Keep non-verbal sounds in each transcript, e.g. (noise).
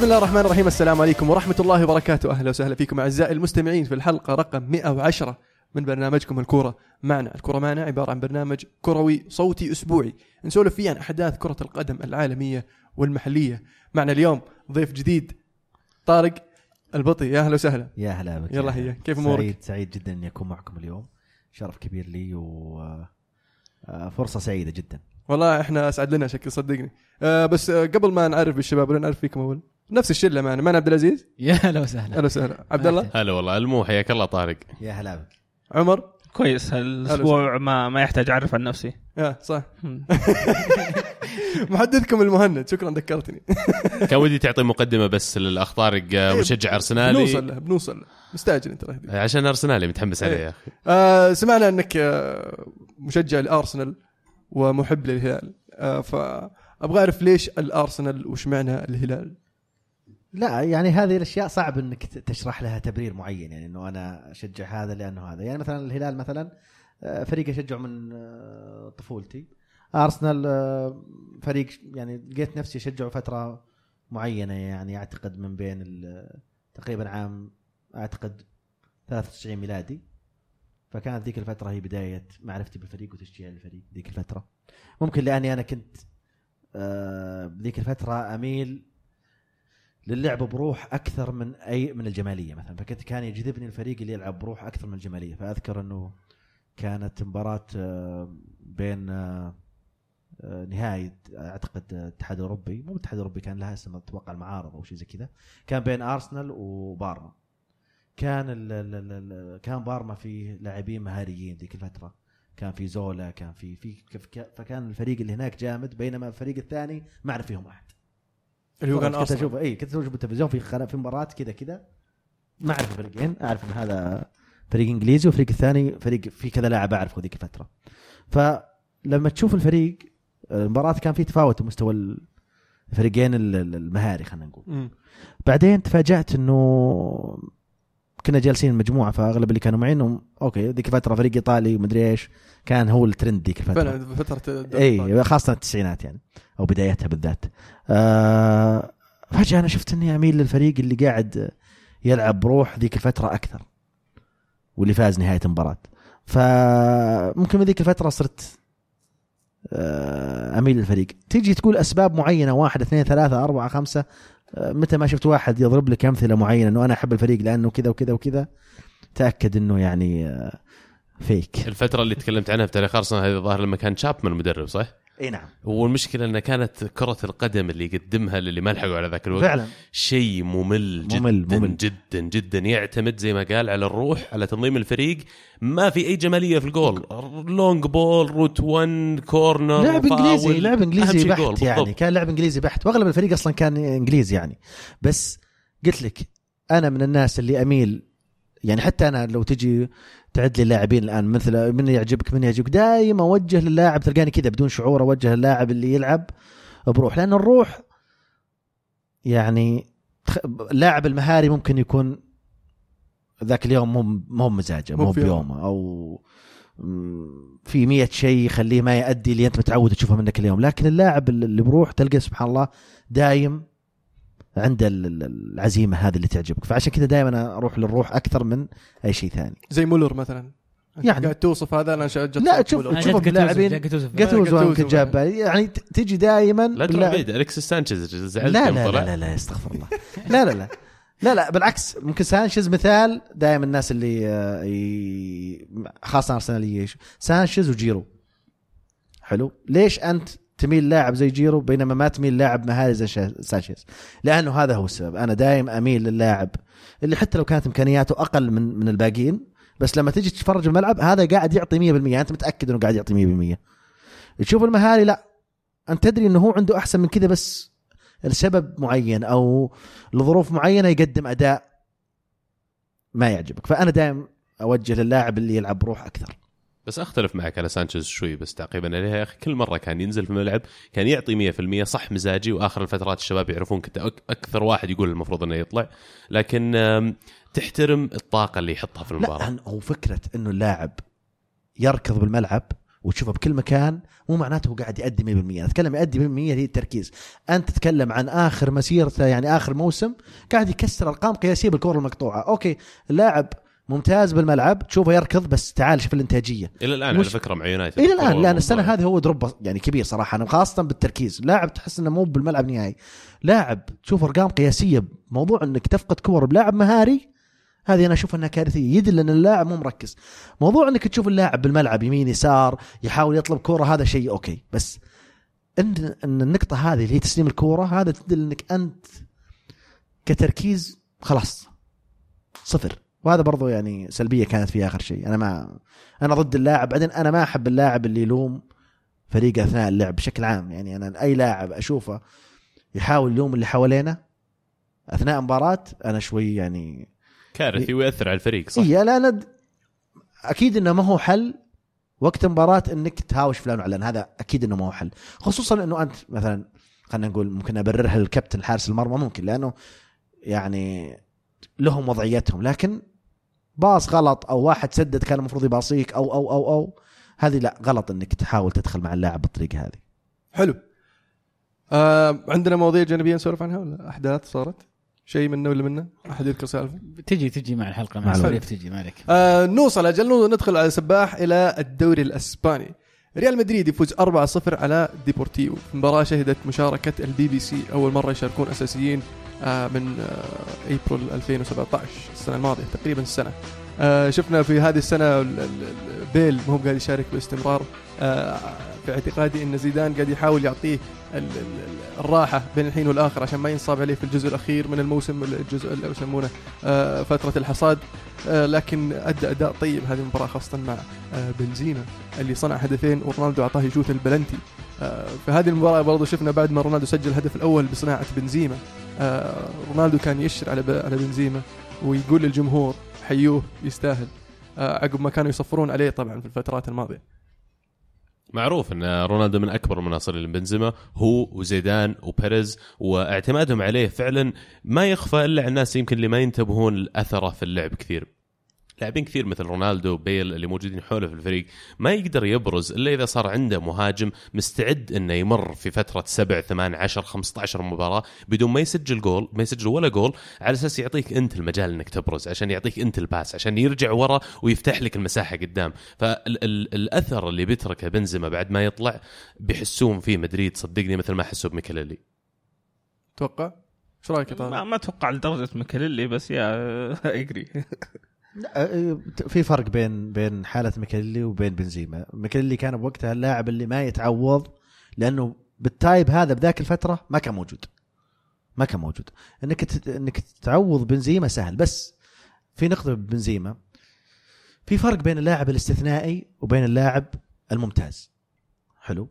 بسم الله الرحمن الرحيم. السلام عليكم ورحمة الله وبركاته. أهلا وسهلا فيكم أعزائي المستمعين في الحلقة رقم 110 من برنامجكم الكورة معنا. الكورة معنا عبارة عن برنامج كروي صوتي أسبوعي. نسولف فيه عن أحداث كرة القدم العالمية والمحلية. معنا اليوم ضيف جديد طارق البطي. يا أهلا وسهلا. يا هلا بك يلا. هي، كيف أمورك؟ سعيد سعيد جدا إني أكون معكم اليوم. شرف كبير لي و آه، سعيدة جدا. والله إحنا أسعد لنا شكل صدقني. آه بس آه قبل ما نعرف بالشباب ولا نعرف فيكم أول؟ نفس الشله معنا معنا عبد العزيز؟ (laughs) يا هلا وسهلا. أهلا وسهلا. عبد الله؟ هلا والله. المو حياك الله طارق. يا هلا بك. عمر؟ كويس. الأسبوع ما ما يحتاج أعرف عن نفسي. آه صح. (laughs) (laughs) محدثكم المهند. شكرا ذكرتني. كان ودي تعطي مقدمة بس للاخ طارق مشجع بنوصل أرسنالي. له بنوصل له. مستعجل أنت عشان أرسنالي متحمس عليه يا أخي. آه سمعنا أنك آه مشجع لأرسنال ومحب للهلال. آه فأبغى أعرف ليش الأرسنال وش معنى الهلال؟ لا يعني هذه الأشياء صعب إنك تشرح لها تبرير معين يعني إنه أنا أشجع هذا لأنه هذا. يعني مثلا الهلال مثلا آه، فريق اشجعه من آه، طفولتي. أرسنال آه، فريق يعني لقيت نفسي أشجعه فترة معينة يعني أعتقد من بين تقريبا عام أعتقد 93 ميلادي. فكانت ذيك الفترة هي بداية معرفتي بالفريق وتشجيع الفريق ذيك الفترة. ممكن لأني أنا كنت ذيك الفترة أميل للعب بروح أكثر من أي من الجمالية مثلا. فكنت كان يجذبني الفريق اللي يلعب بروح أكثر من الجمالية. فأذكر أنه كانت مباراة آه، بين آه، آه، نهائي أعتقد الاتحاد الأوروبي. مو الاتحاد الأوروبي كان لها اسم أتوقع المعارض أو شيء زي كذا. كان بين أرسنال وبارما. كان ال ال ال ال كان بارما فيه لاعبين مهاريين ذيك الفترة. كان في زولا كان في في فكان الفريق اللي هناك جامد بينما الفريق الثاني ما أعرف فيهم أحد. اللي هو كان كنت ارسنال أشوف إي كنت أشوف بالتلفزيون في خلا- في مباراة كذا كذا. ما أعرف الفريقين أعرف إن هذا فريق إنجليزي والفريق الثاني فريق في كذا لاعب أعرفه ذيك الفترة. فلما تشوف الفريق المباراة كان في تفاوت مستوى الفريقين ال- ال- المهاري خلينا نقول. مم. بعدين تفاجأت إنه كنا جالسين مجموعة فأغلب اللي كانوا معي إنهم okay ذيك الفترة فريق إيطالي ومدري إيش كان هو الترند ذيك الفترة. فعلا فترة. إي خاصة التسعينات يعني أو بدايتها بالذات. آه فجأة أنا شفت إني أميل للفريق اللي قاعد يلعب بروح ذيك الفترة أكثر واللي فاز نهاية المباراة. فممكن من ذيك الفترة صرت آه، أميل للفريق. تيجي تقول أسباب معينة واحد اثنين ثلاثة أربعة خمسة متى ما شفت واحد يضرب لك أمثلة معينة إنه أنا أحب الفريق لأنه كذا وكذا وكذا تأكد إنه يعني آه، فيك الفترة اللي تكلمت عنها في تاريخ أرسنال هذه الظاهر لما كان شابمان المدرب صح؟ إي نعم. والمشكلة انها كانت كرة القدم اللي يقدمها للي ما لحقوا على ذاك الوقت فعلا. شيء ممل جدا ممل- ممل. جدا جدا. يعتمد زي ما قال على الروح على تنظيم الفريق. ما في أي جمالية في ال goal. long ball route 1 corner لعب. إنجليزي لعب إنجليزي بحت يعني. بالضبط. كان لعب إنجليزي بحت. وأغلب الفريق أصلا كان انجليزي يعني. بس قلت لك أنا من الناس اللي أميل يعني حتى أنا لو تجي تعد لي اللاعبين الآن. مثل من يعجبك من يعجبك؟ دائما اوجه للاعب تلقاني كذا بدون شعور اوجه للاعب اللي يلعب بروح. لأن الروح يعني اللاعب المهاري ممكن يكون ذاك اليوم مو مو بمزاجه مو. بيومه. أو في مية شيء يخليه ما يأدي اللي أنت متعود تشوفه منك اليوم. لكن اللاعب اللي بروح تلقى سبحان الله دايم عنده ال- ال- العزيمة هذه اللي تعجبك. فعشان كذا دائما أروح للروح أكثر من أي شيء ثاني. زي مولر مثلا. يعني. قاعد توصف هذا أنا شجعت لا، تشوف- مولر. تشوفهم لاعبين- جاتوزو جاتوزو جاتوزو يمكن جاب. يعني. ت- تجي دائما لا تروح بعيد. أليكسيس سانشيز زعلت لا لا. لا لا لا استغفر الله. لا لا لا. لا لا بالعكس. ممكن سانشيز مثال دائما الناس اللي آه، خاصة ارسناليه سانشيز وجيرو. حلو. ليش أنت تميل لاعب زي جيرو بينما ما تميل لاعب مهاري زي سانشيز. لأنه هذا هو السبب. أنا دائما أميل للاعب اللي حتى لو كانت إمكانياته أقل من من الباقيين بس لما تيجي تتفرج الملعب هذا قاعد يعطي 100% أنت متأكد إنه قاعد يعطي 100% تشوف المهاري لا. أنت تدري إنه هو عنده أحسن من كذا بس لسبب معين أو لظروف معينة يقدم أداء ما يعجبك. فأنا دائما أوجه للاعب اللي يلعب بروح أكثر. بس أختلف معك على سانشيز شوي بس تعقيبا عليها يا أخي كل مرة كان ينزل في الملعب كان يعطي 100% صح مزاجي وآخر الفترات الشباب يعرفون كنت أكثر واحد يقول المفروض إنه يطلع. لكن تحترم الطاقة اللي يحطها في المباراة. لا هو فكرة إنه اللاعب يركض بالملعب وتشوفه بكل مكان مو معناته هو قاعد يأدي 100% أنا أتكلم يأدي 100% هي التركيز. أنت تتكلم عن آخر مسيرته يعني آخر موسم قاعد يكسر أرقام قياسية بالكرة المقطوعة. أوكي اللاعب ممتاز بالملعب. تشوفه يركض بس تعال شوف الإنتاجية. إلى الآن مش- على فكرة مع يونايتد. إلى الآن لأن السنة. هذه هو drop يعني كبير صراحة أنا خاصة بالتركيز. لاعب تحس إنه مو بالملعب نهائي. لاعب تشوف أرقام قياسية موضوع إنك تفقد كور بلاعب مهاري هذه أنا أشوف إنها كارثية. يدل إن اللاعب مو مركز. موضوع إنك تشوف اللاعب بالملعب يمين يسار يحاول يطلب كورة هذا شيء أوكي. بس إن إن النقطة هذه اللي هي تسليم الكورة هذا تدل إنك أنت كتركيز خلاص صفر. وهذا برضو يعني سلبية كانت في آخر شيء. أنا ما أنا ضد اللاعب. بعدين أنا ما أحب اللاعب اللي يلوم فريقه أثناء اللعب بشكل عام. يعني أنا أي لاعب أشوفه يحاول يلوم اللي حوالينه أثناء مباراة أنا شوي يعني كارثي ويأثر على الفريق صح؟ اي لا أنا د- أكيد إنه ما هو حل وقت مباراة إنك تهاوش فلان وعلان. هذا أكيد إنه ما هو حل. خصوصا إنه أنت مثلا خلينا نقول ممكن أبررها للكابتن حارس المرمى ممكن لأنه يعني لهم وضعيتهم. لكن باص غلط أو واحد سدد كان المفروض يباصيك أو أو أو أو هذه لا غلط إنك تحاول تدخل مع اللاعب بالطريقة هذه. حلو. آه عندنا مواضيع جانبية نسولف عنها ولا أحداث صارت؟ شيء منه ولا منه؟ أحد يذكر سالفة؟ تجي تجي مع الحلقة مع السواليف تجي ما عليك. آه نوصل أجل. ندخل على سباحة إلى الدوري الأسباني. ريال مدريد يفوز 4-0 على ديبورتيفو. مباراة شهدت مشاركة البي بي سي. أول مرة يشاركون أساسيين من آه أبريل 2017 السنة الماضية تقريبا السنة. آه شفنا في هذه السنة ال- ال- ال- بيل مو قاعد يشارك باستمرار. آه في اعتقادي أن زيدان قاعد يحاول يعطيه ال- ال- الراحة بين الحين والآخر عشان ما ينصاب عليه في الجزء الأخير من الموسم الجزء اللي يسمونه آه فترة الحصاد. آه لكن أدى أداء طيب هذه المباراة خاصة مع آه بنزيما اللي صنع هدفين ورونالدو أعطاه يشوت البلنتي. آه، في هذه المباراة برضو شفنا بعد ما رونالدو سجل الهدف الأول بصناعة بنزيما آه، رونالدو كان يشر على على بنزيما ويقول للجمهور حيوه يستاهل. آه، عقب ما كانوا يصفرون عليه طبعا في الفترات الماضية. معروف إن رونالدو من أكبر المناصرين لبنزيما هو وزيدان وبيريز واعتمادهم عليه فعلا ما يخفى إلا على الناس يمكن اللي ما ينتبهون لأثره في اللعب كثير. لاعبين كثير مثل رونالدو وبيل اللي موجودين حوله في الفريق ما يقدر يبرز إلا إذا صار عنده مهاجم مستعد إنه يمر في فترة 7 8 10 15 مباراة بدون ما يسجل جول ما يسجل ولا جول على أساس يعطيك أنت المجال إنك تبرز عشان يعطيك أنت ال pass عشان يرجع ورا ويفتح لك المساحة قدام. فالاثر اللي بيتركه بنزيما بعد ما يطلع بيحسون فيه مدريد صدقني مثل ما حسوا بميكاليلي. توقع؟ إيش رأيك يا ما, طارق؟ ما أتوقع لدرجة ميكاليلي بس يا (laughs) أجري. في فرق بين بين حالة ميكاليلي وبين بنزيما. ميكاليلي كان بوقتها اللاعب اللي ما يتعوض لأنه بال type هذا بذاك الفترة ما كان موجود. ما كان موجود. إنك. إنك تعوض بنزيما سهل. بس في نقطة بنزيما. في فرق بين اللاعب الاستثنائي وبين اللاعب الممتاز. حلو؟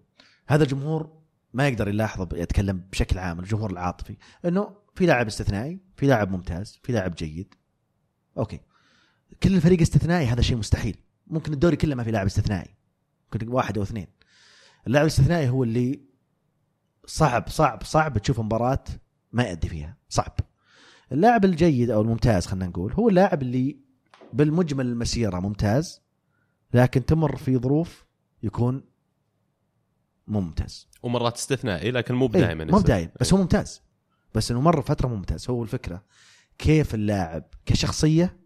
هذا الجمهور ما يقدر يلاحظه يتكلم بشكل عام الجمهور العاطفي. إنه في لاعب استثنائي في لاعب ممتاز في لاعب جيد. أوكي. كل الفريق استثنائي هذا شيء مستحيل. ممكن الدوري كله ما في لاعب استثنائي. ممكن واحد أو اثنين. اللاعب الاستثنائي هو اللي صعب صعب صعب تشوف مباراة ما يأدي فيها. صعب. اللاعب الجيد أو الممتاز خلينا نقول هو اللاعب اللي بالمجمل المسيرة ممتاز لكن تمر في ظروف يكون ممتاز. ومرات استثنائي لكن مو إيه، دائما مو دايم بس هو ممتاز. بس إنه مر فترة ممتاز. هو الفكرة كيف اللاعب كشخصية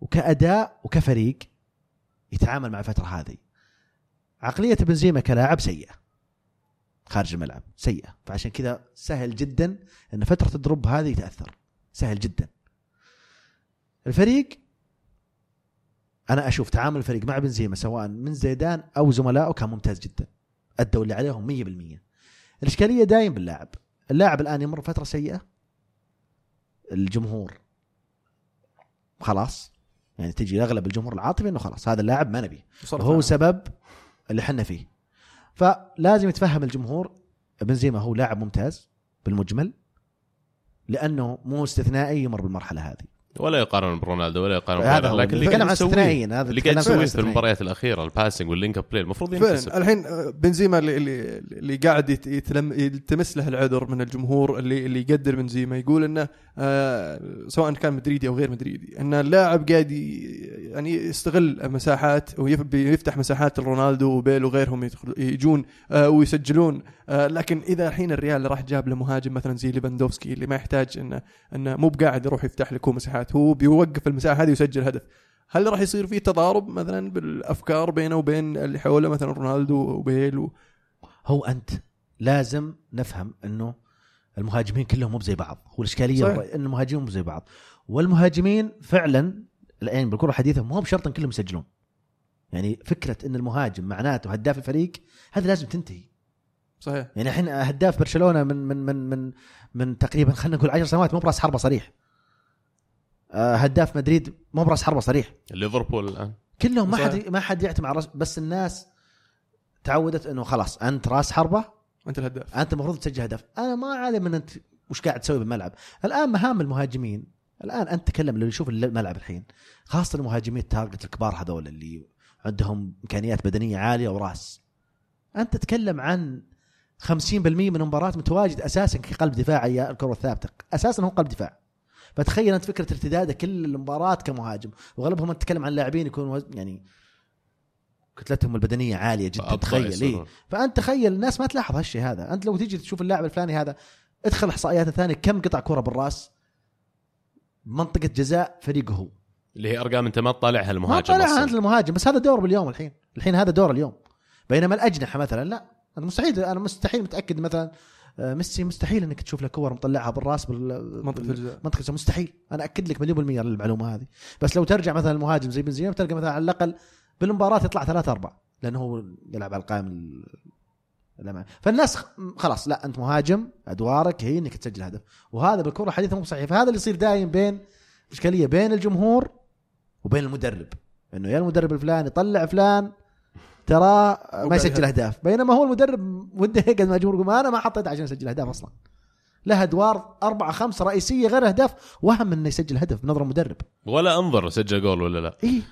وكأداء وكفريق يتعامل مع الفترة هذه. عقلية بنزيما كلاعب سيئة. خارج الملعب. سيئة. فعشان كذا سهل جدا إن فترة الدروب هذه يتاثر سهل جدا. الفريق أنا أشوف تعامل الفريق مع بنزيما سواء من زيدان أو زملائه كان ممتاز جدا. أدوا اللي عليهم 100% الإشكالية دايم باللاعب. اللاعب الآن يمر فترة سيئة. الجمهور. خلاص. يعني تجي أغلب الجمهور العاطفي إنه خلاص هذا اللاعب ما نبيه. وهو عام. سبب اللي حنا فيه. فلازم يتفهم الجمهور بنزيما هو لاعب ممتاز بالمجمل لأنه مو استثنائي يمر بالمرحلة هذه. ولا يقارن برونالدو ولا يقارن هذا لكن اللي قاعد يسويه اللي قاعد يسويه في. المباريات الأخيرة ال passing وال link up play المفروض فعلا الحين آه، بنزيما اللي اللي, اللي قاعد يت- يتلم يلتمس له العذر من الجمهور اللي اللي يقدر بنزيما يقول إنه آه سواء كان مدريدي أو غير مدريدي إن اللاعب قاعد يعني يستغل مساحات ويفتح مساحات رونالدو وبيل وغيرهم يجون آه ويسجلون. آه لكن إذا الحين الريال راح جاب له مهاجم مثلا زي ليفاندوفسكي اللي ما يحتاج انه إنه مو بقاعد يروح يفتح لك هو مساحات هو بيوقف المساحة هذه ويسجل هدف. هل راح يصير في تضارب مثلا بالأفكار بينه وبين اللي حوله مثلا رونالدو وبيل و... هو أنت لازم نفهم إنه المهاجمين كلهم مو زي بعض. هو الإشكالية صحيح. هو إن المهاجمين مو زي بعض. والمهاجمين فعلا الان بالكرة الحديثه مو بشرط إن كلهم يسجلون. يعني فكرة إن المهاجم معناته هداف الفريق هذا لازم تنتهي. صحيح. يعني الحين هداف برشلونة من من من من من تقريبا خلينا نقول 10 سنوات مو برأس حربة صريح. هداف مدريد مو برأس حربة صريح. ليفربول الآن. كلهم ما. حد ما حد يعتمد على راس بس الناس تعودت إنه خلاص أنت رأس حربة أنت الهداف. أنت المفروض تسجل هدف. أنا ما علي من أنت وش قاعد تسوي بالملعب. الآن مهام المهاجمين الآن أنت تكلم اللي يشوف الملعب الحين خاصة المهاجمين التارجت الكبار هذول اللي عندهم إمكانيات بدنية عالية وراس. أنت تتكلم عن 50% من المباراه متواجد أساسا كقلب دفاع يا الكرة الثابتة. أساسا هو قلب دفاع. فتخيل أنت فكرة ارتداده كل المباراة كمهاجم واغلبهم أنت تتكلم عن لاعبين يكونوا يعني كتلتهم البدنية عالية جدا تخيل. إيه؟ فأنت تخيل الناس ما تلاحظ هالشيء هذا أنت لو تيجي تشوف اللاعب الفلاني هذا ادخل إحصائيات ثانية كم قطع كرة بالرأس منطقة جزاء فريقه هو اللي هي أرقام أنت ما تطالعها ما المهاجم طالعها أصلاً. أنت المهاجم بس هذا دور باليوم الحين الحين هذا دور اليوم بينما الأجنحة مثلا لا أنا مستحيل أنا مستحيل متأكد مثلا ميسي مستحيل إنك تشوف له كور مطلعها بالراس بال منطقه الجزاء. منطقه الجزاء. مستحيل. أنا أكد لك مليون بالمية المعلومه هذه. بس لو ترجع مثلا المهاجم زي بنزيما بتلقى مثلا على الأقل بالمباراة يطلع ثلاثة أربعة لأنه هو يلعب على القائم ال- الأمام. فالناس خلاص لا أنت مهاجم أدوارك هي إنك تسجل هدف. وهذا بالكرة الحديثة مو صحيح. فهذا اللي يصير دايم بين إشكالية بين الجمهور وبين المدرب. إنه يا المدرب الفلاني طلع فلان ترى ما يسجل. أهداف بينما هو المدرب وده يقعد مع الجمهور يقول ما أنا ما حطيت عشان اسجل أهداف أصلا له أدوار أربعة خمسة رئيسية غير أهداف وهم إنه يسجل هدف بنظر المدرب ولا أنظر سجل جول ولا لا. اي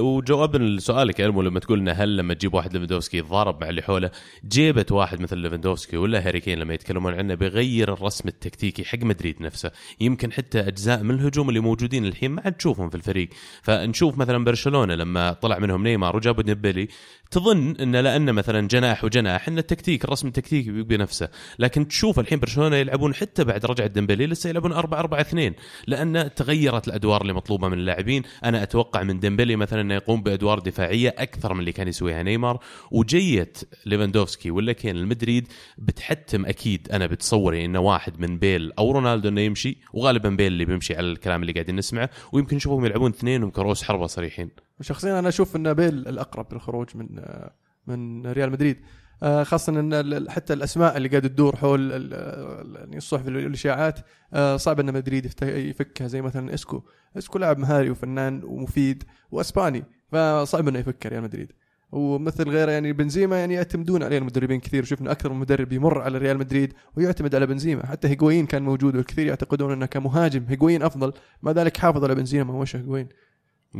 وجوابا لسؤالك يا لما تقول انه هل لما تجيب واحد ليفاندوفسكي يتضارب مع اللي حوله جيبه واحد مثل ليفاندوفسكي ولا هاري كين لما يتكلمون عنه بيغير الرسم التكتيكي حق مدريد نفسه. يمكن حتى أجزاء من الهجوم اللي موجودين الحين ما عاد تشوفهم في الفريق. فنشوف مثلا برشلونة لما طلع منهم نيمار وجابوا ديمبلي تظن انه لأنه مثلا جناح وجناح إن التكتيك الرسم التكتيكي بيبقى نفسه لكن تشوف الحين برشلونة يلعبون حتى بعد رجعه ديمبلي لسه يلعبون 4 4 2 لأن تغيرت الأدوار اللي مطلوبة من اللاعبين. أنا أتوقع من ديمبلي مثلا إنه يقوم بأدوار دفاعية أكثر من اللي كان يسويها نيمار. وجية ليفاندوفسكي ولا كين لمدريد بتحتم أكيد. أنا بتصوري إنه واحد من بيل أو رونالدو إنه يمشي وغالبا بيل اللي بيمشي على الكلام اللي قاعدين نسمعه. ويمكن نشوفهم يلعبون اثنينهم كروس حربة صريحين. شخصيا أنا أشوف إن بيل الأقرب للخروج من من ريال مدريد. آه، خاصة إن حتى الأسماء اللي قاعدة تدور حول يعني الصحف والاشاعات آه، صعب إن مدريد يفكها زي مثلا إسكو، إسكو لاعب مهاري وفنان ومفيد وأسباني فصعب إنه يفك ريال مدريد. ومثل غيره يعني بنزيما يعني يعتمدون عليه المدربين كثير. وشفنا أكثر من مدرب يمر على ريال مدريد ويعتمد على بنزيما. حتى هيغوين كان موجود والكثير يعتقدون إنه كمهاجم هيغوين أفضل. مع ذلك حافظ على بنزيما وش هيغوين.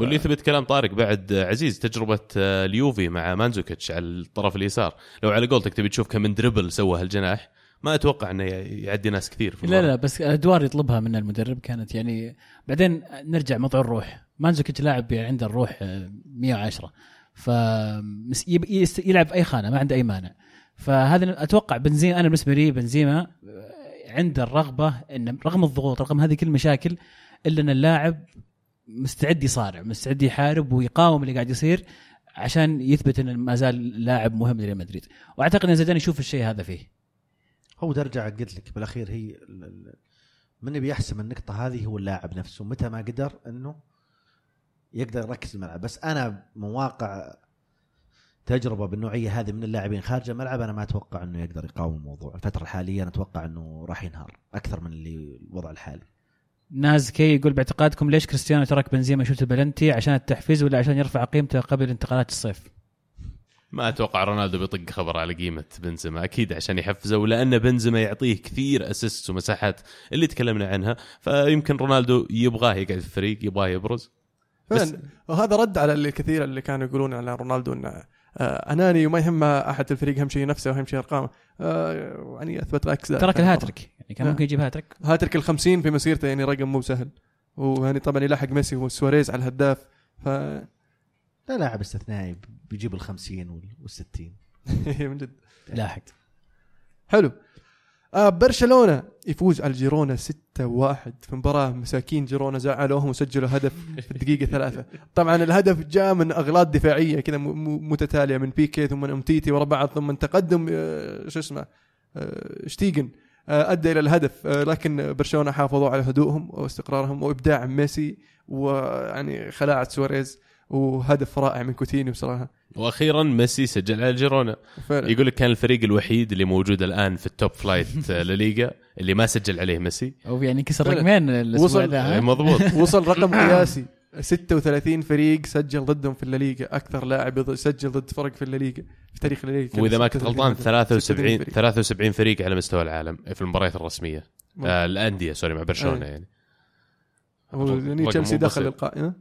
واللي يثبت كلام طارق بعد عزيز تجربة آه، اليوفي مع مانزوكيتش على الطرف اليسار. لو على قولتك تبي تشوف كم من dribble سوى هالجناح ما أتوقع إنه يعدي ناس كثير في لا. لا بس الادوار يطلبها من المدرب كانت يعني بعدين نرجع موضوع الروح. مانزوكيتش لاعب عنده الروح آه، 110 ف مس- يب- يست- يلعب في أي خانة ما عنده أي مانع. فهذا أتوقع بنزيما أنا بالنسبة لي بنزيما آه، عنده الرغبة ان رغم الضغوط رغم هذه كل المشاكل إلا إن اللاعب مستعد يصارع مستعد يحارب ويقاوم اللي قاعد يصير عشان يثبت انه ما زال لاعب مهم لريال مدريد. وأعتقد إن زيدان يشوف الشيء هذا فيه. هو ده رجع قلت لك بالأخير هي من بيحسم النقطة هذه هو اللاعب نفسه. متى ما قدر إنه يقدر يركز الملعب. بس أنا من واقع تجربة بالنوعية هذه من اللاعبين خارج الملعب أنا ما أتوقع إنه يقدر يقاوم الموضوع. الفترة الحالية أنا أتوقع إنه راح ينهار أكثر من اللي الوضع الحالي. ناز كي يقول باعتقادكم ليش كريستيانو ترك بنزيما يشوت البلنتي؟ عشان التحفيز ولا عشان يرفع قيمته قبل انتقالات الصيف؟ ما أتوقع رونالدو بيطق خبر على قيمة بنزيما. أكيد عشان يحفزه ولأن بنزيما يعطيه كثير assist ومساحات اللي تكلمنا عنها. فيمكن رونالدو يبغاه يقعد في الفريق يبغاه يبرز. بس- وهذا رد على الكثير اللي كانوا يقولون على رونالدو إنه أناني وما يهمه أحد في الفريق أهم شيء نفسه وأهم شيء أرقامه. آه، يعني أثبت العكس ذلك. ترك الهاتريك يعني كان آه. ممكن يجيب hat-trick. hat-trick ال 50 في مسيرته يعني رقم مو سهل. ويعني طبعا يلاحق ميسي وسواريز على الهداف ف لا لاعب استثنائي بيجيب ال 50 وال 60 (laughs) من جد. لاحق. حلو. آه برشلونة يفوز على جيرونا 6-1 في مباراة. مساكين جيرونا زعلوهم وسجلوا هدف في الدقيقة ثلاثة. طبعا الهدف جاء من أغلاط دفاعية كذا متتالية من بيكي ثم من أمتيتي ورا بعض ثم تقدم آه، شو اسمه آه، شتيجن آه، أدى إلى الهدف. لكن برشلونة حافظوا على هدوءهم واستقرارهم وإبداع ميسي ويعني خلاعة سواريز. وهدف رائع من كوتينيو بصراحة وأخيرا ميسي سجل على جيرونا فعلا. يقول لك كان الفريق الوحيد اللي موجود الآن في ال top flight لليغا اللي ما سجل عليه ميسي أو يعني كسر. رقمين الأسبوع ذا؟ مضبوط (laughs) وصل رقم قياسي 36 فريق سجل ضدهم في الليغا أكثر لاعب سجل ضد فرق في الليغا في تاريخ الليغا وإذا ما كنت 36 غلطان هدف. 73 فريق. 73 فريق على مستوى العالم في المباريات الرسمية آه الأندية سوري مع برشلونة. يعني هو يعني تشيلسي دخل. القائمه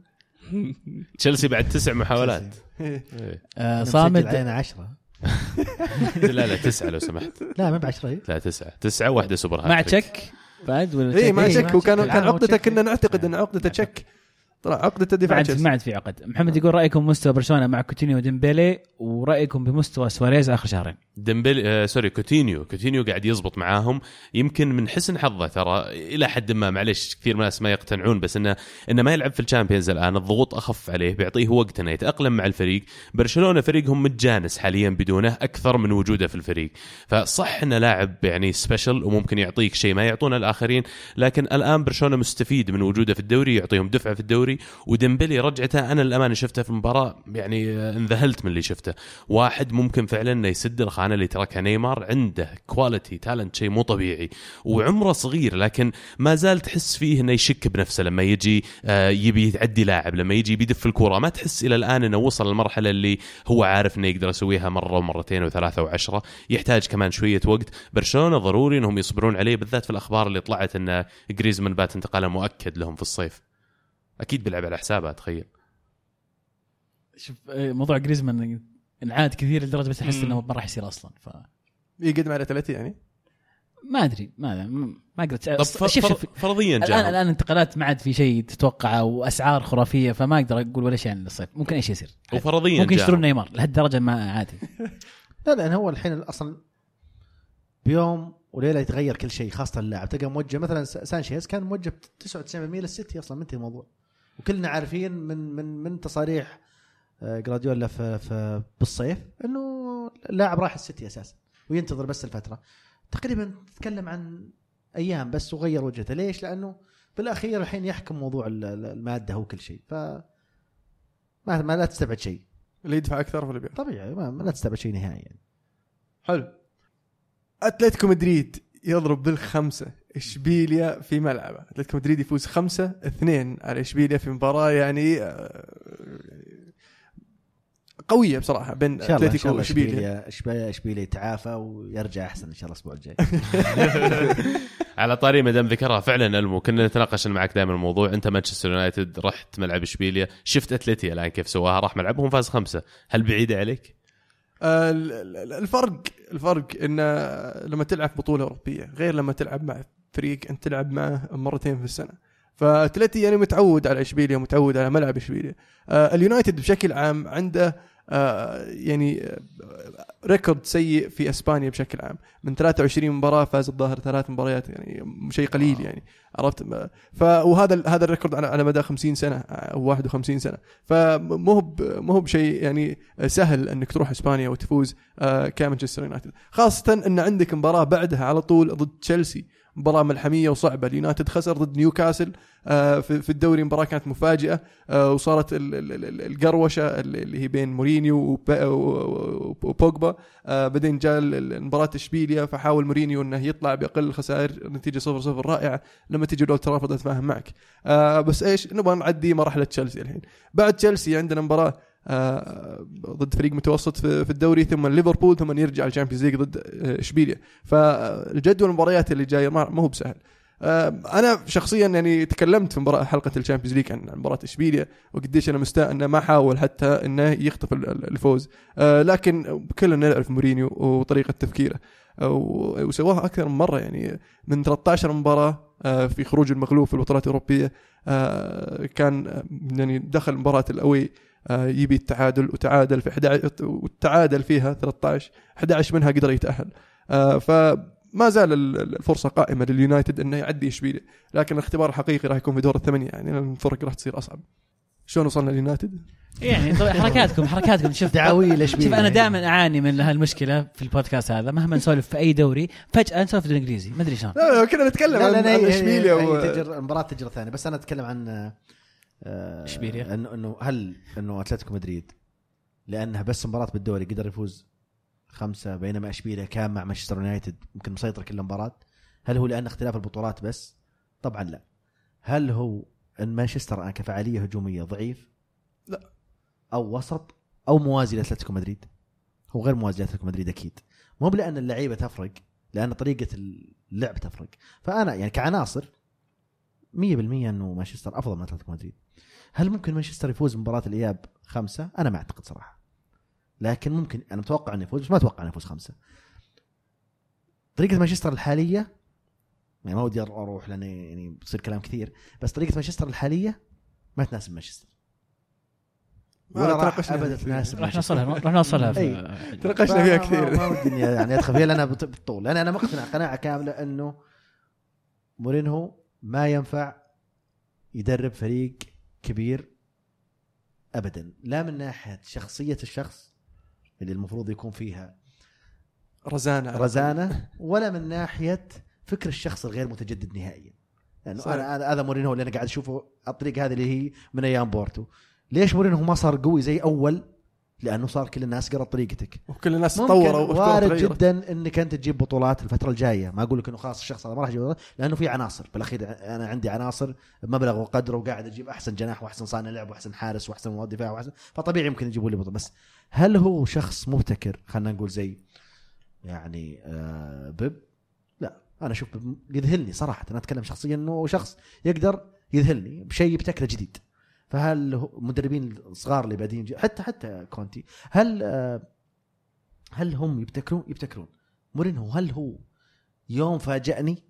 تشيلسي بعد تسع محاولات إيه. (laughs) إيه. آه، صامد علينا 10 (laughs) لا لا تسعة لو سمحت لا ما ب 10 لا تسعة تسعة واحدة سوبر مع. تشك بعد ولا اي تشك؟ ما إيه، شك ما وكان. كان عقدته تشك. كنا نعتقد إن عقدته تشك طلع عقدته ما دفاع عاد تشيلسي ما عاد في عقد. محمد يقول رأيكم مستوى برشلونة مع كوتينيو وديمبيلي ورأيكم بمستوى سواريز آخر شهرين؟ ديمبلي آه سوري كوتينيو. كوتينيو قاعد يزبط معاهم. يمكن من حسن حظه ترى إلى حد ما معلش كثير من الناس ما يقتنعون بس إنه إنه ما يلعب في الشامبيونز الآن. الضغوط أخف عليه بيعطيه وقت إنه يتأقلم مع الفريق. برشلونة فريقهم متجانس حاليا بدونه أكثر من وجوده في الفريق. فصح إنه لاعب يعني special وممكن يعطيك شيء ما يعطونه الآخرين لكن الآن برشلونة مستفيد من وجوده في الدوري يعطيهم دفعه في الدوري وديمبلي رجعته أنا الأمانة شفته في المباراه يعني آه، انذهلت من اللي شفته. واحد ممكن فعلا إنه يسد الخانة اللي تركها نيمار عنده quality talent شيء مو طبيعي وعمره صغير لكن ما زال تحس فيه إنه يشك بنفسه لما يجي آه، يبي يتعدي لاعب لما يجي بيدف الكوره ما تحس إلى الآن إنه وصل للمرحلة اللي هو عارف إنه يقدر يسويها مرة ومرتين وثلاثة وعشرة. يحتاج كمان شوية وقت. برشلونة ضروري إنهم يصبرون عليه بالذات في الأخبار اللي طلعت إن جريزمان بات انتقاله مؤكد لهم في الصيف. أكيد بيلعب على حسابه اتخيل شوف آه، موضوع جريزمان انعاد كثير لدرجة بس أحس. إنه ما راح يصير أصلا ف يقدم على ثلاثة يعني؟ ما أدري ما ما قدرت طب شوف فر- شوف فر- فرضيا الان جاهم. الآن انتقالات ما عاد في شيء تتوقعه وأسعار خرافية فما أقدر أقول ولا شيء عن الصيف ممكن اي شيء يصير وفرضيا ممكن يشترون. نيمار لهالدرجة ما عادي. (laughs) لا لأن هو الحين أصلا بيوم وليلة يتغير كل شيء خاصة اللاعب. تلقى موجه مثلا سانشيز كان موجه 99% للسيتي أصلا منتهي الموضوع. وكلنا عارفين من من من تصاريح آه، جوارديولا في, في بالصيف إنه اللاعب راح السيتي أساسا وينتظر بس الفترة. تقريبا تتكلم عن أيام بس وغير وجهته. ليش؟ لأنه بالأخير الحين يحكم موضوع ال- ال- المادة هو كل شيء. ف ما, ما لا تستبعد شيء. اللي يدفع أكثر ولا بيع طبيعي ما, ما لا تستبعد شيء نهائي يعني. حلو. أتلتيكو مدريد يضرب بالخمسة. إشبيليا في ملعبه. أتلتيكو مدريد يفوز خمسة اثنين على إشبيليا في مباراة يعني آه، قوية بصراحة بين أتلتيكو وإشبيليا. إشبيليا إشبيليا إشبيليا يتعافى ويرجع أحسن إن شاء الله الأسبوع الجاي. (laughs) على طاري ما دام ذكرها فعلا ألمو كنا نتناقش معك دائما الموضوع. أنت مانشستر يونايتد رحت ملعب إشبيليا شفت اتلتي الآن كيف سواها راح ملعبهم فاز خمسة. هل بعيدة عليك؟ آه، ال- ال- الفرق الفرق إن لما تلعب بطولة أوروبية غير لما تلعب مع فريق أنت تلعب معه مرتين في السنة. فأتلتي يعني متعود على إشبيليا متعود على ملعب إشبيليا. آه، اليونايتد بشكل عام عنده آه، يعني آه، record سيء في إسبانيا بشكل عام. من 23 مباراة فاز الظاهر ثلاث مباريات يعني شيء قليل يعني عرفت؟ ف وهذا هذا ال record على على مدى 50 سنة أو 51 سنة. فمو هو مو هو بشيء يعني سهل إنك تروح إسبانيا وتفوز كمانشستر يونايتد. خاصة إن عندك مباراة بعدها على طول ضد تشيلسي. مباراة ملحمية وصعبة. اليونايتد خسر ضد نيوكاسل آه، في الدوري مباراة كانت مفاجئة آه، وصارت ال- ال- ال- القروشة اللي هي بين مورينيو وبوجبا آه، بعدين جاء مباراة اشبيليا فحاول مورينيو إنه يطلع بأقل الخسائر نتيجة 0 0 رائعة لما تيجي لو تراوض اتفاهم معك بس إيش نبغى نعدي مرحلة تشيلسي الحين. بعد تشيلسي عندنا مباراة آه، ضد فريق متوسط في الدوري ثم ليفربول ثم يرجع الشامبيونز ليج ضد آه، اشبيليا فالجدول المباريات اللي جاية ما هو بسهل. آه، أنا شخصيا يعني تكلمت في مباراه حلقة الشامبيونز ليج عن مباراة اشبيليا وقديش أنا مستاء إنه ما حاول حتى إنه يخطف ال- ال- الفوز. آه، لكن كلنا نعرف مورينيو وطريقة تفكيره. آه، وسواها أكثر من مرة. يعني من 13 مباراة آه، في خروج المغلوب في البطولات الأوروبية آه، كان آه، يعني دخل مباراة الأوي آه، يبي التعادل وتعادل في 11 وتعادل فيها 13 11 منها قدر يتأهل. آه، فما زال ال- ال- الفرصة قائمة لليونايتد إنه يعدي اشبيليا لكن الاختبار الحقيقي راح يكون في دور الثمانية يعني الفرق راح تصير أصعب. شلون وصلنا اليونايتد؟ يعني حركاتكم حركاتكم. شوف دعاوي شوف أنا دائما أعاني من هالمشكلة في البودكاست هذا. مهما نسولف في أي دوري فجأة نسولف في الإنجليزي. ما أدري شلون. لا كنا نتكلم لا عن لا عن هي- إشبيليا هي- و... تجر المباراة تجرى ثانية. بس أنا أتكلم عن آه، إشبيليا. انه إنه هل إنه أتلتيكو مدريد لأنها بس مباراة بالدوري قدر يفوز خمسة بينما إشبيليا كان مع مانشستر يونايتد يمكن مسيطر كل المباراة هل هو لأن اختلاف البطولات بس؟ طبعا لا هل هو إن مانشستر الان كفعالية هجومية ضعيف؟ لا. أو وسط أو موازي لأتلتيكو مدريد هو غير موازي لأتلتيكو مدريد أكيد مو بلأن اللعيبة تفرق لأن طريقة اللعب تفرق فأنا يعني كعناصر 100% إنه مانشستر أفضل من أتلتيكو مدريد هل ممكن مانشستر يفوز بمباراه الإياب خمسة؟ أنا ما أعتقد صراحة لكن ممكن أنا متوقع إنه يفوز بس ما أتوقع إنه يفوز خمسة طريقة مانشستر الحالية يعني ما ودي أروح لأن يعني بصير كلام كثير بس طريقة مانشستر الحالية ما تناسب مانشستر ما ولا راح تناقشنا ابدا. تناسب راح. نوصلها راح نوصلها في. تناقشنا فيها كثير ما ودي يعني أدخل فيها لانها بت- بالطول لأن أنا مقتنع قناعة كاملة إنه مورينهو ما ينفع يدرب فريق كبير ابدا لا من ناحية شخصية الشخص اللي المفروض يكون فيها رزانة. رزانة ولا من ناحية فكر الشخص الغير متجدد نهائيا. لأنه صحيح. أنا هذا- مورينهو اللي أنا قاعد أشوفه الطريقة هذه اللي هي من أيام بورتو. ليش مورينهو ما صار قوي زي أول؟ لأنه صار كل الناس قرأت طريقتك. وكل الناس تطوروا وارد. جدا إنك أنت تجيب بطولات الفترة الجاية. ما أقول لك إنه خلاص الشخص هذا ما راح يجيب بطولات لأنه في عناصر. بالأخير أنا عندي عناصر بمبلغ وقدره وقاعد أجيب أحسن جناح وأحسن صانع لعب وأحسن حارس وأحسن مواد دفاع وأحسن فطبيعي يمكن يجيبوا لي بطولة. بس هل هو شخص مبتكر؟ خلينا نقول زي يعني آه بيب؟ لا. أنا أشوف بيب يذهلني صراحة. أنا أتكلم شخصيا إنه شخص يقدر يذهلني بشيء يبتكره جديد. فهل مدربين الصغار اللي بادين جي- حتى حتى كونتي هل آه هل هم يبتكرون؟ يبتكرون. مورينهو هل هو يوم فاجأني؟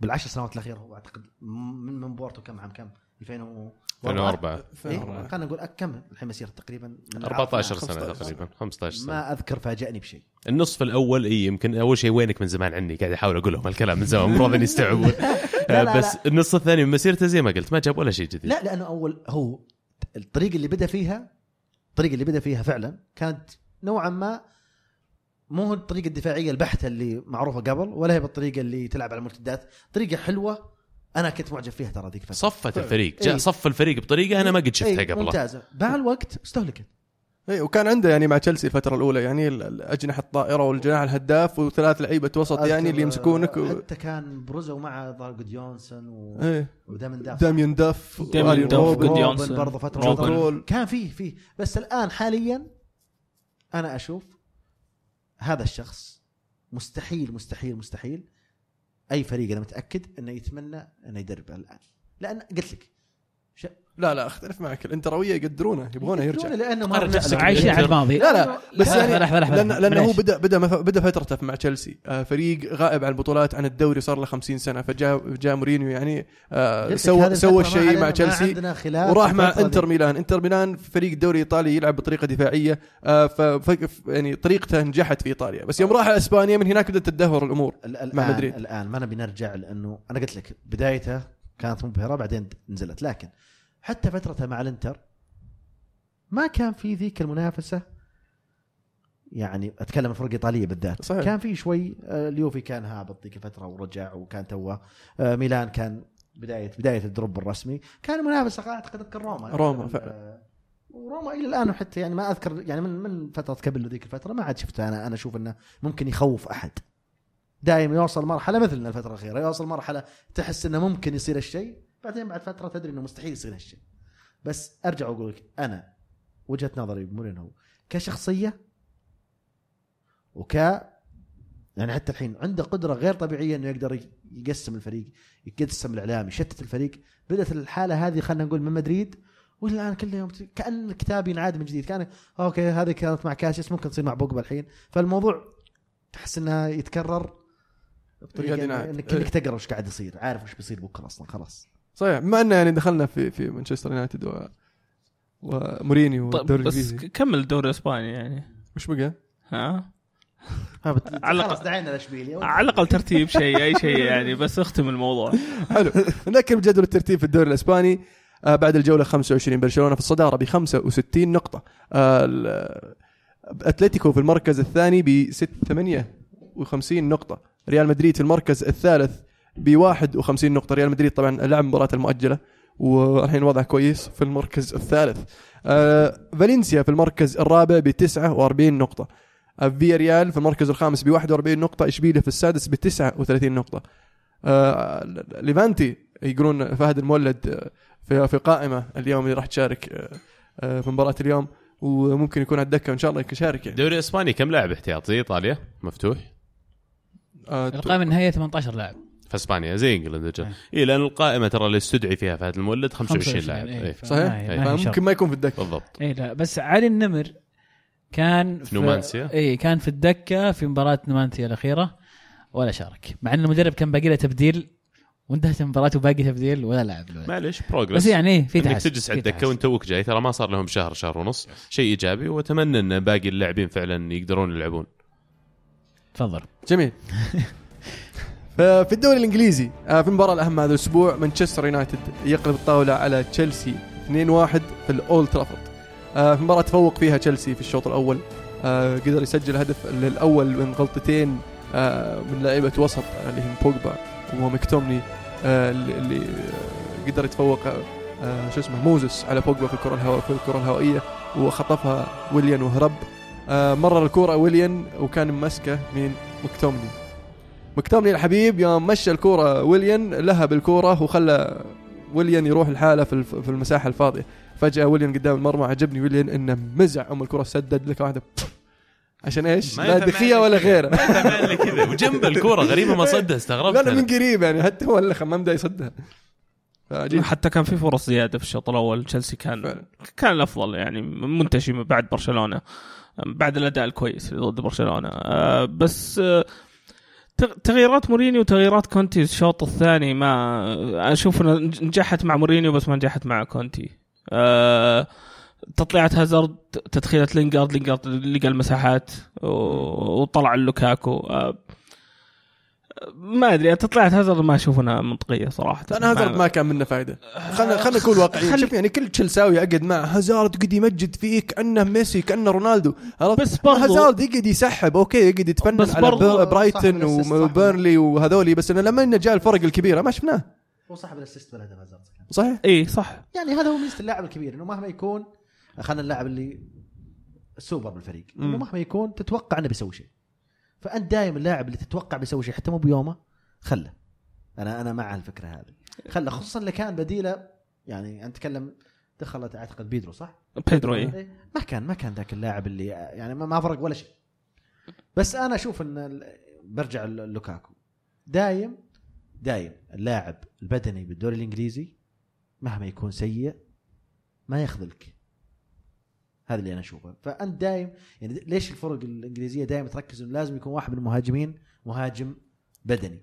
بالعشر سنوات الاخيره هو أعتقد من من بورتو كم عام كم؟ 2000 2004 إيه؟ خلينا نقول كم؟ الحين مسيره تقريبا من 14 سنة 15 تقريبا 15 سنة. ما أذكر فاجأني بشيء. النصف الأول إي يمكن أول شيء وينك من زمان عني؟ قاعد أحاول أقول لهم الكلام من زمان المفروض ان يستوعبون. (laughs) لا، لا. بس النص الثاني من مسيرته زي ما قلت ما جاب ولا شيء جديد. لا لأنه أول هو الطريقة اللي بدأ فيها الطريقة اللي بدأ فيها فعلا كانت نوعا ما مو الطريقة الدفاعية البحتة اللي معروفة قبل ولا هي بالطريقة اللي تلعب على المرتدات. طريقة حلوة أنا كنت معجب فيها ترى ذيك الفترة. صفت الفريق جاء إيه. صف الفريق بطريقة أنا ما قد شفتها إيه، قبل ممتازة. مع الوقت استهلكت. اي وكان عنده يعني مع تشيلسي الفترة الأولى يعني ال- الاجنحه الطائرة والجناح الهداف وثلاث لعيبة وسط يعني اللي يمسكونك و... حتى كان بروزو مع ظهر جوديونسون و... إيه. داميان داف. وآرين داف، جود روبن. يونسون، برضه فترة روبن. كان فيه فيه. بس الآن حاليا أنا أشوف هذا الشخص مستحيل مستحيل مستحيل أي فريق أنا متأكد إنه يتمنى إنه يدرب الآن. لأن قلت لك. لا لا اختلف معك الانترويه يقدرونه يبغونه يرجع لأنه ما. عايشين على الماضي لا لا بس يعني لأن لحظة. لأنه هو معليش. بدا بدأ بدأ فترته مع تشيلسي آه، فريق غائب عن البطولات عن الدوري صار له 50 سنة فجاء جاء مورينيو يعني آه، سوى سوى الشيء مع تشيلسي وراح مع إنتر. ميلان إنتر ميلان فريق الدوري الايطالي يلعب بطريقة دفاعية آه، ف يعني طريقته نجحت في إيطاليا بس يوم راح إسبانيا من هناك بدأت تدهور الأمور مع مدريد. الآن ما نبي نرجع لأنه أنا قلت لك بدايته كانت مبهرة بعدين نزلت لكن حتى فترته مع الانتر ما كان في ذيك المنافسة يعني أتكلم الفرق الايطاليه بالذات. صحيح. كان في شوي آه، اليوفي كان هابط ذيك الفترة ورجع وكان توه. آه، ميلان كان بداية بداية ال drop الرسمي. كان منافسه اعتقد اذكر روما. روما آه، فعلا. وروما إلى الآن حتى يعني ما أذكر يعني من من فترة قبل ذيك الفترة ما عاد شفته. أنا أنا أشوف إنه ممكن يخوف أحد. دائما يوصل مرحلة مثلنا الفترة الأخيرة يوصل مرحلة تحس إنه ممكن يصير الشيء. بعدين بعد فترة تدري إنه مستحيل يصير هالشيء. بس أرجع وأقول لك أنا وجهة نظري بمورينو كشخصية وك يعني حتى الحين عنده قدرة غير طبيعية إنه يقدر يقسم الفريق يقسم الإعلام يشتت الفريق. بدأت الحالة هذه خلينا نقول من مدريد والآن كل يوم كأن الكتاب ينعاد من جديد. كأن okay هذه كانت مع كاسياس ممكن تصير مع بوجبا الحين. فالموضوع تحس إنه يتكرر بطريقة. انك. إنك تقرأ وش قاعد يصير. عارف وش بيصير بكرة أصلا خلاص. صحيح بما انه يعني دخلنا في في مانشستر يونايتد و ومورينيو طيب والدوري بس الإنجليزي. كمل الدوري الإسباني يعني. وش بقى؟ ها؟ ها بت- (laughs) على خلاص الأقل- دعينا لاشبيليا على الأقل ترتيب شيء أي شيء يعني بس اختم الموضوع. حلو. نذكر بجدول الترتيب في الدوري الإسباني. آه بعد الجولة 25 برشلونة في الصدارة ب 65 نقطة. آه أتلتيكو في المركز الثاني ب 58 نقطة. ريال مدريد في المركز الثالث ب 51 نقطة. ريال مدريد طبعا لعب المباراه المؤجلة والحين وضعه كويس في المركز الثالث. آه فالنسيا في المركز الرابع ب 49 نقطة. آه فيا ريال في المركز الخامس ب 41 نقطة. إشبيليا في السادس ب 39 نقطة. آه ليفانتي يقولون فهد المولد آه، في في قائمة اليوم اللي راح تشارك آه، في مباراة اليوم وممكن يكون على الدكه وان شاء الله يشارك يعني. الدوري الاسباني كم لاعب احتياط؟ زي إيطاليا؟ مفتوح. آه، القائمة النهائية 18 لاعب. في إسبانيا زي England. اي لأن القائمة ترى اللي استدعي فيها فهد المولد 25 لاعب إيه، إيه. صحيح؟ إيه. ما فممكن يكون في الدكة بالضبط اي لا بس علي النمر كان في نومانسيا؟ اي كان في الدكة في مباراة نومانسيا الأخيرة ولا شارك مع إن المدرب كان باقي له تبديل وانتهت المباراة وباقي تبديل ولا لعب. معلش بروجرس بس يعني إيه، في إنك تحسن تجلس على في الدكه. وانت توك جاي ترى ما صار لهم شهر شهر ونص شيء إيجابي وأتمنى إن باقي اللاعبين فعلا يقدرون يلعبون تفضل جميل (laughs) ففي الدوري الإنجليزي آه، في المباراه الأهم هذا الأسبوع مانشستر يونايتد يقلب الطاولة على تشيلسي 2-1 في الأولد ترافورد. آه، في مباراة تفوق فيها تشيلسي في الشوط الأول. آه، قدر يسجل هدف الأول من غلطتين من لاعيبه وسط اللي هم بوجبا ومكتومني اللي قدر يتفوق شو اسمه موزس على بوجبا في الكرة الهواء في الكرة الهوائية وخطفها ويليان وهرب. مرر الكرة ويليان وكان ممسكه من مكتومني مكتومني الحبيب يوم مشى الكورة ويليان لهب الكورة وخلى ويليان يروح الحاله في في المساحة الفاضية فجأة ويليان قدام المرمى عجبني ويليان إنه مزع أم الكره سدد لك واحدة عشان إيش؟ ما لا دخيه ولا. غيره ما كذا وجنب الكورة غريبة ما صدها استغربت لا. من قريب يعني حتى هو اللي ما بدا يصدها حتى كان في فرص زيادة في الشوط الأول تشيلسي كان فعلا. كان الأفضل يعني منتشي من بعد برشلونة بعد الأداء الكويس ضد برشلونة آه، بس آه، تغييرات مورينيو وتغييرات كونتي الشوط الثاني ما أشوف نجحت مع مورينيو بس ما نجحت مع كونتي. آه، تطليعة هازارد تدخيلة لينجارد لينجارد لقى المساحات وطلع لوكاكو. آه، ما أدري تطليعة هازارد ما أشوف إنها منطقية صراحة. أنا هازارد ما كان منه فائده خلينا خلينا نكون واقعيين. خل- شوف يعني كل تشيلساوي يقعد مع هازارد يقعد يمجد فيه كأنه ميسي كأنه رونالدو؟ بس برضو- هازارد يقعد يسحب okay يقعد يتفنن بس على برضو بر- برايتون صاحب ال assist، صاحب وبيرنلي وهذولي بس إنه لما إنه جاء الفرق الكبيرة ما شفناه. هو صاحب ال assist بالهدف هازارد صحيح؟ إي صح. يعني هذا هو ميزة اللاعب الكبير إنه مهما يكون خلينا اللاعب اللي السوبر بالفريق إنه. مهما يكون تتوقع إنه بيسوي شيء. فأنت دائما اللاعب اللي تتوقع بيسوي شيء حتى مو بيومه خله. أنا أنا مع الفكرة هذه. خله خصوصا اللي كان بديله يعني نتكلم دخلت أعتقد بيدرو صح؟ بيدرو اي إيه، ما كان ما كان ذاك اللاعب اللي يعني ما- فرق ولا شيء. بس أنا أشوف إن برجع لوكاكو. دايم دايم اللاعب البدني بالدوري الإنجليزي مهما يكون سيء ما يخذلك. هذا اللي أنا أشوفه. فأنت دايم يعني ليش الفرق الإنجليزية دائما تركز؟ إنه لازم يكون واحد من المهاجمين مهاجم بدني.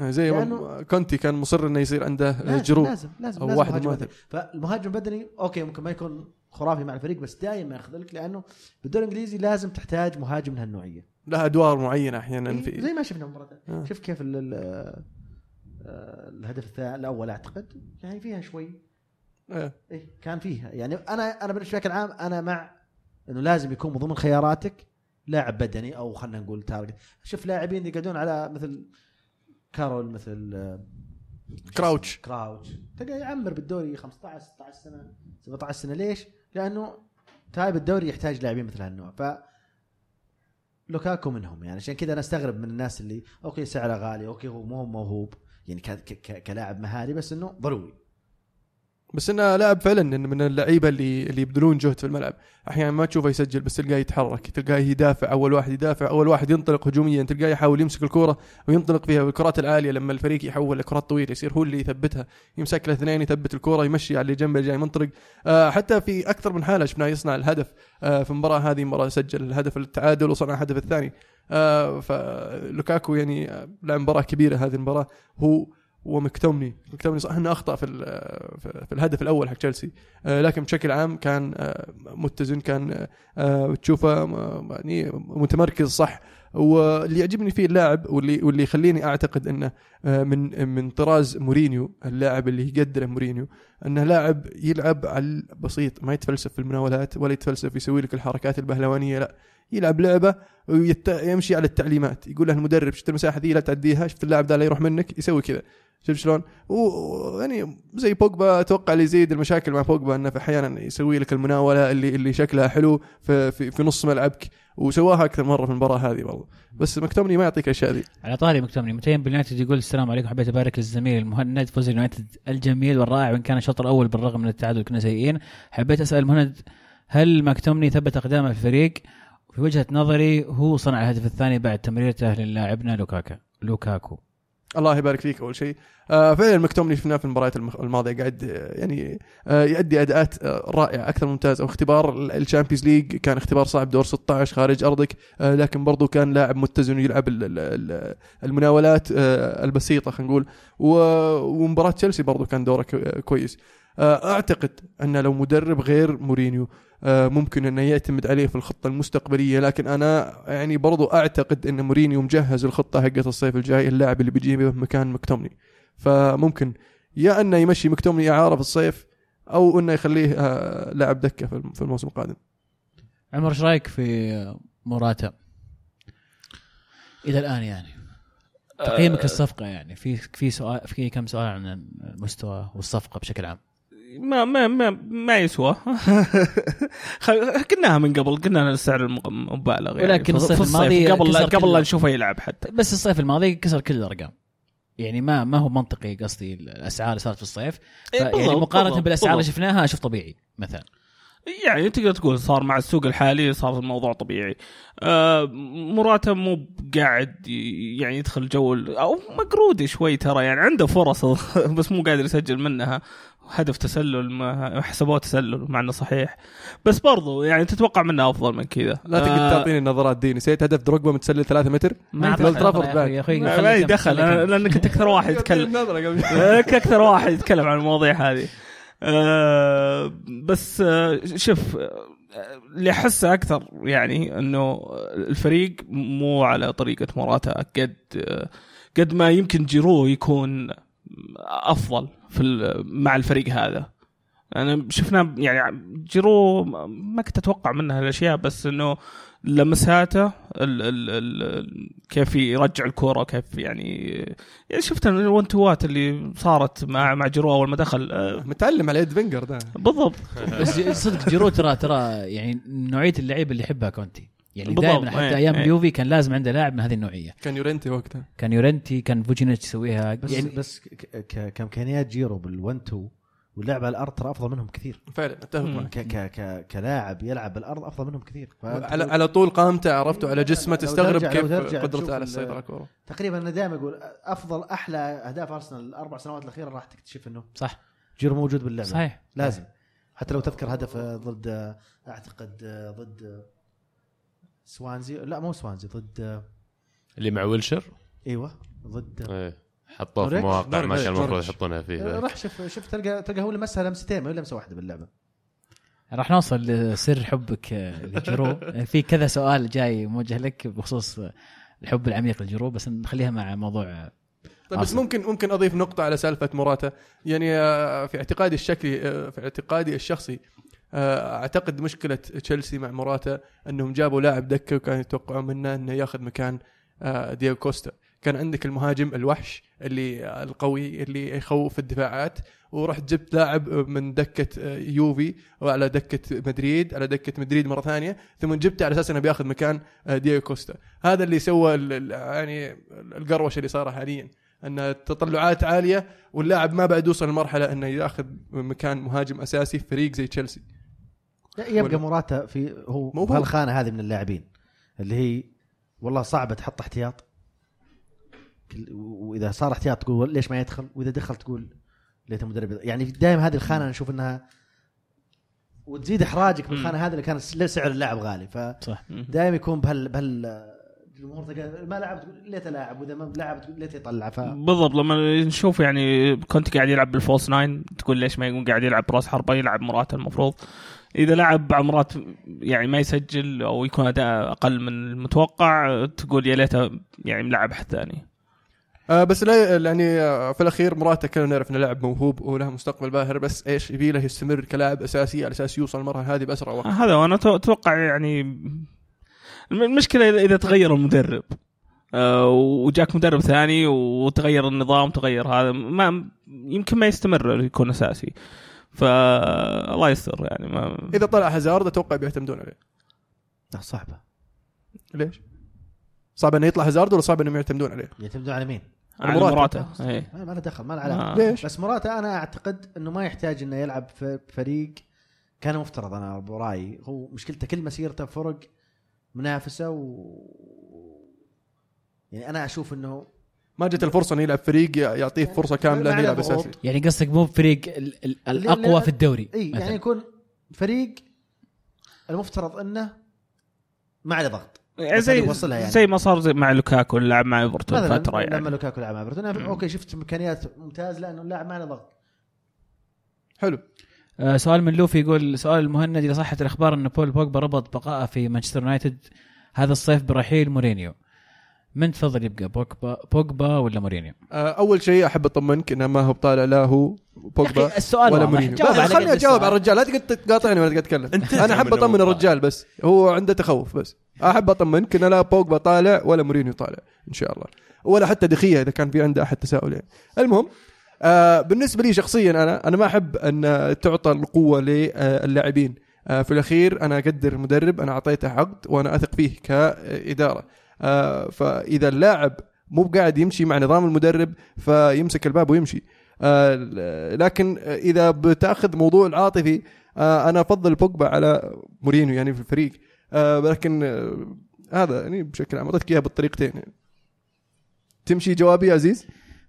زي ما لأنه- كونتي كان مصر إنه يصير عنده جيرو لازم لازم أو لازم واحد مهاجم بدني. فالمهاجم البدني okay ممكن ما يكون خرافي مع الفريق بس دائما يخذلك لأنه بالدوري الإنجليزي لازم تحتاج مهاجم من هالنوعيه لها أدوار معينة أحيانا إيه، في زي ما شفنا المباراه آه. شوف كيف ال- ال- آه، الهدف الثاني الأول أعتقد يعني فيها شوي إيه. إيه كان فيها. يعني أنا أنا بشكل عام أنا مع إنه لازم يكون من ضمن خياراتك لاعب بدني أو خلينا نقول target. شوف لاعبين يقعدون على مثل كارول مثل آه، كراوتش. كراوتش. تلقى يعمر بالدوري 15 16 سنة 17 سنة. ليش؟ لأنه type الدوري يحتاج لاعبين مثل هالنوع. ف لوكاكو منهم. يعني عشان كذا أنا أستغرب من الناس اللي okay سعره غالي okay هو مو موهوب يعني ك- ك- كلاعب مهاري بس إنه ضروري. بس إنه لاعب فعلا من اللعيبة اللي اللي يبذلون جهد في الملعب. أحيانا ما تشوفه يسجل بس تلقاه يتحرك تلقاه يدافع أول واحد يدافع أول واحد ينطلق هجوميا تلقاه يحاول يمسك الكوره وينطلق فيها والكرات العالية لما الفريق يحول لكرات طويلة يصير هو اللي يثبتها. يمسك له اثنين يثبت الكوره يمشي على اللي جنبه جاي منطلق آه حتى في أكثر من حالة شفناه يصنع الهدف آه في المباراه هذه مباراة سجل الهدف التعادل وصنع الهدف الثاني. آه فلوكاكو يعني آه، لعب مباراة كبيرة هذه المباراة. هو ومكتومني. مكتومني صح انه أخطأ في في الهدف الأول حق تشيلسي. آه، لكن بشكل عام كان آه، متزن كان آه، تشوفه يعني متمركز صح. واللي يعجبني فيه اللاعب واللي واللي يخليني أعتقد أنه آه، من من طراز مورينيو اللاعب اللي يقدره مورينيو أنه لاعب يلعب على البسيط ما يتفلسف في المناولات ولا يتفلسف يسوي لك الحركات البهلوانية لا. يلعب لعبة ويمشي على التعليمات يقول له المدرب شفت المساحة ذي لا تعديها شفت اللاعب ذا لا يروح منك؟ يسوي كذا. شفت شلون؟ ويعني زي بوجبا أتوقع اللي يزيد المشاكل مع بوجبا أنه أحيانا يسوي لك المناولة اللي اللي شكلها حلو في في, في نص ملعبك. وسواها أكثر مرة في المباراة هذه برضه بس مكتومني ما يعطيك الأشياء ذي. على طاري مكتومني متيم باليونايتد يقول السلام عليكم حبيت أبارك للزميل المهند فوز اليونايتد الجميل والرائع وإن كان الشوط الأول بالرغم من التعادل كنا سيئين. حبيت أسأل المهند هل مكتومني ثبت اقدامه في الفريق؟ في وجهة نظري هو صنع الهدف الثاني بعد تمريرته للاعبنا لوكاكا لوكاكو. الله يبارك فيك أول شيء. آه فعلا مكتومني شفناه في المباريات الماضية قاعد آه، يعني آه يؤدي أداءات رائعة أكثر ممتاز. أو اختبار ال Champions League كان اختبار صعب دور 16 خارج أرضك لكن برضو كان لاعب متزن ويلعب ال- ال- ال- المناولات البسيطة خلينا نقول. ومباراة تشيلسي برضو كان دوره كويس. أعتقد أن لو مدرب غير مورينيو آه، ممكن أنه يعتمد عليه في الخطة المستقبلية لكن أنا يعني برضو أعتقد أن مورينيو مجهز الخطة حقت الصيف الجاي اللاعب اللي بيجيبه مكان مكتومني. فممكن يا أنه يمشي مكتومني إعارة في الصيف أو أنه يخليه آه، لاعب دكة في الموسم القادم. عمر إيش رأيك في موراتا؟ إلى الآن يعني. تقييمك للصفقه يعني في في سؤال في كم سؤال عن المستوى والصفقة بشكل عام؟ ما ما ما ما يسوى. (laughs) قلناها من قبل قلنا السعر مبالغ يعني. ولكن الصيف الماضي قبل قبل لا نشوفه يلعب حتى. بس الصيف الماضي كسر كل الأرقام. يعني ما ما هو منطقي قصدي الأسعار اللي صارت في الصيف. يعني مقارنة بالأسعار اللي. شفناها أشوف طبيعي مثلا. يعني تقدر تقول صار مع السوق الحالي صار الموضوع طبيعي. آه مراته مو قاعد يعني يدخل جو ال- أو مقرود شوي ترى يعني عنده فرص (laughs) بس مو قادر يسجل منها. هدف تسلل ما حسبوه تسلل مع إنه صحيح. بس برضو يعني تتوقع منه أفضل من كذا. لا تقدر آه، تعطيني النظرات دي نسيت هدف دروجبا متسلل 3 متر؟ ما ترافورد يا أخوي ما يدخل لأنك انت أكثر واحد يتكلم. (laughs) (laughs) أكثر واحد يتكلم عن المواضيع هذه. آه، بس آه، شوف آه، اللي أحسه أكثر يعني إنه الفريق مو على طريقة موراتا. قد آه، قد ما يمكن جيرو يكون أفضل في مع الفريق هذا. أنا شفناه يعني جيرو ما كنت أتوقع منه هالأشياء بس إنه لمساته كيف يرجع الكورة كيف يعني يعني شفت ال one two ات اللي صارت مع مع جيرو أول ما دخل آه، متعلم على يد فينجر ده. بالضبط. (laughs) بس صدق جيرو ترى ترى يعني نوعية اللعيبه اللي يحبها كونتي. يعني دائما حتى إيه، أيام إيه. اليوفي كان لازم عنده لاعب من هذه النوعية. كان يورنتي وقتها. كان يورنتي كان فوجينيتش يسويها. بس يعني بس ك- ك- كإمكانيات جيرو بال1 2 واللعب على الأرض ترى أفضل منهم كثير. فعلا أتفق. معك. ك ك ك كلاعب يلعب بالأرض أفضل منهم كثير. على لو- على طول قامته عرفته على جسمه تستغرب كيف قدرته على ال- السيطرة على الكورة. تقريبا أنا دائما أقول أفضل أحلى أهداف أرسنال الأربع سنوات الأخيرة راح تكتشف إنه صح. جيرو موجود باللعبة. صحيح. لازم. حتى لو تذكر هدف آه، ضد آه، أعتقد آه، ضد سوانزي. لا مو سوانزي ضد اللي مع ويلشر؟ إيوه ضد إيه. حطوه في؟ مواقع ما كان المفروض. يحطونها فيه آه، راح شوف شوف تلقى تلقى هو لمسها لمستين ما هي لمسه واحدة باللعبة راح نوصل لسر حبك لجيرو (laughs) في كذا سؤال جاي موجه لك بخصوص الحب العميق لجيرو بس نخليها مع موضوع طيب بس. ممكن ممكن أضيف نقطة على سالفة موراتا يعني آه، في اعتقادي الشكلي آه، في اعتقادي الشخصي آه، أعتقد مشكلة تشيلسي مع موراتا أنهم جابوا لاعب دكة وكانوا يتوقعون منه أنه ياخذ مكان آه، دياغو كوستا كان عندك المهاجم الوحش اللي القوي اللي يخوف الدفاعات ورحت جبت لاعب من دكة آه، يوفي وعلى دكة مدريد على دكة مدريد مرة ثانية ثم جبته على أساس إنه بياخذ مكان آه، دياغو كوستا. هذا اللي سوى يعني القروشه اللي صار حاليا إن تطلعات عالية واللاعب ما بعد يوصل لمرحلة إنه ياخذ مكان مهاجم أساسي في فريق زي تشيلسي. يبقى ولا- موراتا في هو موهوب. بهالخانه هذه من اللاعبين اللي هي والله صعبة تحط احتياط. وإذا صار احتياط تقول ليش ما يدخل؟ وإذا دخل تقول ليته مدرب يعني دائما هذه الخانة نشوف إنها وتزيد إحراجك بالخانه هذه اللي كان سعر اللاعب غالي. صح. فدائما يكون بهال بهال الجمهور ما لعب تقول ليته لاعب. وإذا ما لعب تقول ليته يطلع. ف بالضبط. لما نشوف يعني كنت قاعد يلعب بال false nine تقول ليش ما يقوم قاعد يلعب براس حربة؟ يلعب موراتا المفروض. إذا لعب بعض مرات يعني ما يسجل أو يكون أداء أقل من المتوقع تقول يا ليته يعني ملعب احد ثاني. آه بس لا يعني آه، في الأخير مراته كلنا نعرف إنه لاعب موهوب وله مستقبل باهر بس إيش يبي له يستمر كلاعب أساسي على أساس يوصل المرحله هذه بأسرع وقت. هذا وأنا تو- أتوقع يعني الم- المشكلة اذا إذا تغير المدرب آه، وجاك مدرب ثاني وتغير النظام تغير هذا ما يمكن ما يستمر يكون أساسي. فالله يستر يعني ما إذا طلع هازارد أتوقع بيعتمدون عليه. لا صعبة. ليش؟ صعب إنه يطلع هازارد ولا صعب إنهم يعتمدون عليه؟ يعتمدون على مين؟ على مراته. مراته إيه. ما له دخل ما له علاقة آه. ليش؟ بس مراتا أنا أعتقد إنه ما يحتاج إنه يلعب في فريق كان مفترض أنا برايي هو مشكلته كل مسيرته فرق منافسة و يعني أنا أشوف إنه ما جت الفرصة انه يلعب فريق يعطيه فرصة كاملة إنه يلعب. أساسي يعني قصدك مو فريق ال- ال- الأقوى في الدوري إي. يعني يكون فريق المفترض إنه ما عليه ضغط زي هذه وصلها يعني. زي ما صار زي مع لوكاكو اللي لعب مع أيفرتون فترة لما يعني. لوكاكو لعب مع أيفرتون okay شفت إمكانيات ممتاز لأنه اللاعب ما عليه ضغط. حلو. آه سؤال من لوفي يقول سؤال المهند اذا صحت الأخبار إن بول بوجبا ربط بقائه في مانشستر يونايتد هذا الصيف برحيل مورينيو. من تفضل يبقى بوجبا بوجبا ولا مورينيو؟ آه، أول شيء أحب أطمنك إنه ما هو بطالع لا هو بوجبا السؤال ولا. مورينيو. لا، قد أجاوب. على الرجال. لا تقاطعني ولا تقعد تتكلم. انت أنا أحب من أطمن الرجال بس. هو عنده تخوف بس. أحب اطمنك ان لا بوجبا طالع ولا مورينيو طالع إن شاء الله. ولا حتى دخية إذا كان في عنده أحد تساؤل يعني المهم آه بالنسبة لي شخصيا أنا أنا ما أحب أن تعطى القوة للاعبين. آه في الأخير أنا أقدر المدرب أنا أعطيته عقد وأنا أثق فيه كإدارة. آه فإذا اللاعب مو قاعد يمشي مع نظام المدرب فيمسك الباب ويمشي. آه لكن إذا بتأخذ موضوع العاطفي آه أنا أفضل بوجبا على مورينيو يعني في الفريق. آه لكن آه هذا يعني بشكل عام أعطيتك إياها بالطريقتين. يعني. تمشي جوابي يا عزيز؟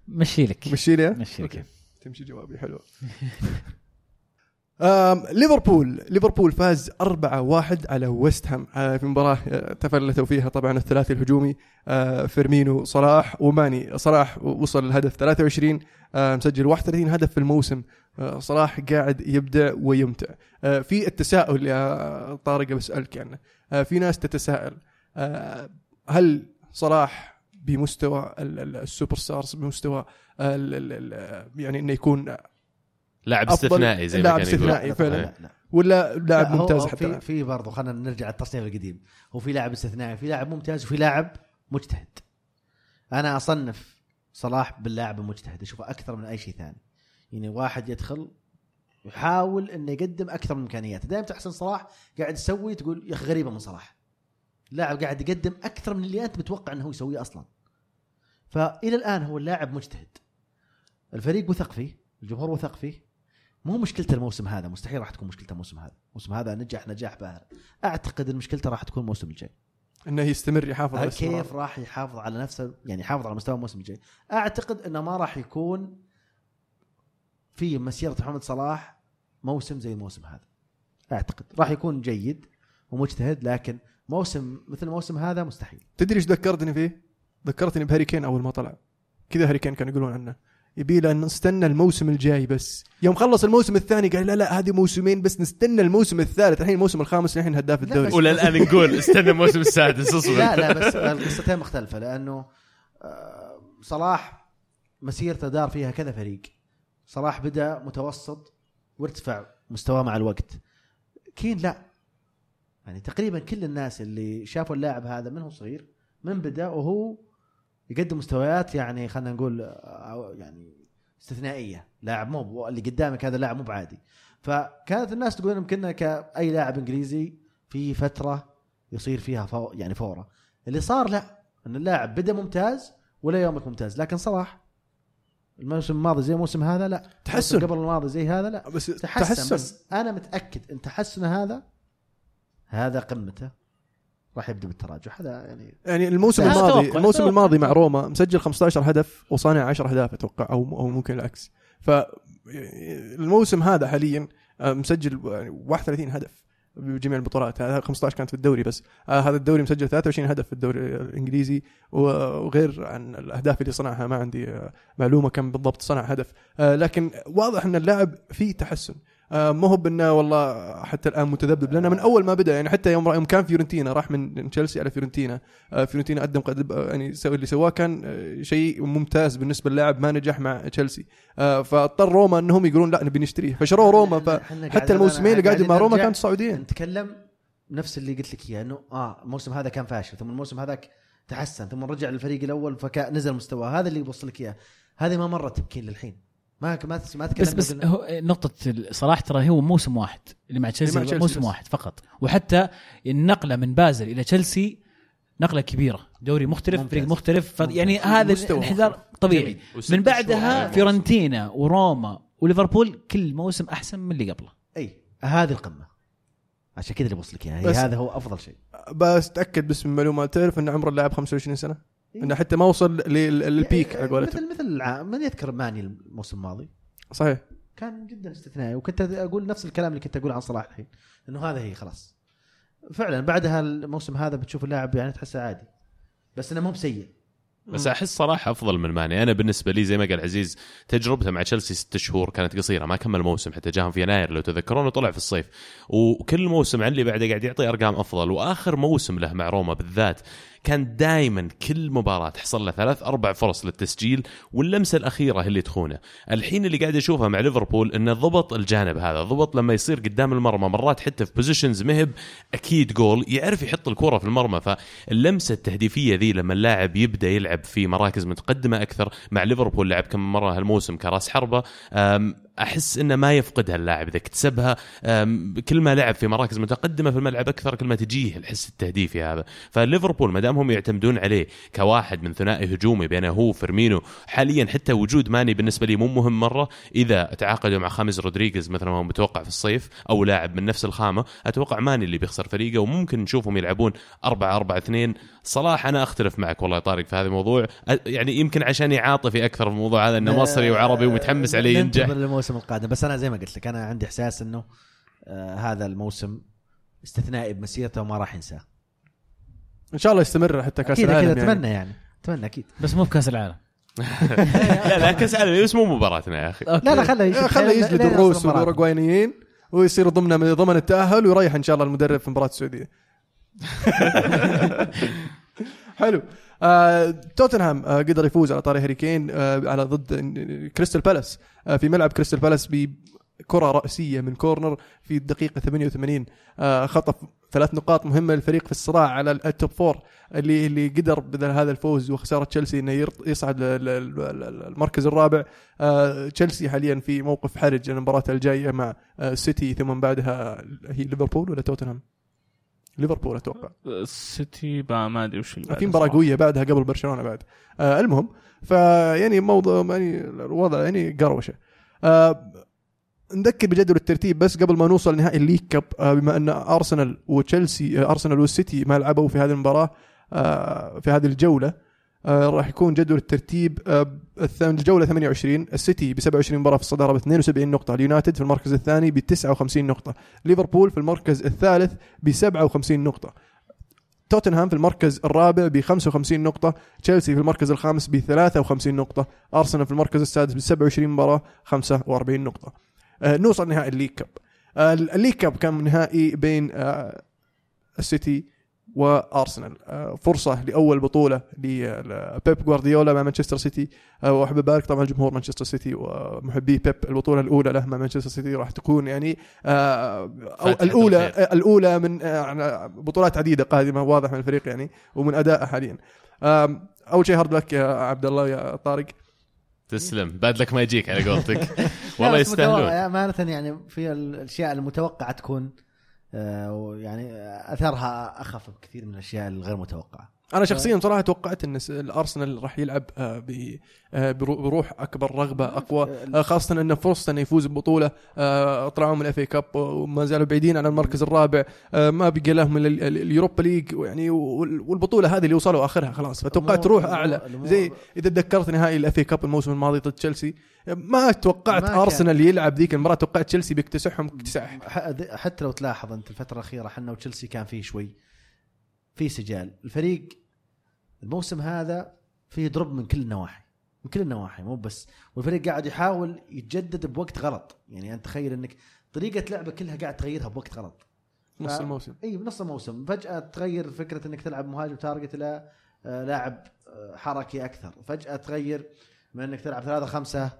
مشي لك. مشي لي؟ مشي لك. تمشي جوابي حلو. (laughs) ليفربول. ليفربول فاز 4-1 على ويست هام. آه، في مباراة آه، تفلتوا فيها طبعا الثلاثي الهجومي آه، فيرمينو صلاح وماني. صلاح وصل الهدف 23 آه، مسجل 31 هدف في الموسم. صلاح قاعد يبدع ويمتع. آه، في التساؤل يا طارق بسألك يعني. آه، في ناس تتساءل آه، هل صلاح بمستوى ال- ال- ال super stars بمستوى ال- ال- ال- يعني إنه يكون لاعب استثنائي زي ما لاعب استثنائي. لا فعلا. لا لا. ولا لاعب لا، ممتاز حتى؟ في؟ في برضه خلينا نرجع للتصنيف القديم. هو في لاعب استثنائي في لاعب ممتاز وفي لاعب مجتهد. أنا أصنف صلاح باللاعب المجتهد أشوفه أكثر من أي شيء ثاني. يعني واحد يدخل يحاول إنه يقدم أكثر من إمكانياته. دائما تحسن صلاح قاعد يسوي تقول يا أخي غريبة من صلاح. لاعب قاعد يقدم أكثر من اللي أنت متوقع إنه هو يسويه أصلا. فإلى الآن هو اللاعب مجتهد. الفريق وثق فيه الجمهور وثق فيه. مو مشكلته الموسم هذا مستحيل راح تكون مشكلته الموسم هذا. الموسم هذا نجح نجاح باهر أعتقد إن مشكلته راح تكون الموسم الجاي. إنه يستمر يحافظ على كيف. راح يحافظ على نفسه يعني يحافظ على مستوى الموسم الجاي. أعتقد إنه ما راح يكون في مسيرة محمد صلاح موسم زي الموسم هذا. أعتقد راح يكون جيد ومجتهد لكن موسم مثل الموسم هذا مستحيل. تدري إيش ذكرتني فيه؟ ذكرتني بهاري كين أول ما طلع. كذا هاري كين كانوا يقولون عنه. يبي له نستنى الموسم الجاي بس. يوم خلص الموسم الثاني قال لا لا هذه موسمين بس نستنى الموسم الثالث. الحين الموسم الخامس الحين هداف الدوري. ولا الآن نقول استنى الموسم السادس (laughs) اصبر. لا لا بس القصتين مختلفة لأنه آه، صلاح مسيرته دار فيها كذا فريق. صلاح بدأ متوسط وارتفع مستواه مع الوقت. كين لا. يعني تقريبا كل الناس اللي شافوا اللاعب هذا من هو صغير من بدأ وهو يقدم مستويات يعني خلينا نقول يعني استثنائية. لاعب مو اللي قدامك هذا لاعب مو بعادي. فكانت الناس تقول يمكننا كأي لاعب إنجليزي في فترة يصير فيها فو يعني فورة. اللي صار لا. إن اللاعب بدأ ممتاز ولا يومك ممتاز. لكن صلاح الموسم الماضي زي الموسم هذا؟ لا. تحسن. قبل الماضي زي هذا؟ لا. بس تحسن, تحسن. بس أنا متأكد إن تحسنه هذا هذا قمته راح يبدأ بالتراجع. هذا يعني يعني الموسم الماضي أتوقع- الموسم أتوقع. الماضي مع روما مسجل 15 هدف وصانع 10 أهداف أتوقع أو أو ممكن العكس. ف الموسم هذا حاليا آه، مسجل يعني 31 هدف. بجميع البطولات. هذا 15 كانت في الدوري بس. آه هذا الدوري مسجل 23 هدف في الدوري الإنجليزي. وغير عن الأهداف اللي صنعها ما عندي آه معلومة كم بالضبط صنع هدف. آه لكن واضح إن اللاعب فيه تحسن. مو هو بأنه والله حتى الآن متذبذب لأنه من أول ما بدأ يعني حتى يوم يوم كان فيورنتينا راح من تشيلسي على فيورنتينا. آه فيورنتينا قدم قد يعني سوى اللي سواه كان آه شيء ممتاز بالنسبة للاعب ما نجح مع تشيلسي. آه فاضطر روما إنهم يقولون لا نبي نشتريه. فشروه روما فحتى الموسمين اللي قاعدين مع روما نرجع كانوا سعوديين. نتكلم نفس اللي قلت لك إياه إنه آه الموسم هذا كان فاشل ثم الموسم هذاك تحسن ثم رجع للفريق الأول فنزل مستواه. هذا اللي يوصل لك إياه. هذه ما مرت تبكين للحين. ما ما ما تكلم بس بس هو نقطة الصراحة ترى هو موسم واحد اللي مع تشيلسي موسم بس. واحد فقط. وحتى النقلة من بازل إلى تشيلسي نقلة كبيرة. دوري مختلف ممتاز. فريق مختلف. يعني. هذا الانحدار. طبيعي. من بعدها يعني فيورنتينا وروما وليفربول كل موسم أحسن من اللي قبله. أي هذه القمة. عشان كذا اللي بوصل لك اياها هي بس- هذا هو أفضل شيء. بس تأكد بس من معلومه تعرف إن عمر اللاعب 25 سنة؟ إنه حتى ما وصل لل- للبيك على قولتهم. مثل مثل من يذكر ماني الموسم الماضي؟ صحيح. كان جدا استثنائي وكنت أقول نفس الكلام اللي كنت أقوله عن صلاح الحين إنه هذا هي خلاص. فعلا بعدها الموسم هذا بتشوف اللاعب يعني تحسه عادي بس إنه مو بسيء. بس أحس صراحة أفضل من ماني. أنا بالنسبة لي زي ما قال عزيز تجربته مع تشيلسي ست شهور كانت قصيرة ما كمل موسم حتى جاهم في يناير لو تذكرون وطلع في الصيف. وكل موسم عن اللي بعده قاعد يعطي أرقام أفضل. وآخر موسم له مع روما بالذات كان دائما كل مباراة تحصل له ثلاث أربع فرص للتسجيل واللمسة الأخيرة اللي تخونه. الحين اللي قاعد أشوفه مع ليفربول إنه ضبط الجانب هذا ضبط لما يصير قدام المرمى مرات حتى في positions مهب أكيد جول يعرف يحط الكرة في المرمى. فاللمسة التهديفية ذي لما اللاعب يبدأ يلعب في مراكز متقدمة أكثر مع ليفربول لعب كم مرة هالموسم كرأس حربة. أحس إنه ما يفقدها اللاعب إذا اكتسبها. كل ما لعب في مراكز متقدمة في الملعب أكثر كل ما تجيه الحس التهديفي هذا. فليفربول ما دام هم يعتمدون عليه كواحد من ثنائي هجومي بينه هو وفيرمينو حاليا حتى وجود ماني بالنسبة لي مو مهم مرة. إذا تعاقدوا مع خاميس رودريغيز مثل ما هو متوقع في الصيف أو لاعب من نفس الخامة أتوقع ماني اللي بيخسر فريقه وممكن نشوفهم يلعبون 4 4 2 صلاح أنا أختلف معك والله يا طارق في هذا الموضوع. يعني يمكن عشان عاطفي أكثر في الموضوع هذا إنه مصري وعربي ومتحمس عليه ينجح. الموسم القادم بس أنا زي ما قلت لك أنا عندي احساس انه آه هذا الموسم استثنائي بمسيرته وما راح ينساه ان شاء الله يستمر حتى كاس العالم أكيد يعني. اتمنى يعني اتمنى أكيد بس مو كأس العالم لا لا كاس عالمي بس مو مباراتنا يا أخي لا لا خله آه، خله يجلد الروس والاوروغواينيين ويصير ضمن ضمن التاهل ويريح ان شاء الله المدرب في مباراه السعوديه حلو آه توتنهام آه قدر يفوز على طاري هاري كين آه على ضد كريستال بالاس. في ملعب كريستال بالاس بكرة رأسية من corner في الدقيقة 88 آه خطف ثلاث نقاط مهمة للفريق في الصراع على ال top four اللي اللي قدر بهذا الفوز وخسارة تشيلسي إنه يصعد المركز الرابع. تشيلسي حاليا في موقف حرج المباراة الجاية مع سيتي ثم بعدها هي ليفربول ولا توتنهام؟ ليفربول أتوقع. السيتي بقى ما أدري وش في مباراة. قوية بعدها قبل برشلونة بعد. آه المهم فيعني موضوع يعني الوضع يعني قروشة. آه نذكر بجدول الترتيب بس قبل ما نوصل نهائي ال league cup آه بما أن أرسنال وتشيلسي آه أرسنال والسيتي ما لعبوا في هذه المباراة آه في هذه الجولة آه راح يكون جدول الترتيب آه الجولة 28 السيتي ب 27 مباراة في الصدارة ب 72 نقطة اليونايتد في المركز الثاني ب 59 نقطة ليفربول في المركز الثالث ب 57 نقطة توتنهام في المركز الرابع ب 55 نقطة، تشيلسي في المركز الخامس ب 53 نقطة، أرسنال في المركز السادس ب 27 مباراة 45 نقطة. آه نوصل نهائي ال league cup. آه ال league cup كان نهائي بين آه السيتي وأرسنال. آه فرصة لأول بطولة لبيب جوارديولا مع مانشستر سيتي. آه وأحب أبارك طبعا جمهور مانشستر سيتي ومحبي بيب البطولة الأولى له مع مانشستر سيتي راح تكون يعني آه الأولى الخير. الأولى من بطولات عديدة قادمة واضح من الفريق يعني ومن ادائه حاليا. أول شيء hard luck يا عبد الله يا طارق. تسلم. bad luck ما يجيك على قولتك. (laughs) والله يستاهلون. أمانة يعني في الأشياء المتوقعة تكون يعني أثرها أخف بكثير من الأشياء الغير متوقعة. أنا شخصيا صراحة توقعت إن الأرسنال راح يلعب آه، آه، برو- بروح أكبر رغبة أقوى آه، خاصة انه فرصته إنه يفوز ببطولة طلعوا من ال FA Cup وما زالوا بعيدين عن المركز الرابع ما بقى لهم ال Europa League يعني وال- والبطولة هذه اللي وصلوا آخرها خلاص. فتوقعت روح أعلى. زي إذا تذكرت نهائي ال FA Cup الموسم الماضي ضد تشيلسي ما توقعت ما أرسنال يلعب ذيك المباراة توقعت تشيلسي بيكتسحهم اكتساح. حتى لو تلاحظ أنت الفترة الأخيرة إحنا وتشيلسي كان فيه شوي في سجال. الفريق الموسم هذا فيه drop من كل النواحي. من كل النواحي مو بس. والفريق قاعد يحاول يتجدد بوقت غلط. يعني أنت تخيل إنك طريقة لعبة كلها قاعد تغيرها بوقت غلط. نص الموسم. إي بنص الموسم. فجأة تغير فكرة إنك تلعب مهاجم target إلى آه، لاعب آه، حركي أكثر. فجأة تغير من إنك تلعب 3 5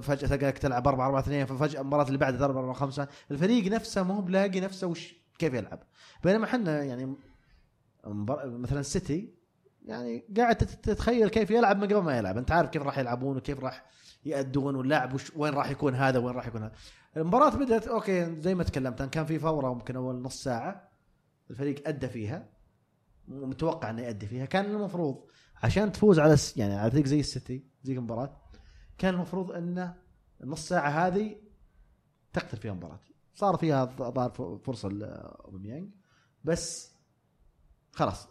فجأة تلقاك تلعب 4 4 2 ففجأة المباراة اللي بعدها 4 4 5 الفريق نفسه ما هو بلاقي نفسه وش كيف يلعب. بينما إحنا يعني مثلا السيتي يعني قاعد تت- تتخيل كيف يلعب من قبل ما يلعب. أنت عارف كيف راح يلعبون وكيف راح يأدون واللاعب وين راح يكون هذا وين راح يكون هذا. المباراة بدأت okay زي ما تكلمت كان في فورة ممكن أول نص ساعة الفريق أدى فيها ومتوقع إنه يأدي فيها. كان المفروض عشان تفوز على يعني على فريق زي السيتي زي المباراة كان المفروض انه النص ساعة هذه تقتل فيها المباراة. صار فيها ظهر فرصة لاوباميانج بس خلاص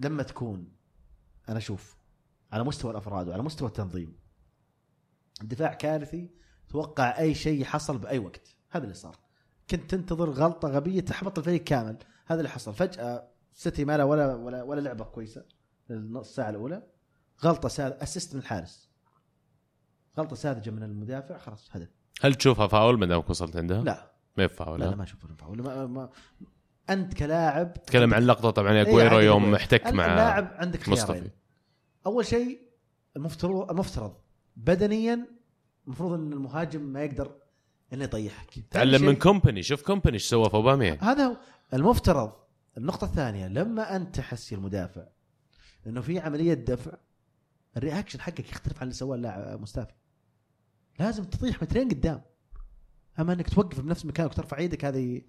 لما تكون أنا أشوف على مستوى الأفراد وعلى مستوى التنظيم الدفاع كارثي توقع أي شيء حصل بأي وقت. هذا اللي صار. كنت تنتظر غلطة غبية تحبط الفريق كامل. هذا اللي حصل. فجأة سيتي ما له ولا ولا ولا لعبة كويسة النص ساعة الأولى. غلطة ساذ اسيست من الحارس. غلطة ساذجة من المدافع خلاص هدف. هل تشوفها فاول ما دامك وصلت عندها؟ لا. ما هي فاول لا, لا ما أشوف إنه فاول. ما ما أنت كلاعب تكلم عن لقطة طبعا إيه، أجويرو عادي يوم. احتك مع اللاعب عندك خيارين. مصطفى. أول شيء المفترض المفترض بدنيا المفروض إن المهاجم ما يقدر إنه يطيحك. تعلم من كومباني شوف كومباني إيش سوى في أوباميانج. هذا هو. المفترض النقطة الثانية لما أنت تحس يا المدافع أنه في عملية دفع ال reaction حقك يختلف عن اللي سواه اللاعب موستافي لازم تطيح مترين قدام. أما أنك توقف بنفس مكانك وترفع يدك هذه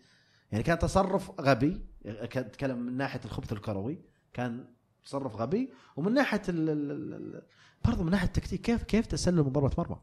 يعني كان تصرف غبي اتكلم من ناحية الخبث الكروي كان تصرف غبي ومن ال- برضه من ناحية التكتيك كيف كيف تسلم من ضربة مرمى؟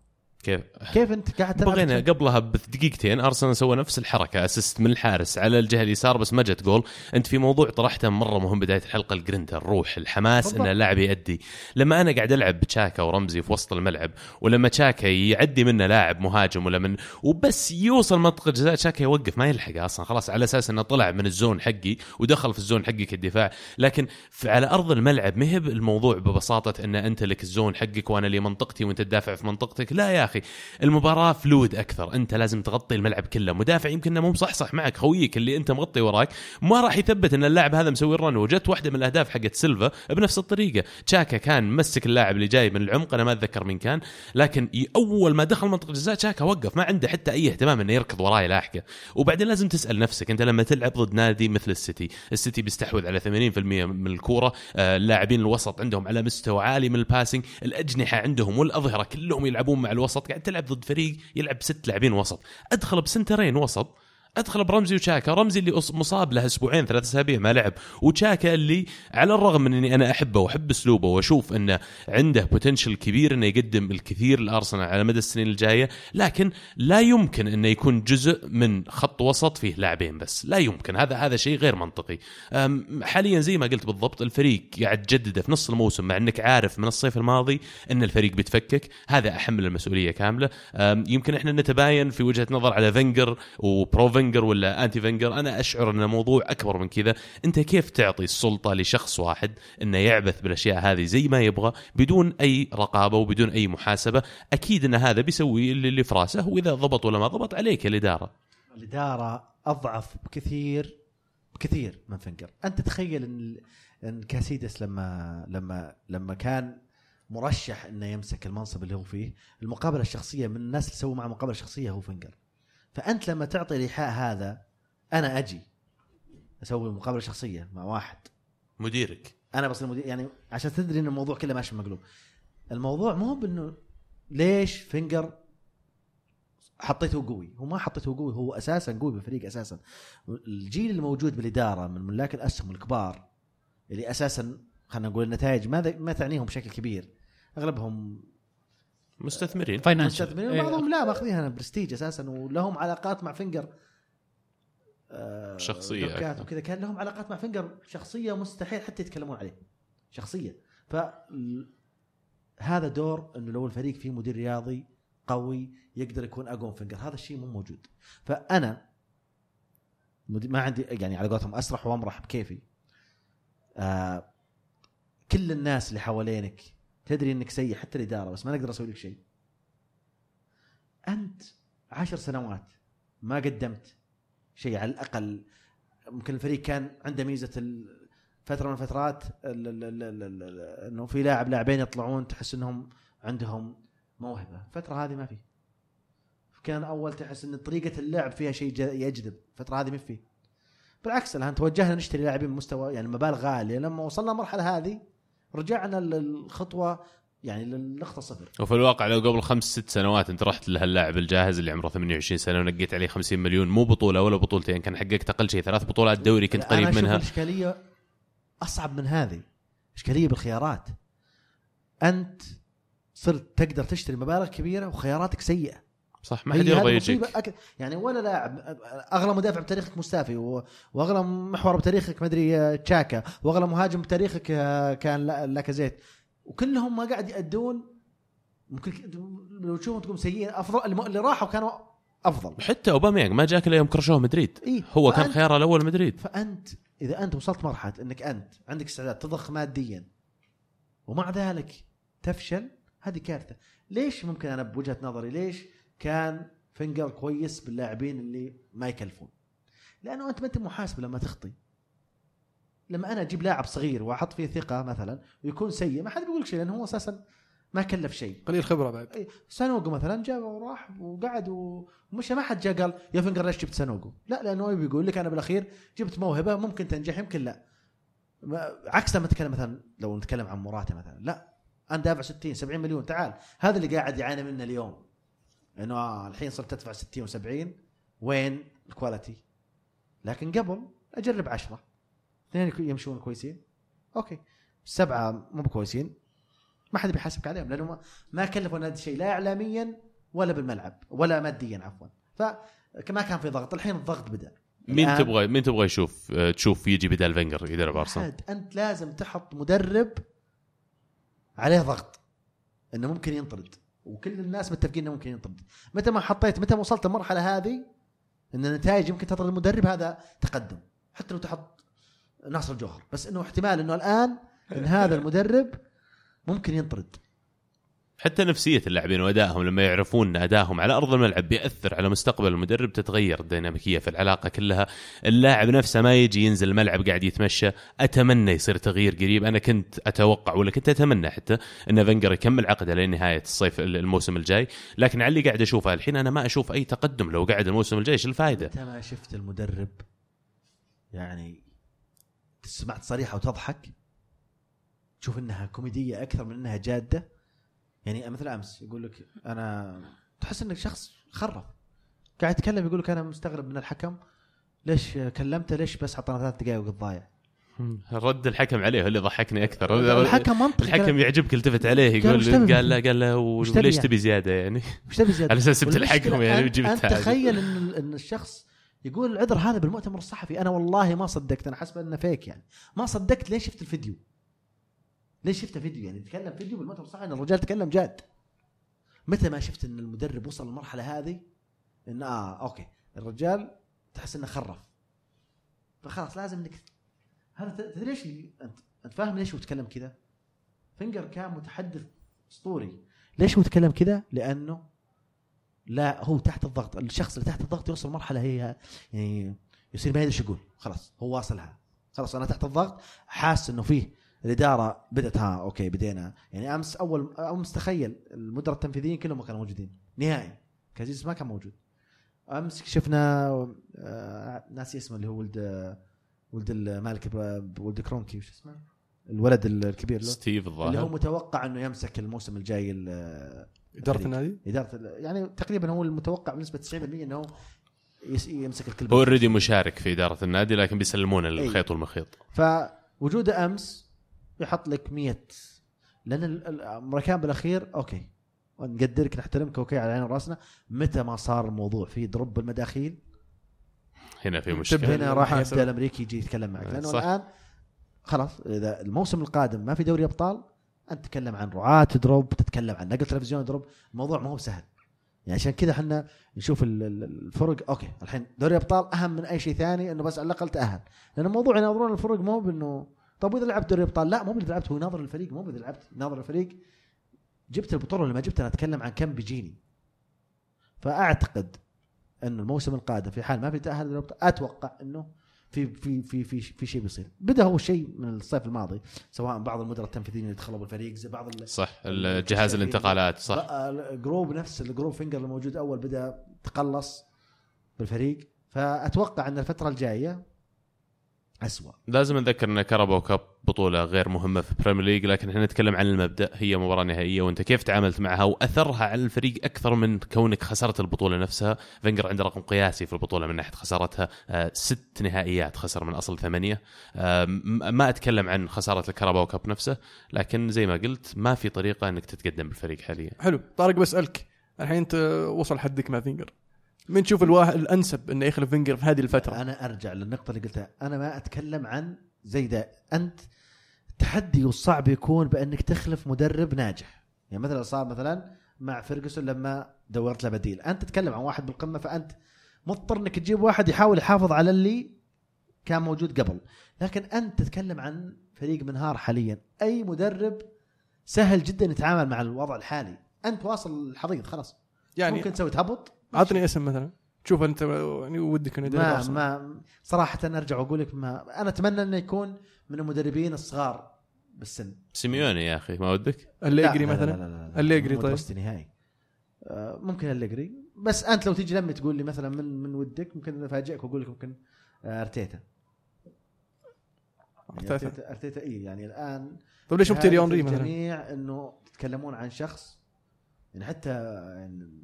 كيف؟ كيف أنت قاعد تلعب بغينا قبلها بدقيقتين أرسنال سوى نفس الحركة assist من الحارس على الجهة اليسار بس ما جت جول. أنت في موضوع طرحته مرة مهم بداية الحلقة الجرينتا الروح الحماس. ان اللاعب يأدي. لما أنا قاعد ألعب بتشاكا ورمزي في وسط الملعب ولما تشاكا يعدي منه لاعب مهاجم ولا من وبس يوصل منطقة جزاء تشاكا يوقف ما يلحق أصلا. خلاص على أساس إنه طلع من ال zone حقي ودخل في ال zone حقك الدفاع لكن على أرض الملعب ما هي الموضوع ببساطة إن أنت لك ال zone حقك وأنا لي منطقتي وأنت تدافع في منطقتك. لا يا أخي المباراة fluid أكثر. أنت لازم تغطي الملعب كله. مدافع يمكن إنه مو مصحصح معك خويك اللي أنت مغطي وراك. ما راح ينتبه إن اللاعب هذا مسوي ال run. وجت واحدة من الأهداف حقت سيلفا بنفس الطريقة. تشاكا كان مسك اللاعب اللي جاي من العمق أنا ما أتذكر مين كان. لكن أول ما دخل منطقة الجزاء تشاكا وقف. ما عنده حتى أي اهتمام إنه يركض وراه يلاحقه. وبعدين لازم تسأل نفسك. أنت لما تلعب ضد نادي مثل السيتي السيتي بيستحوذ على 80% من الكورة. آه، اللاعبين الوسط عندهم على مستوى عالي من الـ passing الأجنحة عندهم والأظهرة كلهم يلعبون مع الوسط. قاعد تلعب ضد فريق يلعب ست لاعبين وسط. أدخل بسنترين وسط أدخل برمزي وشاكا. رمزي اللي مصاب له أسبوعين ثلاث أسابيع ما لعب. وشاكا اللي على الرغم من إني أنا أحبه وأحب أسلوبه وأشوف إنه عنده potential كبير إنه يقدم الكثير لأرسنال على مدى السنين الجاية لكن لا يمكن إنه يكون جزء من خط وسط فيه لاعبين بس. لا يمكن. هذا هذا شيء غير منطقي. حاليا زي ما قلت بالضبط الفريق قاعد تجدده في نص الموسم مع إنك عارف من الصيف الماضي إن الفريق بيتفكك. هذا أحمل المسؤولية كاملة. يمكن إحنا نتباين في وجهة نظر على فينجر و pro فينجر ولا anti فينجر أنا أشعر أن الموضوع أكبر من كذا. أنت كيف تعطي السلطة لشخص واحد أنه يعبث بالأشياء هذه زي ما يبغى بدون أي رقابة وبدون أي محاسبة؟ أكيد أن هذا بيسوي اللي في راسه وإذا ضبط ولا ما ضبط عليك الإدارة. الإدارة أضعف بكثير بكثير من فنجر أنت تخيل إن إن كاسيدس لما لما لما كان مرشح إنه يمسك المنصب اللي هو فيه المقابلة الشخصية من الناس اللي سووا معه مقابلة شخصية هو فنجر فأنت لما تعطي الإيحاء هذا أنا أجي أسوي مقابلة شخصية مع واحد. مديرك. أنا بصير مدير يعني عشان تدري إن الموضوع كله ماشي مقلوب الموضوع مو بإنه ليش فينجر حطيته قوي. هو ما حطيته قوي هو أساسا قوي بالفريق أساسا. الجيل الموجود بالإدارة من ملاك الأسهم الكبار اللي أساسا خلينا نقول النتائج ما ما تعنيهم بشكل كبير. أغلبهم مستثمرين. financial مستثمرين. إيه، وبعضهم لا ماخذينها برستيج أساسا ولهم علاقات مع فينجر آه، أكثر. وكذا. كان لهم علاقات مع فينجر شخصية مستحيل حتى يتكلمون عليه. شخصية. ف هذا دور إنه لو الفريق فيه مدير رياضي قوي يقدر يكون أقوى من فينجر. هذا الشيء مو موجود. فأنا ما عندي يعني على قولتهم أسرح وأمرح بكيفي. آه كل الناس اللي حوالينك تدري إنك سيء حتى الإدارة بس ما نقدر أسوي لك شيء. أنت عشر سنوات ما قدمت شيء على الأقل ممكن الفريق كان عنده ميزة فترة من الفترات ال- ال- ال- ال- ال- ال- إنه في لاعب لاعبين يطلعون تحس إنهم عندهم موهبة. الفترة هذه ما في. كان أول تحس إن طريقة اللعب فيها شيء يجذب. الفترة هذه ما في. بالعكس الآن توجهنا نشتري لاعبين بمستوى يعني مبالغ غاليه لما وصلنا المرحلة هذه رجعنا للخطوة يعني للنقطة صفر. وفي الواقع لو قبل خمس ست سنوات انت رحت لهاللاعب الجاهز اللي عمره 28 سنة ونقيت عليه 50 مليون مو بطولة ولا بطولتين كان حققت أقل شيء ثلاث بطولات دوري كنت أنا قريب أشوف منها. الإشكالية أصعب من هذه. إشكالية بالخيارات. أنت صرت تقدر تشتري مبالغ كبيرة وخياراتك سيئة. صح ما حد يرضى هذه يجيك. أك... يعني ولا لاعب أغلى مدافع بتاريخك مستافي و... وأغلى محور بتاريخك مدري آه، تشاكا وأغلى مهاجم بتاريخك آه، كان لا- لاكازيت. وكلهم ما قاعد يأدون ممكن لو تشوفهم تقول سيئين افضل اللي راحوا كانوا أفضل. حتى اوباميانج ما جاك إلا يوم كرشوه مدريد. إيه. هو كان خياره الأول مدريد. فانت إذا أنت وصلت مرحلة إنك أنت عندك استعداد تضخ ماديا ومع ذلك تفشل هذه كارثة. ليش ممكن أنا بوجهة نظري ليش كان فينجر كويس باللاعبين اللي ما يكلفون. لأنه أنت ما أنت محاسب لما تخطي. لما أنا أجيب لاعب صغير وأحط فيه ثقة مثلا ويكون سيء ما حد بيقول شيء لأنه هو أساسا ما كلف شيء. قليل خبرة بعد. إيه، سانوجو مثلا جاء وراح وقعد ومشى ما حد جاء قال يا فنجر ليش جبت سانوجو؟ لا لأنه بيقول لك أنا بالأخير جبت موهبة ممكن تنجح يمكن لا. ما- عكس لما نتكلم مثلا لو نتكلم عن موراتا مثلا لا. أنا دافع 60 70 مليون تعال. هذا اللي قاعد يعاني منه اليوم. إنه آه الحين صرت تدفع 60 و70 وين ال quality؟ لكن قبل أجرب 10 اثنين يمشون كويسين. okay. سبعة مو كويسين ما حد بيحاسبك عليهم لأنه ما, ما كلفوا النادي شيء لا اعلاميا ولا بالملعب ولا ماديا عفوا. فما كان في ضغط. الحين الضغط بدأ. مين الآن تبغى مين تبغى يشوف آه، تشوف يجي بدال فينجر يدرب أرسنال؟ أنت لازم تحط مدرب عليه ضغط. إنه ممكن ينطرد. وكل الناس متفقين إنه ممكن ينطرد متى ما حطيت متى ما وصلت المرحله هذه إن النتائج يمكن تطرد المدرب هذا تقدم. حتى لو تحط ناصر الجوهر. بس إنه احتمال إنه الآن إن هذا المدرب ممكن ينطرد. حتى نفسية اللاعبين وأدائهم لما يعرفون إن أدائهم على أرض الملعب بيأثر على مستقبل المدرب تتغير الديناميكية في العلاقة كلها. اللاعب نفسه ما يجي ينزل الملعب قاعد يتمشى. أتمنى يصير تغيير قريب. أنا كنت أتوقع ولا كنت أتمنى حتى إن فينجر يكمل عقده لنهاية الصيف الموسم الجاي. لكن على اللي قاعد أشوفه الحين أنا ما أشوف أي تقدم لو قعد الموسم الجاي. إيش الفائده أنت ما شفت المدرب يعني سمعت صريحة وتضحك؟ تشوف إنها كوميدية أكثر من إنها جادة؟ يعني مثل أمس يقول لك أنا تحس إنك شخص خرف. قاعد يتكلم يقول لك أنا مستغرب من الحكم. ليش كلمته؟ ليش بس حطنا ثلاث دقائق ضايع رد الحكم عليه هو اللي ضحكني أكثر. الحكم منطقي. الحكم يعجبك التفت عليه يقول؟ قال لا قال له وليش يعني؟ تبي زيادة يعني؟ وش تبي زيادة. على أساس سبت الحكم يعني وجبت انت. تخيل إن إن الشخص يقول العذر هذا بالمؤتمر الصحفي. أنا والله ما صدقت أنا حسب إنه فيك يعني. ما صدقت ليش شفت الفيديو؟ ليش شفت فيديو؟ يعني تكلم فيديو بالمؤتمر الصحفي إن الرجال تكلم جاد. متى ما شفت إن المدرب وصل للمرحلة هذه؟ إن آه أوكي. الرجال تحس إنه خرف. فخلاص لازم إنك هذا تدري ليش انت أنت فاهم ليش هو يتكلم كذا؟ فينجر كان متحدث أسطوري. ليش هو يتكلم كذا؟ لأنه لا هو تحت الضغط. الشخص اللي تحت الضغط يوصل مرحلة هي يعني يصير ما يدري إيش يقول. خلاص هو واصلها. خلاص أنا تحت الضغط حاس إنه فيه الإدارة بدات ها okay بدينا. يعني أمس أول أمس تخيل المدراء التنفيذيين كلهم ما كانوا موجودين نهائي. گازيديس ما كان موجود. أمس شفنا آه ناسي اسمه اللي هو ولد ولد المالك ب- ولد كرونكي وش اسمه؟ الولد الكبير له ستيف اللي هو الظاهر متوقع إنه يمسك الموسم الجاي ال- إدارة. النادي؟ إدارة يعني تقريبا هو المتوقع بنسبة 90% إنه يس- يمسك ال club هو already مشارك في إدارة النادي لكن بيسلمون الخيط والمخيط. فوجوده أمس يحط لك 100 لأن ال- ال- الامريكان بالأخير okay. نقدرك نحترمك okay على عين رأسنا. متى ما صار الموضوع في drop بالمداخيل؟ هنا في مشكلة. هنا راح. يبدأ الأمريكي يجي يتكلم معك. لأنه صح. الآن خلاص إذا الموسم القادم ما في دوري أبطال أنت تتكلم عن رعاة drop تتكلم عن نقل تلفزيون drop. الموضوع ما هو سهل. يعني عشان كذا إحنا نشوف ال- ال- الفرق. okay الحين دوري أبطال أهم من أي شيء ثاني إنه بس على الأقل تأهل. لأن الموضوع يناظرون الفرق مو بإنه طب وإذا لعبت دوري أبطال؟ لا مو بإذا لعبت هو يناظر الفريق مو بإذا لعبت يناظر الفريق. جبت البطولة ولا ما جبت؟ أنا أتكلم عن كم بيجيني. فأعتقد انه الموسم القادم في حال ما في تأهل دوري الابطال أتوقع إنه في في في في في شيء بيصير. بدا هو شيء من الصيف الماضي سواء بعض المدراء التنفيذيين يدخلوا بالفريق زي بعض صح جهاز الانتقالات صح. ال group نفس ال group فينجر الموجود أول بدا تقلص بالفريق. فأتوقع إن الفترة الجاية اسوء لازم نذكر إن كاراباو cup بطولة غير مهمة في بريمير ليج لكن إحنا نتكلم عن المبدأ. هي مباراة نهائية وأنت كيف تعاملت معها وأثرها على الفريق أكثر من كونك خسرت البطولة نفسها؟ فينجر عنده رقم قياسي في البطولة من ناحية خسارتها آه، ست نهائيات خسر من أصل ثمانية. آه، ما أتكلم عن خسارة الكاراباو كاب نفسه لكن زي ما قلت ما في طريقة إنك تتقدم بالفريق حاليا. حلو. طارق بسألك. الحين انت وصل حدك مع فينجر. من تشوف الواحد الأنسب إنه يخلف فينجر في هذه الفترة. أنا أرجع للنقطة اللي قلتها. أنا ما أتكلم عن زي ده أنت التحدي والصعب يكون بأنك تخلف مدرب ناجح. يعني مثلا صار مثلا مع فيرجسون لما دورت له بديل. أنت تتكلم عن واحد بالقمة فأنت مضطر إنك تجيب واحد يحاول يحافظ على اللي كان موجود قبل. لكن أنت تتكلم عن فريق منهار حاليا. أي مدرب سهل جدا يتعامل مع الوضع الحالي. أنت واصل الحضيض خلاص. يعني ممكن تسوي تهبط. عطني اسم مثلا تشوف أنت يعني ودك إنه ما. ما صراحة أرجع وأقول لك ما أنا أتمنى إنه يكون من المدربين الصغار بالسن سيميوني يا أخي ما ودك؟ الليجري لا، لا، مثلا لا، لا، لا، لا. الليجري طيب. نهائي آه، ممكن الليجري بس أنت لو تيجي لمي تقول لي مثلا من من ودك ممكن أفاجئك وأقول لك ممكن آه، أرتيتا يعني أرتيتا. ارتيتا أرتيتا إي يعني الآن طيب ليش شهادة اونري مثلا الجميع إنه تتكلمون عن شخص يعني حتى يعني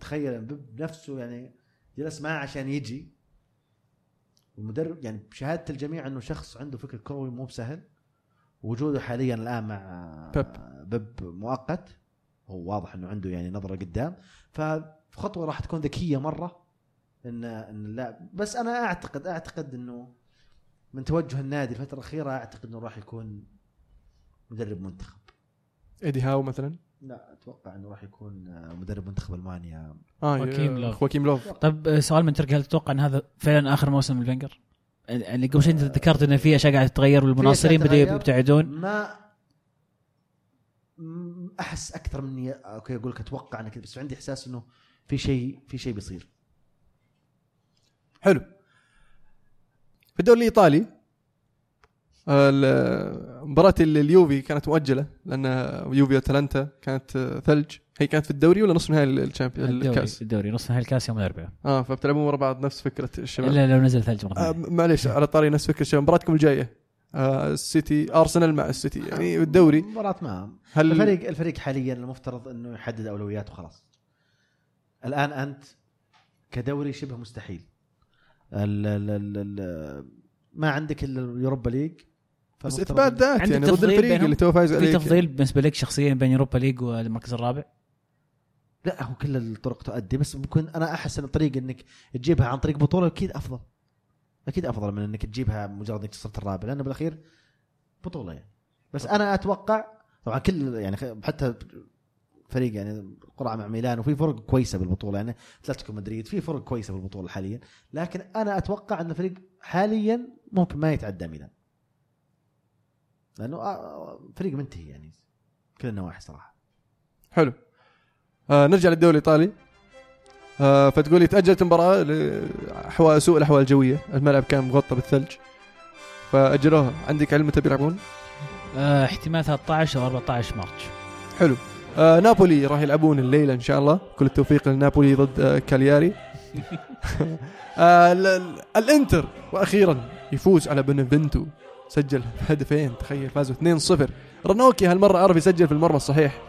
تخيل بيب بنفسه يعني جلس معاه عشان يجي. المدرب يعني بشهاده الجميع إنه شخص عنده فكر كروي مو بسهل. وجوده حاليا الآن مع بيب. بيب مؤقت. هو واضح إنه عنده يعني نظرة قدام. فخطوة راح تكون ذكية مرة. ان إن اللاعب بس أنا اعتقد أعتقد إنه من توجه النادي الفترة الأخيرة أعتقد إنه راح يكون مدرب منتخب. إيدي هاو مثلا؟ لا أتوقع إنه راح يكون آه، مدرب منتخب ألمانيا. آه خواكيم لوف. خواكيم لوف طب آه، سؤال من تركي هل تتوقع إن هذا فعلا آخر موسم لفينجر؟ يعني قبل شوي أنت ذكرت إن في اشياء قاعدة تتغير والمناصرين بدأوا يبتعدون. ما أحس أكثر مني أوكي أقول لك أتوقع أنا كذا بس عندي إحساس إنه في شيء في شيء بيصير. حلو. في الدوري الإيطالي ال- مباراة ال- اليوفي كانت مؤجلة لأن يوفي اتلانتا كانت ثلج. هي كانت في الدوري ولا نصف نهائي الشامبيون الدوري الكاس؟ الدوري نص نهائي الكاس يوم الأربعاء. آه فبتلعبون ورا بعض نفس فكرة الشباب. إلا لو نزل ثلج مرة آه معليش على طاري نفس فكرة الشباب. مباراتكم الجاية آه السيتي أرسنال مع السيتي. يعني الدوري. مباراة ما. هل الفريق الفريق حاليا المفترض إنه يحدد أولوياته خلاص. الآن أنت كدوري شبه مستحيل. ال ال ال ال ما عندك إلا ال Europa League بس إثبات ذات عندك يعني ضد الفريق؟ اللي تو فايز في عليك تفضيل بالنسبة لك شخصيا بين يوروبا ليج والمركز الرابع؟ لا هو كل الطرق تؤدي بس ممكن أنا أحس إن الطريق إنك تجيبها عن طريق بطولة أكيد أفضل. أكيد أفضل من إنك تجيبها مجرد إنك صرت الرابع لأنه بالأخير بطولة يعني. بس أنا أتوقع طبعا كل يعني حتى فريق يعني قرعة مع ميلان وفي فرق كويسة بالبطولة يعني. أتلتيكو مدريد في فرق كويسة بالبطولة حاليا. لكن أنا أتوقع إن الفريق حاليا ممكن ما يتعدى ميلان. لأنه آه، فريق منتهي يعني كل النواحي صراحة. حلو. آه نرجع للدوري الإيطالي. آه فتقولي تأجلت المباراة لأحوال سوء الأحوال الجوية. الملعب كان مغطى بالثلج. فأجلوها. عندك علم متى بيلعبون آه احتمال 13 أو 14 مارش حلو. آه نابولي راح يلعبون الليلة إن شاء الله. كل التوفيق لنابولي ضد آه كالياري. (laughs) آه ال- ال- الإنتر وأخيرا يفوز على بنفنتو سجل (laughs) هدفين تخيل فازوا 2-0 رنوكي هالمرة عرف يسجل في المرمى الصحيح. (laughs)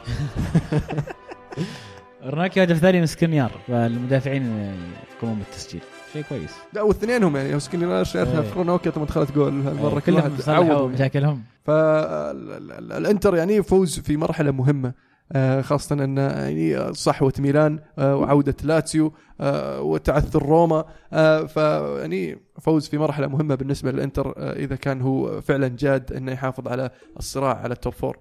روناكي هدف ثاني من سكنيار فالمدافعين يقومون بالتسجيل. شيء كويس. لا والاثنين هم يعني إيه. في رونوكيا ثم دخلت جول هالمرة كل كلهم واحد صلحوا مشاكلهم. فالإنتر يعني فوز في مرحلة مهمة. خاصة أن يعني صحوة ميلان آه، وعودة لاتسيو آه، وتعثر روما آه، فيعني فوز في مرحلة مهمة بالنسبة للإنتر آه، إذا كان هو فعلا جاد أنه يحافظ على الصراع على ال top four.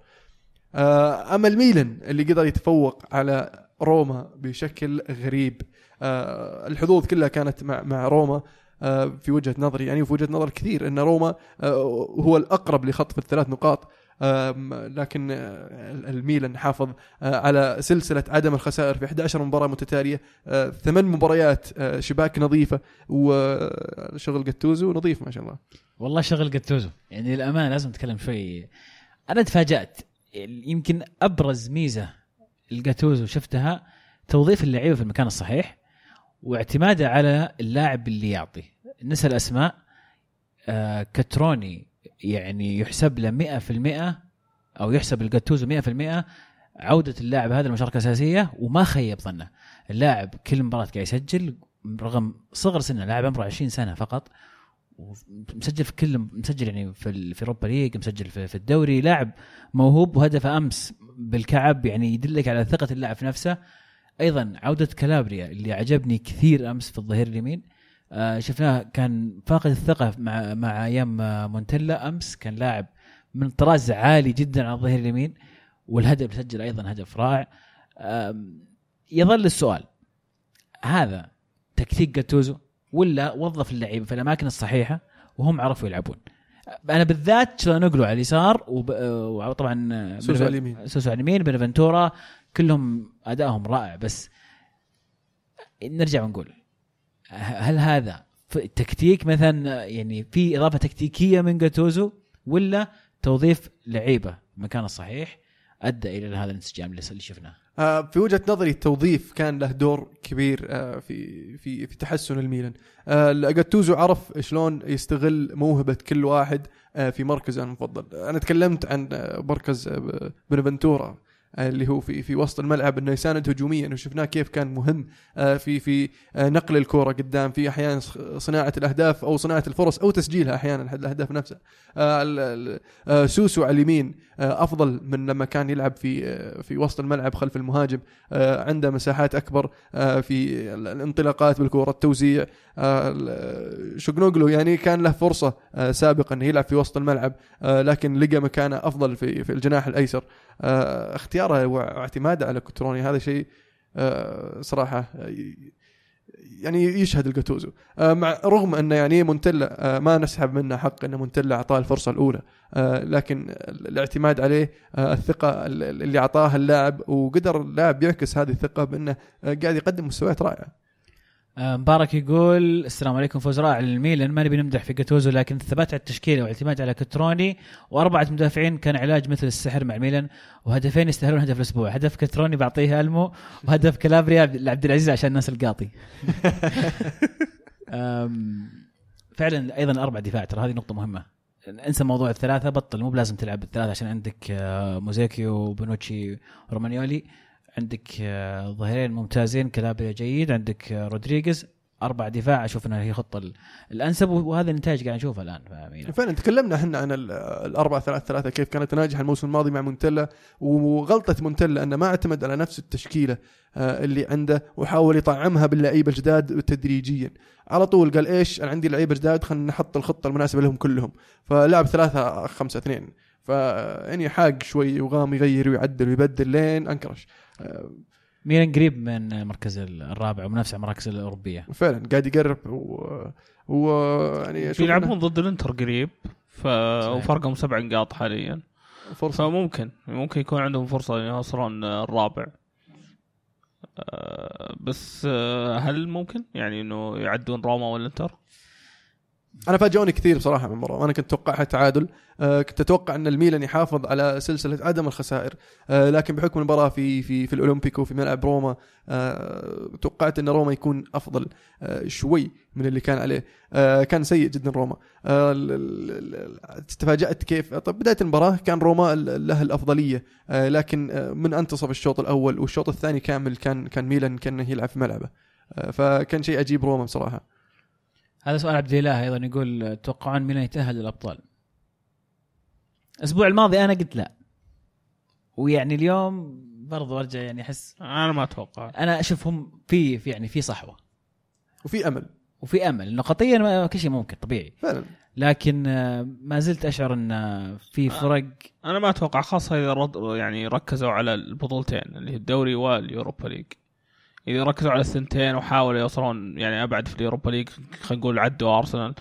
آه، أما الميلان اللي قدر يتفوق على روما بشكل غريب آه، الحظوظ كلها كانت مع مع روما آه، في وجهة نظري يعني وفي وجهة نظر كثير أن روما آه، هو الأقرب لخطف الثلاث نقاط لكن آه، الميلان حافظ آه، على سلسلة عدم الخسائر في 11 مباراة متتالية آه، ثمان مباريات شباك نظيفة وشغل جاتوزو نظيف ما شاء الله. والله شغل جاتوزو. يعني الامانه لازم نتكلم شوي. أنا تفاجأت. يمكن أبرز ميزة الجاتوزو شفتها توظيف اللعيبة في المكان الصحيح واعتماده على اللاعب اللي يعطي. نسى الاسماء كتروني يعني يحسب له 100% أو يحسب لجاتوزو 100% عودة اللاعب هذا المشاركه الاساسيه وما خيب ظنه. اللاعب كل مباراة قاعد يسجل رغم صغر سنه لاعب عمره 20 سنة فقط مسجل في كل مسجل يعني في في Europa League مسجل في, الدوري. لاعب موهوب وهدفه أمس بالكعب يعني يدلك على ثقة اللاعب في نفسه. أيضا عودة كلابريا اللي عجبني كثير أمس في الظهير اليمين. شفناه كان فاقد الثقة مع مع أيام آه، مونتيلا أمس كان لاعب من طراز عالي جدا على الظهير اليمين والهدف سجل أيضا هدف رائع يظل السؤال هذا تكتيك جاتوزو ولا وظف اللعيبة في الأماكن الصحيحة وهم عرفوا يلعبون أنا بالذات شلونوغلو على اليسار. وطبعا سوسو على اليمين. سوسو على اليمين بنفنتورا كلهم ادائهم رائع بس نرجع ونقول هل هذا تكتيك مثلا يعني في إضافة تكتيكية من جاتوزو ولا توظيف لعيبة؟ المكان الصحيح أدى إلى هذا الانسجام اللي شفناه. آه، في وجهة نظري التوظيف كان له دور كبير آه، في في في تحسن الميلان. آه، جاتوزو عرف شلون يستغل موهبة كل واحد في مركزه المفضل. أنا تكلمت عن مركز بنفنتورا. اللي هو في في وسط الملعب انه يساند هجوميا وشفناه كيف كان مهم آه، في في آه، نقل الكره قدام في أحيانا صناعة الأهداف أو صناعة الفرص أو تسجيلها أحيانا الأهداف نفسها. آه، آه، سوسو على اليمين آه، أفضل من لما كان يلعب في آه، في وسط الملعب خلف المهاجم. آه، عنده مساحات أكبر آه، في ال- الانطلاقات بالكره التوزيع آه، ال- شوغنوغلو يعني كان له فرصة آه، سابقا يلعب في وسط الملعب آه، لكن لقى مكانه أفضل في في الجناح الأيسر. آه، اختياره واعتماده على كوتروني هذا شيء آه، صراحة يعني يشهد الجاتوزو. آه، مع رغم انه يعني مونتلا ما نسحب منه حق أن مونتلا أعطاه الفرصة الأولى لكن الاعتماد عليه الثقة ال- اللي أعطاها اللاعب وقدر اللاعب يعكس هذه الثقة بأنه قاعد يقدم مستويات رائعة. مبارك يقول السلام عليكم فوز رائع للميلان. ما نبي نمدح في جاتوزو لكن الثبات على التشكيلة والاعتماد على كتروني وأربعة مدافعين كان علاج مثل السحر مع الميلان وهدفين يستاهلون هدف الأسبوع. هدف كتروني بعطيه ألمو وهدف كلابريا لعبد العزيز عشان الناس القاطي. (laughs) فعلا أيضا أربع دفاع ترى هذه نقطة مهمة. انسى موضوع الثلاثة بطل مو بلازم تلعب بالثلاثه عشان عندك آه، موزاكيو وبونوتشي ورومانيولي عندك آه، ظهيرين ممتازين كلابريا جيد عندك آه، رودريغيز أربع دفاع أشوف انها هي ال- الأنسب وهذا النتائج قاعد نشوفه الآن فعلا تكلمنا إحنا عن ال- الأربعة ثلاثة ثلاثة كيف كانت ناجحة الموسم الماضي مع مونتلا وغلطة مونتلا أنه ما اعتمد على نفس التشكيلة آه، اللي عنده وحاول يطعمها باللعيبة الجداد تدريجيا. على طول قال إيش أنا عندي لعيبة جداد خلينا نحط الخطة المناسبة لهم كلهم. فلعب ثلاثة خمسة اثنين ف يعني حاج شوي وقام يغير ويعدل ويبدل لين انكرش ميلان قريب من المركز الرابع ومنافس على المراكز الأوروبية. فعلا قاعد يقرب و, و... يعني أشوف بيلعبون ضد الإنتر قريب ف... وفرقهم سبع نقاط حاليا. فرصة. فممكن ممكن يكون عندهم فرصة ان يوصلون الرابع. آه، بس آه، هل ممكن؟ يعني إنه يعدون روما والإنتر؟ أنا فاجئوني كثير بصراحة من المباراه وأنا كنت اتوقعها تعادل آه كنت أتوقع أن الميلان يحافظ على سلسلة عدم الخسائر. آه لكن بحكم المباراة في في في الأولمبيكو في ملعب روما آه توقعت أن روما يكون أفضل آه شوي من اللي كان عليه. آه كان سيء جدا روما. آه تفاجأت كيف. طب بداية المباراة كان روما له الأفضلية. لكن من أنتصف الشوط الأول والشوط الثاني كامل كان كان ميلان كأنه يلعب في ملعبه. فكان شيء عجيب روما بصراحة. هذا سؤال عبد الإله أيضا يقول تتوقعون ميلان يتأهل للأبطال؟ الأسبوع الماضي أنا قلت لا. ويعني اليوم برضو أرجع يعني أحس أنا ما أتوقع. أنا اشوفهم في في يعني في صحوة. وفي أمل. وفي أمل. نقطيا ما- كل شيء ممكن طبيعي. فعلا. لكن آه، ما زلت أشعر إن آه، في فرق. أنا ما أتوقع خاصة إذا يعني ركزوا على البطولتين اللي هي الدوري وال Europa League. إذا ركزوا على الثنتين وحاولوا يوصلون يعني أبعد في ال Europa League خلينا نقول عدوا أرسنال.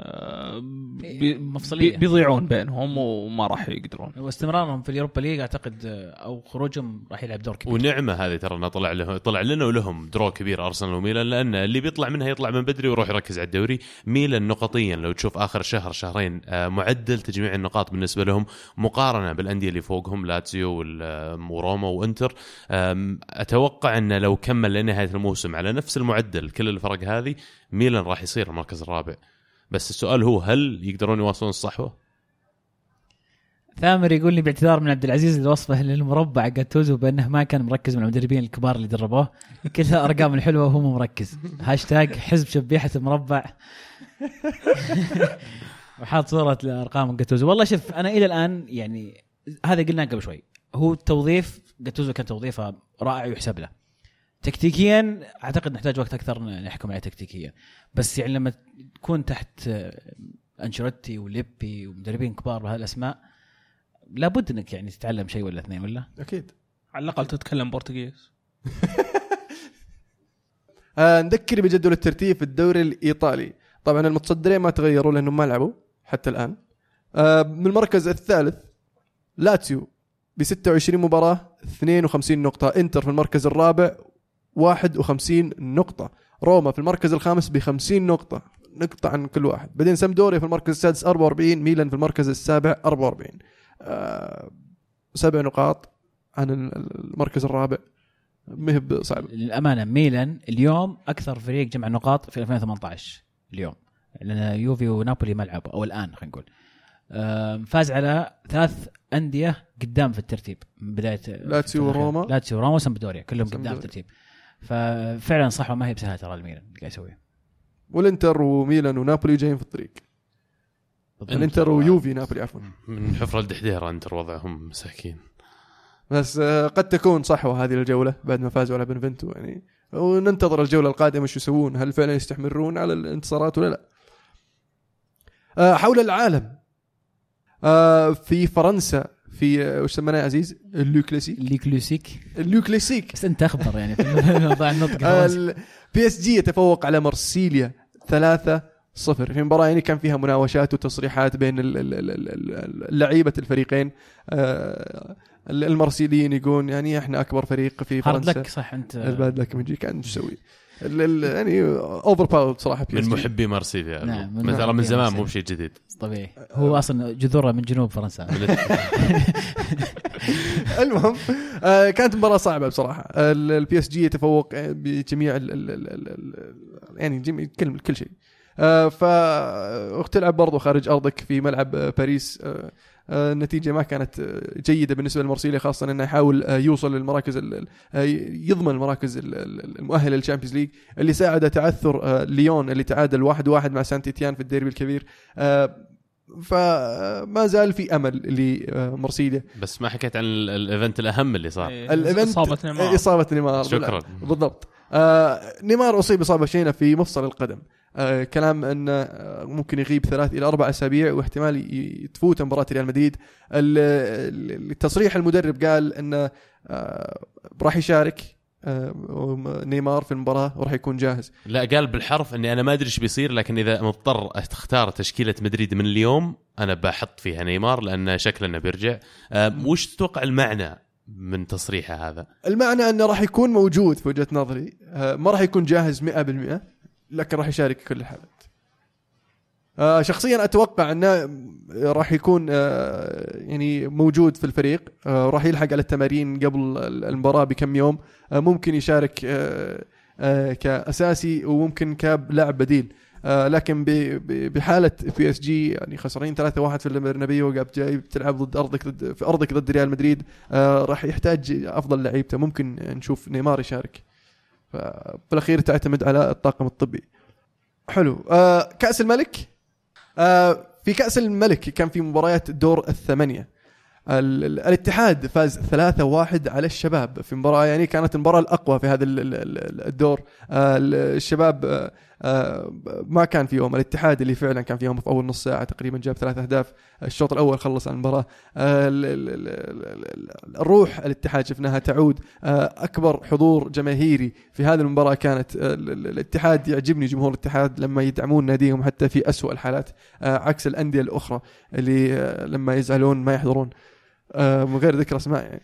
آه،. بي- بيضيعون بينهم وما راح يقدرون. واستمرارهم في ال Europa League أعتقد آه، أو خروجهم راح يلعب دور كبير. ونعمة هذه ترى انه طلع له طلع لنا ولهم دور كبير أرسنال وميلان لأن اللي بيطلع منها يطلع من بدري ويروح يركز على الدوري. ميلان نقطيا لو تشوف آخر شهر شهرين آه، معدل تجميع النقاط بالنسبة لهم مقارنة بالأندية اللي فوقهم لاتسيو وروما وإنتر. أتوقع انه لو كمل لنهاية الموسم على نفس المعدل كل الفرق هذه ميلان راح يصير المركز الرابع. بس السؤال هو هل يقدرون يواصلون الصحوة؟ ثامر يقول لي باعتذار من عبد العزيز لوصفه للمربع جاتوزو بأنه ما كان مركز مع المدربين الكبار اللي دربوه. كلها الأرقام الحلوة وهو مو مركز. هاشتاج حزب شبيحة المربع. وحاط صورة لأرقام جاتوزو. والله شوف أنا إلى الآن يعني هذا قلناه قبل شوي. هو توظيف جاتوزو كان توظيفه رائع ويحسب له. تكتيكيا أعتقد نحتاج وقت أكثر نحكم عليه تكتيكيا. بس يعني لما تكون تحت انشيلوتي وليبي ومدربين كبار بهالأسماء لابد إنك يعني تتعلم شيء ولا اثنين ولا؟ أكيد. على الأقل تتكلم برتغيز (laughs) آه نذكر بجدول الترتيب في الدوري الإيطالي. طبعا المتصدرين ما تغيروا لأنهم ما لعبوا حتى الآن. آه من المركز الثالث لاتسيو ب 26 مباراة 52 نقطة. إنتر في المركز الرابع 51 نقطة. روما في المركز الخامس ب 50 نقطة. نقطة عن كل واحد. بعدين سامدوريا في المركز السادس 44 ميلان في المركز السابع 44 آه سبع نقاط عن المركز الرابع. مهب صعب للأمانة ميلان اليوم أكثر فريق جمع نقاط في 2018 اليوم. لأن يوفي ونابولي ما لعبوا أو الآن خلينا نقول. فاز على ثلاث أندية قدام في الترتيب. من بداية لاتسيو وروما. لاتسيو وروما وسامبدوريا كلهم قدام في. الترتيب. ففعلا صح ما هي بسهلة ترى الميلان اللي قاعد يسويه والانتر وميلان ونابولي جايين في الطريق. الانتر ويوفي نابولي عفوا. من حفرة الدحديره انتر وضعهم مساكين. بس آه، قد تكون صحوة هذه الجولة بعد ما فازوا على بنفنتو يعني. وننتظر الجولة القادمة إيش يسوون هل فعلا يستمرون على الانتصارات ولا لا. آه، حول العالم آه، في فرنسا في آه، وش سميناه يا عزيز؟ اللوكلاسي اللي كلوسيك اللوكلاسيك بس انت اخبر يعني في (laughs) موضوع النطق. البي إس جي يتفوق على مرسيليا ثلاثة صفر. في مباراة يعني كان فيها مناوشات وتصريحات بين لعيبة الفريقين. آه، المرسيليين يقولون يعني إحنا أكبر فريق في هارد فرنسا. لك صح أنت الباد لك من كان إيش تسوي؟ يعني overpower صراحة بي من. محبي مارسيليا. نعم، من مثلا من زمان. مو بشيء جديد. طبيعي. هو أصلا جذوره من جنوب فرنسا. (laughs) (laughs) المهم آه، كانت مباراة صعبة بصراحة. ال PSG يتفوق بجميع ال ال ال ال ال يعني جميع كل كل شيء. آه، فانت تلعب برضو خارج أرضك في ملعب آه، باريس. آه، النتيجة ما كانت آه، جيدة بالنسبة للمرسيليا خاصة إنه يحاول آه، يوصل للمراكز آه، يضمن المراكز ال- ال- المؤهله لل Champions League اللي ساعد تعثر آه، ليون اللي تعادل واحد واحد مع سانت إتيان في الديربي الكبير. آه، فما زال في أمل لمرسيليا بس ما حكيت عن ال- ال event الأهم اللي صار. إيه، ال event إصابة نيمار. إصابة نيمار شكرا. بالضبط. آه نيمار أصيب اصابه شينه في مفصل القدم. آه كلام انه آه، ممكن يغيب ثلاث إلى أربع أسابيع واحتمال تفوت مباراة ريال مدريد. ال- ال- التصريح المدرب قال انه آه راح يشارك نيمار في المباراة وراح يكون جاهز. لا قال بالحرف أني أنا ما أدري إيش بيصير لكن إذا مضطر أختار تشكيلة مدريد من اليوم أنا بحط فيها نيمار لأن شكله إنه بيرجع. وش تتوقع المعنى من تصريحه هذا؟ المعنى أنه راح يكون موجود في وجهة نظري. ما راح يكون جاهز 100% لكن راح يشارك كل الحالات آه شخصيا أتوقع أنه راح يكون آه يعني موجود في الفريق. آه راح يلحق على التمارين قبل المباراة بكم يوم. ممكن يشارك كأساسي وممكن كلاعب بديل. لكن بحالة PSG يعني خسرانين 3-1 في البرنابيو وقاعد جاي بتلعب ضد أرضك ضد في أرضك ضد ريال مدريد راح يحتاج أفضل لعيبته. ممكن نشوف نيمار يشارك. فبالاخير تعتمد على الطاقم الطبي. حلو. آه كأس الملك؟ آه في كأس الملك كان في مباريات دور الثمانية. ال- ال- الاتحاد فاز 3-1 على الشباب في مباراة يعني كانت المباراة الأقوى في هذا ال- ال- ال- الدور. آه، ال- الشباب آه، ما كان فيهم الاتحاد اللي فعلا كان فيهم في أول نص ساعة تقريبا جاب ثلاث أهداف. الشوط الأول خلص على المباراة. آه، ال- ال- ال- ال- ال- الروح الاتحاد شفناها تعود. آه، أكبر حضور جماهيري في هذه المباراة كانت آه، ال- ال- الاتحاد يعجبني جمهور الاتحاد لما يدعمون ناديهم حتى في أسوأ الحالات آه، عكس الأندية الأخرى اللي آه، لما يزعلون ما يحضرون. آه، من غير ذكر أسماء يعني.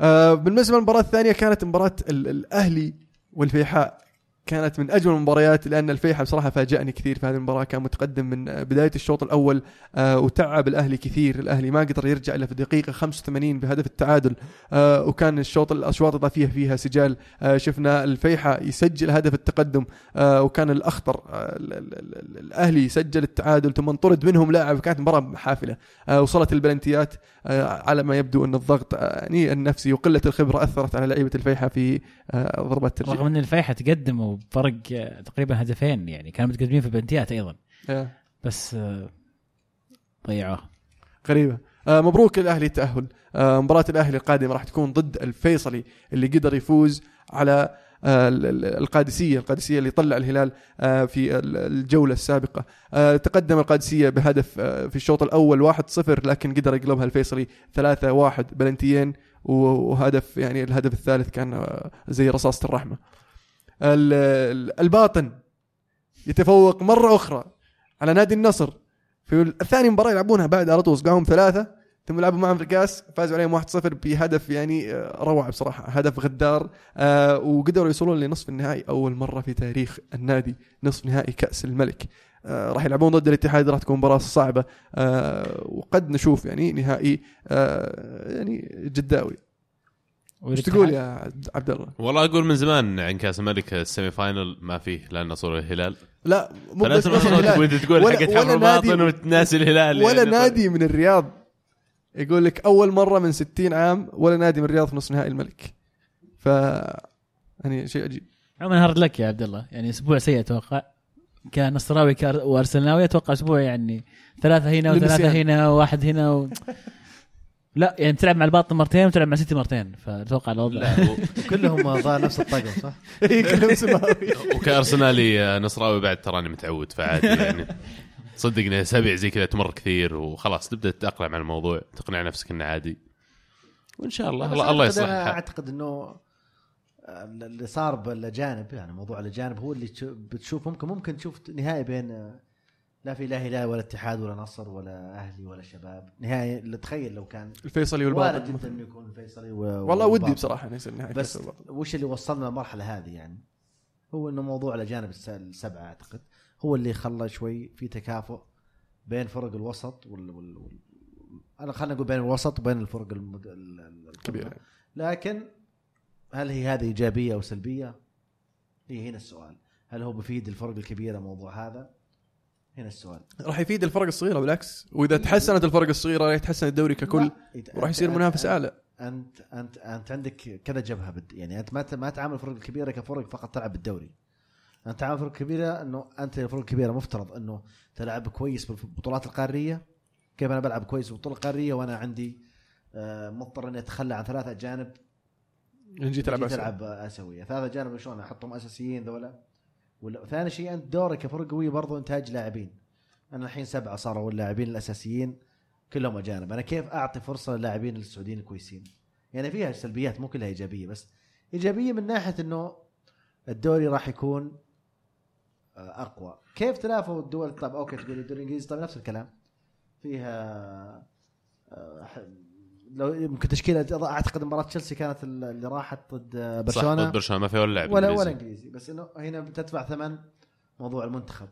آه، بالنسبة للمباراة الثانية كانت مباراة ال- الأهلي والفيحاء. كانت من أجمل المباريات لأن الفيحاء بصراحة فاجأني كثير في هذه المباراة. كان متقدم من آه، بداية الشوط الأول آه، وتعب الأهلي كثير. الأهلي ما قدر يرجع إلا في الدقيقه 85 بهدف التعادل. آه، وكان الشوط الأشواط الإضافية فيها سجال. شفنا الفيحاء يسجل هدف التقدم. وكان الأخطر ال- ال- ال- الأهلي سجل التعادل ثم انطرد منهم لاعب كانت مباراة حافلة. وصلت البلنتيات. على ما يبدو أن الضغط آه، يعني النفسي وقلة الخبرة أثرت على لعيبة الفيحاء في آه، ضربات الترجيح رغم أن الفيحة تقدموا بفرق آه، تقريبا هدفين يعني كانوا متقدمين في البنتيات أيضا. آه، بس آه، ضيعوها غريبة. آه، مبروك الاهلي التأهل. آه، مباراة الأهلي القادمه راح تكون ضد الفيصلي اللي قدر يفوز على آه، القادسية القادسية اللي طلع الهلال آه، في ال- الجولة السابقة. آه، تقدم القادسية بهدف آه، في الشوط الأول 1-0 لكن قدر يقلبها الفيصلي 3-1 بلنتيين وهدف يعني الهدف الثالث كان آه، زي رصاصة الرحمة. ال- ال- الباطن يتفوق مرة أخرى على نادي النصر. في الثاني مباراة يلعبونها بعد على طول ثلاثة ثم لعبوا معهم في الكاس فازوا عليهم 1-0 بهدف يعني آه، روعة بصراحة. هدف غدار آه وقدروا يوصلون لنصف النهائي. أول مرة في تاريخ النادي نصف نهائي كأس الملك. آه راح يلعبون ضد الاتحاد راح تكون مباراة صعبة. آه وقد نشوف يعني نهائي يعني جداوي. إيش تقول يا عبد- الله؟ والله أقول من زمان عن كأس الملك ال semi final ما فيه لا النصر الهلال لا مو بس تقول ولا- حقت ولا حفر نادي- باطن وتناسي الهلال. ولا يعني نادي من الرياض. يقول لك أول مرة من 60 عام ولا نادي من الرياض في نصف نهائي الملك. ف يعني شيء عجيب. عموما hard luck يا عبد الله. يعني أسبوع سيء أتوقع. كنصراوي كار- وأرسناوي أتوقع أسبوع يعني ثلاثة هنا وثلاثة. هنا وواحد هنا و... لا يعني تلعب مع الباطن مرتين وتلعب مع سيتي مرتين. فأتوقع الوضع. لا و- (laughs) كلهم ضاع نفس الطقم صح؟ اي كلهم سماوي وكأرسنالي آه، نصراوي بعد تراني متعود فعادي يعني. (laughs) صدقني أسابيع زي كذا تمر كثير وخلاص تبدأ تتأقلم على الموضوع تقنع نفسك إنه عادي وإن شاء الله الله, الله أعتقد يصلح أنا. أعتقد إنه اللي صار بالاجانب يعني موضوع الاجانب هو اللي تشو- بتشوف ممكن ممكن تشوف نهائي بين لا في لا هلال ولا اتحاد ولا نصر ولا أهلي ولا شباب نهائي اللي تخيل لو كان الفيصلي وارد والباطن جدا انه يكون الفيصلي و... والله ودي. بصراحة إنه يصير نهائي بس. وش اللي وصلنا للمرحلة هذه يعني هو إنه موضوع الاجانب الس- السبعة أعتقد هو اللي خلى شوي في تكافؤ بين فرق الوسط وال, وال... وال... أنا خلينا نقول بين الوسط وبين الفرق المد... ال- ال- الكبيره كبير لكن هل هي هذه إيجابية أو سلبية؟ هي هنا السؤال. هل هو بيفيد الفرق الكبيرة موضوع هذا؟ هنا السؤال. راح يفيد الفرق الصغيرة بالعكس. وإذا تحسنت الفرق الصغيرة راح يتحسن الدوري ككل. وراح يصير منافس أعلى. انت انت أنت عندك كذا جبهة بد يعني أنت ما ما تعامل الفرق الكبيرة كفرق فقط تلعب بالدوري. أنت تعامل الفرق الكبيره إنه أنت الفرق الكبيره مفترض إنه تلعب كويس بالبطولات القارية. كيف أنا بلعب كويس بالبطولة القارية؟ وأنا عندي آه، مضطر إني أتخلى عن ثلاثة اجانب نجي تلعب أساسي. تلعب أسيوية. ثلاثة اجانب شلون؟ أحطهم أساسيين ذولا. ولا ثاني شيء أنت دورك كفرق قويه برضو إنتاج لاعبين. أنا الحين سبعة صاروا اللاعبين الأساسيين كلهم أجانب. أنا كيف أعطي فرصة للاعبين السعوديين الكويسين؟ يعني فيها سلبيات مو كلها إيجابية بس إيجابية من ناحية إنه الدوري راح يكون أقوى. كيف تلافوا الدول؟ طب أوكي تقول الدوري الانجليزي طب نفس الكلام. فيها آه، لو يمكن تشكيلة أعتقد مباراة تشيلسي كانت اللي راحت ضد آه، برشلونة. ضد برشلونة. ما في ولا لاعب ولا. ولا إنجليزي. بس إنه هنا بتدفع ثمن موضوع المنتخب.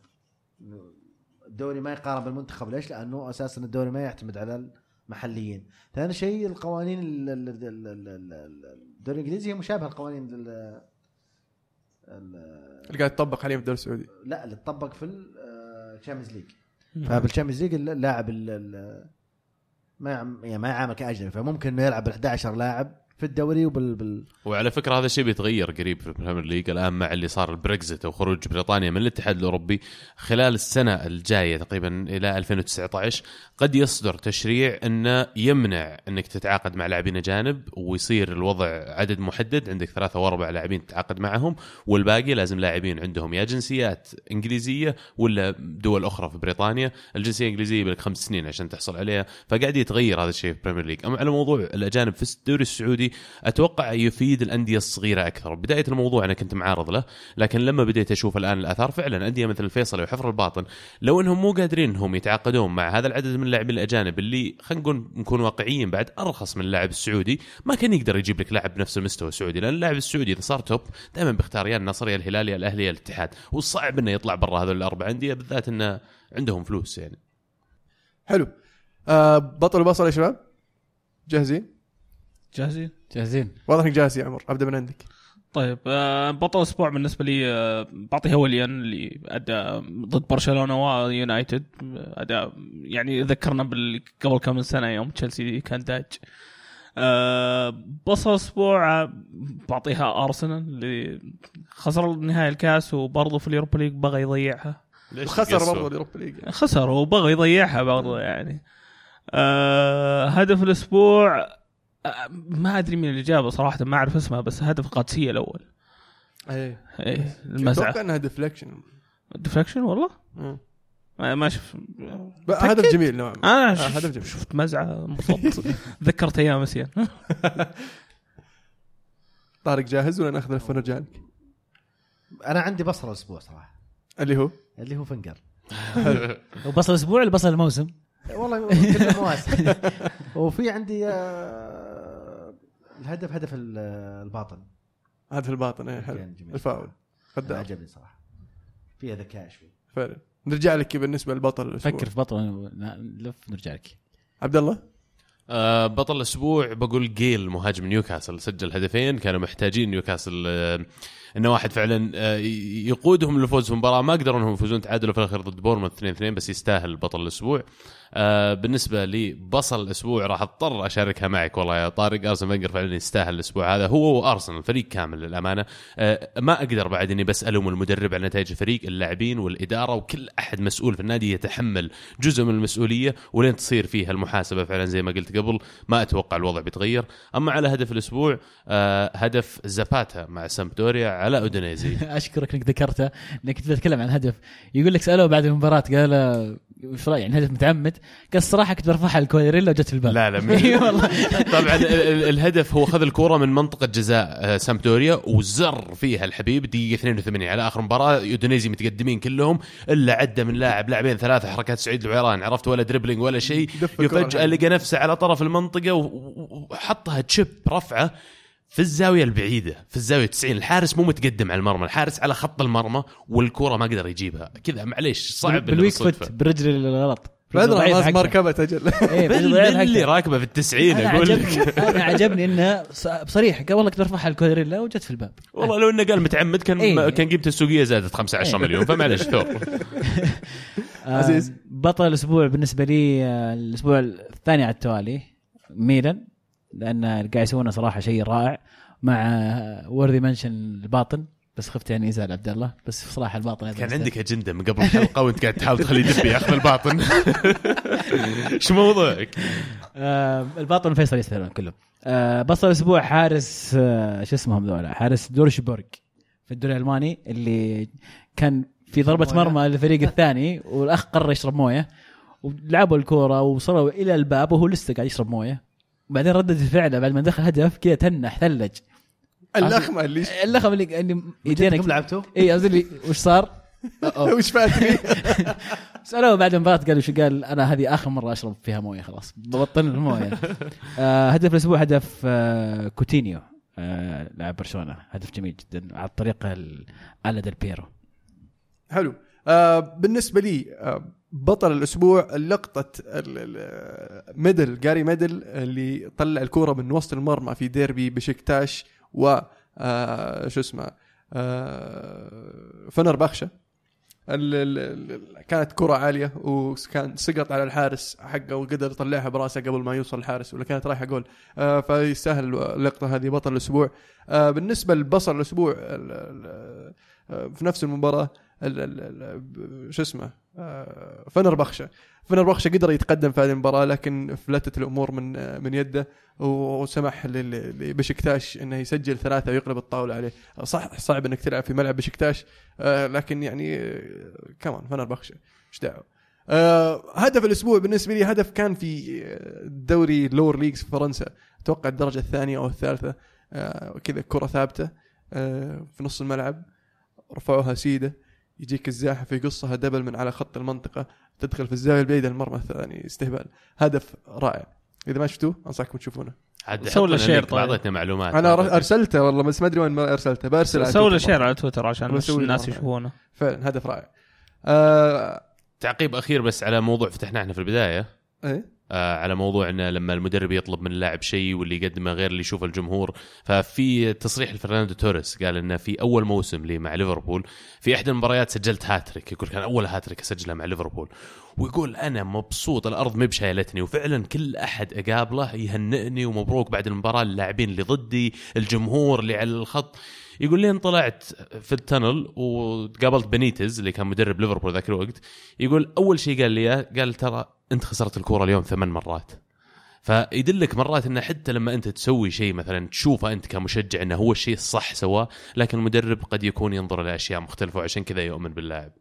الدوري ما يقارن بالمنتخب. ليش؟ لأنه أساسا الدوري ما يعتمد على المحليين. ثاني شيء القوانين ال- ال- ال- ال- ال- ال- الدوري الإنجليزي هي مشابهة لقوانين اللي قاعد يطبق حاليا في الدوري السعودي. لا اللي تطبق في ال Champions League فبال Champions League اللاعب ال- ال- ما يعني ما يعامل كأجنبي فممكن إنه يلعب بال 11 لاعب في الدوري وبال بال وعلى فكرة هذا الشيء بيتغير قريب في ال Premier League. الآن مع اللي صار البريكزت أو خروج بريطانيا من الاتحاد الأوروبي خلال السنة الجاية تقريبا إلى 2019 قد يصدر تشريع إنه يمنع إنك تتعاقد مع لاعبين أجانب ويصير الوضع عدد محدد عندك ثلاثة أو أربع لاعبين تتعاقد معهم والباقي لازم لاعبين عندهم يا جنسيات إنجليزية ولا دول أخرى في بريطانيا. الجنسية الإنجليزية لك خمس سنين عشان تحصل عليها فقاعد يتغير هذا الشيء في ال Premier League. أما على موضوع الأجانب في الدوري السعودي أتوقع يفيد الأندية الصغيرة أكثر. بداية الموضوع أنا كنت معارض له لكن لما بديت أشوف الآن الآثار فعلا انديه مثل الفيصلي وحفر الباطن لو إنهم مو قادرين انهم يتعاقدون مع هذا العدد من اللاعبين الأجانب اللي خلينا نقول نكون واقعيين بعد أرخص من اللاعب السعودي ما كان يقدر يجيب لك لاعب بنفس المستوى السعودي لأن اللاعب السعودي إذا صار توب دائما بيختار يا النصر يا الهلال يا الأهلي يا الاتحاد. والصعب إنه يطلع برا هذول الأربع أندية بالذات إنه عندهم فلوس يعني. حلو. آه بطل وبصل يا شباب؟ جاهزين؟ جاهزين؟ جاهزين. واضح إنك جاهز يا عمر. أبدأ من عندك. طيب آه، بطل الأسبوع بالنسبة لي آه، بعطيها وليان اللي أدى ضد برشلونة ويونايتد. اداء يعني ذكرنا قبل كم من سنة يوم تشيلسي كان داج. آه، بصل الأسبوع آه، بعطيها أرسنال اللي خسر نهائي الكاس وبرضه في ال Europa League بغى يضيعها. خسر؟ برضه ال Europa League؟ خسر وبغى يضيعها برضه يعني. آه هدف الأسبوع آه ما أدري مين اللي جابه صراحة ما أعرف اسمه بس هدف القادسيه الأول. إيه. إيه المزعه أتوقع انها deflection deflection والله؟ ما ما شف هدف جميل نوعا ما أنا آه، شف- هدف جميل. شفت مزعة انبسطت (laughs) ذكرت أيام اسيان (laughs) طارق جاهز ولا ناخذ لفه ونرجع لك؟ أنا عندي بصلة الأسبوع صراحة. اللي هو؟ اللي هو فنجر. وبصل الأسبوع ولا بصل الموسم؟ والله كله (laughs) مواسم (laughs) وفي عندي آه، الهدف هدف ال- الباطن. هدف الباطن إيه حلو. الفاول. عجبني صراحة. فيها ذكاء شوي. فعلا. نرجع لك بالنسبة للبطل الأسبوع. فكر في بطل نلف نرجع لك. عبد الله؟ آه، بطل الأسبوع بقول جيل مهاجم نيوكاسل. سجل هدفين كانوا محتاجين نيوكاسل آه، انه واحد فعلا آه، يقودهم للفوز في المباراه ما قدروا إنهم يفوزون تعادلوا في الأخير ضد بورموث 2 2 بس يستاهل بطل الأسبوع. آه، بالنسبة لي بصل الأسبوع راح اضطر أشاركها معك والله يا طارق. أرسن فنجر فعلا يستاهل الأسبوع هذا. هو وارسنال فريق كامل للأمانة. آه، ما أقدر بعد إني بس الوم المدرب على نتائج الفريق اللاعبين والإدارة وكل أحد مسؤول في النادي يتحمل جزء من المسؤولية ولين تصير فيها المحاسبة فعلا زي ما قلت قبل. ما أتوقع الوضع بيتغير. أما على هدف الأسبوع هدف زاباتا مع سامبدوريا على أودينيزي. (laughs) أشكرك إنك ذكرته إنك كنت بتتكلم عن هدف. يقول لك سألوه بعد المباراة قال وش رأيك؟ يعني هدف متعمد. قال الصراحة كنت برفعها لكويريلا وجت في الباب لا لا (laughs) إي والله. (laughs) طبعا ال- ال- الهدف هو خذ الكوره من منطقة جزاء آه، سامبدوريا وزر فيها الحبيب دقيقة 82 على آخر مباراة. يودونيزي متقدمين كلهم إلا عدى من لاعب لاعبين ثلاثة حركات سعيد العويران عرفت؟ ولا dribbling ولا شيء. فجاه لقى نفسه على طرف المنطقة وحطها chip رفعه. في الزاوية البعيدة في الزاوية 90 الحارس مو متقدم على المرمى الحارس على خط المرمى والكرة ما قدر يجيبها كذا معليش صعب بال weak. foot بالرجل الغلط ما حقها. ما ركبت أجل إيه، (laughs) اللي. راكبه في التسعين أنا أقول لك عجبني أنا عجبني إنه ص- بصريح قال والله كنت برفعها لكويريلا وجت في الباب والله لو إنه قال متعمد كان إيه. كان قيمته السوقية زادت 15 إيه. مليون فمعلش (laughs) ثور آه، عزيز. بطل الأسبوع بالنسبة لي آه، الأسبوع الثاني على التوالي ميلان لأن قاعد يسوونه صراحة شيء رائع مع وردي منشن الباطن بس خفت يعني يزعل عبد الله بس صراحة الباطن كان. عندك أجندة من قبل الحلقة وأنت قاعد تحاول تخليه يدب ياخذ الباطن (laughs) إيش موضوعك؟ آه الباطن فيصل يستاهلون كلهم آه بطل الأسبوع حارس آه شو اسمهم ذولا حارس دورشبورغ في الدوري الألماني اللي كان في ضربة. مرمى للفريق الثاني والأخ قرر يشرب موية ولعبوا الكورة ووصلوا إلى الباب وهو لسه قاعد يشرب موية بعدين ردة فعله بعد ما دخل هدف كذا تنح ثلج. اللخمه اللي اللخم اللي اللي يدينا كم لعبتوا؟ اي قصدي لي وش صار؟ (laughs) وش فاتني؟ (laughs) سألوه بعد المباراة قال وش قال أنا هذه آخر مرة أشرب فيها موية خلاص. ببطل الموية. (laughs) آه هدف الأسبوع هدف آه كوتينيو آه لاعب برشلونة. هدف جميل جدا على الطريقة ال- على ديل بيرو. حلو. آه بالنسبة لي آه بطل الأسبوع لقطة ميديل جاري ميديل اللي طلع الكورة من وسط المرمى في ديربي بشكتاش و آه شو اسمه آه فنر بخشه كانت كرة عالية وكان سقط على الحارس حقه وقدر يطلعها برأسه قبل ما يوصل الحارس ولا كانت رايحة جول. آه فيستاهل اللقطة هذه بطل الأسبوع. بالنسبة لبصل الأسبوع ال- ال- في نفس المباراة شو اسمه آه فنر بخشة فنر بخشة قدر يتقدم في هذه المباراة لكن فلتت الأمور من آه، من يده وسمح لبشكتاش إنه يسجل ثلاثة ويقلب الطاولة عليه. صح صعب إنك تلعب في ملعب بشكتاش آه لكن يعني كمان فنر بخشة إيش دعوة؟ هدف الأسبوع بالنسبة لي هدف كان في دوري lower leagues في فرنسا. أتوقع الدرجة الثانية أو الثالثة كذا كرة ثابتة في نص الملعب. رفعوها سيدة. يجيك الزاحف يقصها double من على خط المنطقة تدخل في الزاوية البعيدة المرمى الثاني استهبال. هدف رائع. إذا ما شفتوه أنصحكم تشوفونه. عاد سووا له share طيب. بعطيتنا معلومات. أنا أرسلته والله بس ما أدري وين ما أرسلته. برسل على سووا له تويتر. share. على تويتر عشان بسوي الناس. يشوفونه. فعلا هدف رائع. آه تعقيب أخير بس على موضوع فتحناه إحنا في البداية. إيه؟ على موضوع إنه لما المدرب يطلب من اللاعب شيء واللي يقدمه غير اللي يشوفه الجمهور. ففي تصريح لفرناندو توريس قال إنه في أول موسم لي مع ليفربول في إحدى المباريات سجلت هاتريك يقول كان أول هاتريك اسجلها مع ليفربول. ويقول أنا مبسوط الأرض ما بشايلتني وفعلا كل أحد أقابله يهنئني ومبروك بعد المباراة اللاعبين اللي ضدي الجمهور اللي على الخط. يقول لين طلعت في التنل وقابلت بنيتز اللي كان مدرب ليفربول ذاك الوقت. يقول أول شيء قال لي قال ترى أنت خسرت الكورة اليوم ثمان مرات. فيدلك مرات إنه حتى لما أنت تسوي شيء مثلا تشوفه أنت كمشجع إنه هو الشيء الصح سواه لكن المدرب قد يكون ينظر لأشياء مختلفة وعشان كذا يؤمن باللاعب.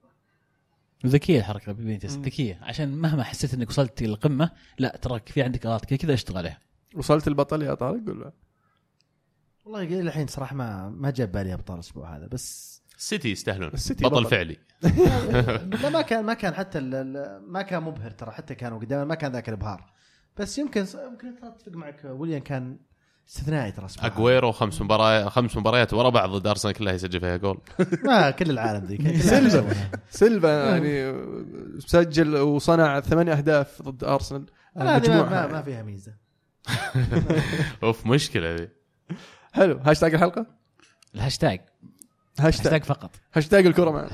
ذكية الحركة ببينتس ذكية. عشان مهما حسيت إنك وصلت القمه لا تراك في عندك غلط كذا أشتغل عليها. وصلت البطل يا طارق؟ ولا والله إلى الحين صراحة ما ما جاب بالي أبطال الأسبوع هذا بس السيتي يستاهلون. السيتي بطل, بطل. فعلي. لا ما كان ما كان حتى ال- ال- ما كان مبهر ترى حتى كانوا قدام ما كان ذاك الإبهار. بس يمكن يمكن اتفق معك. ويليام كان استثنائي ترى. اجويرو خمس مباريات خمس مباريات ورا بعض ضد أرسنال كلها يسجل فيها جول. ما كل العالم ذي (laughs) كل سيلفا. سيلفا يعني سجل وصنع ثمانية أهداف ضد أرسنال. ما. ما, ما فيها ميزة. (laughs) أوف مشكلة ذي حلو. هاشتاج الحلقة؟ الهاشتاج هاشتاج هاشتاج فقط. هاشتاج الكره معنا.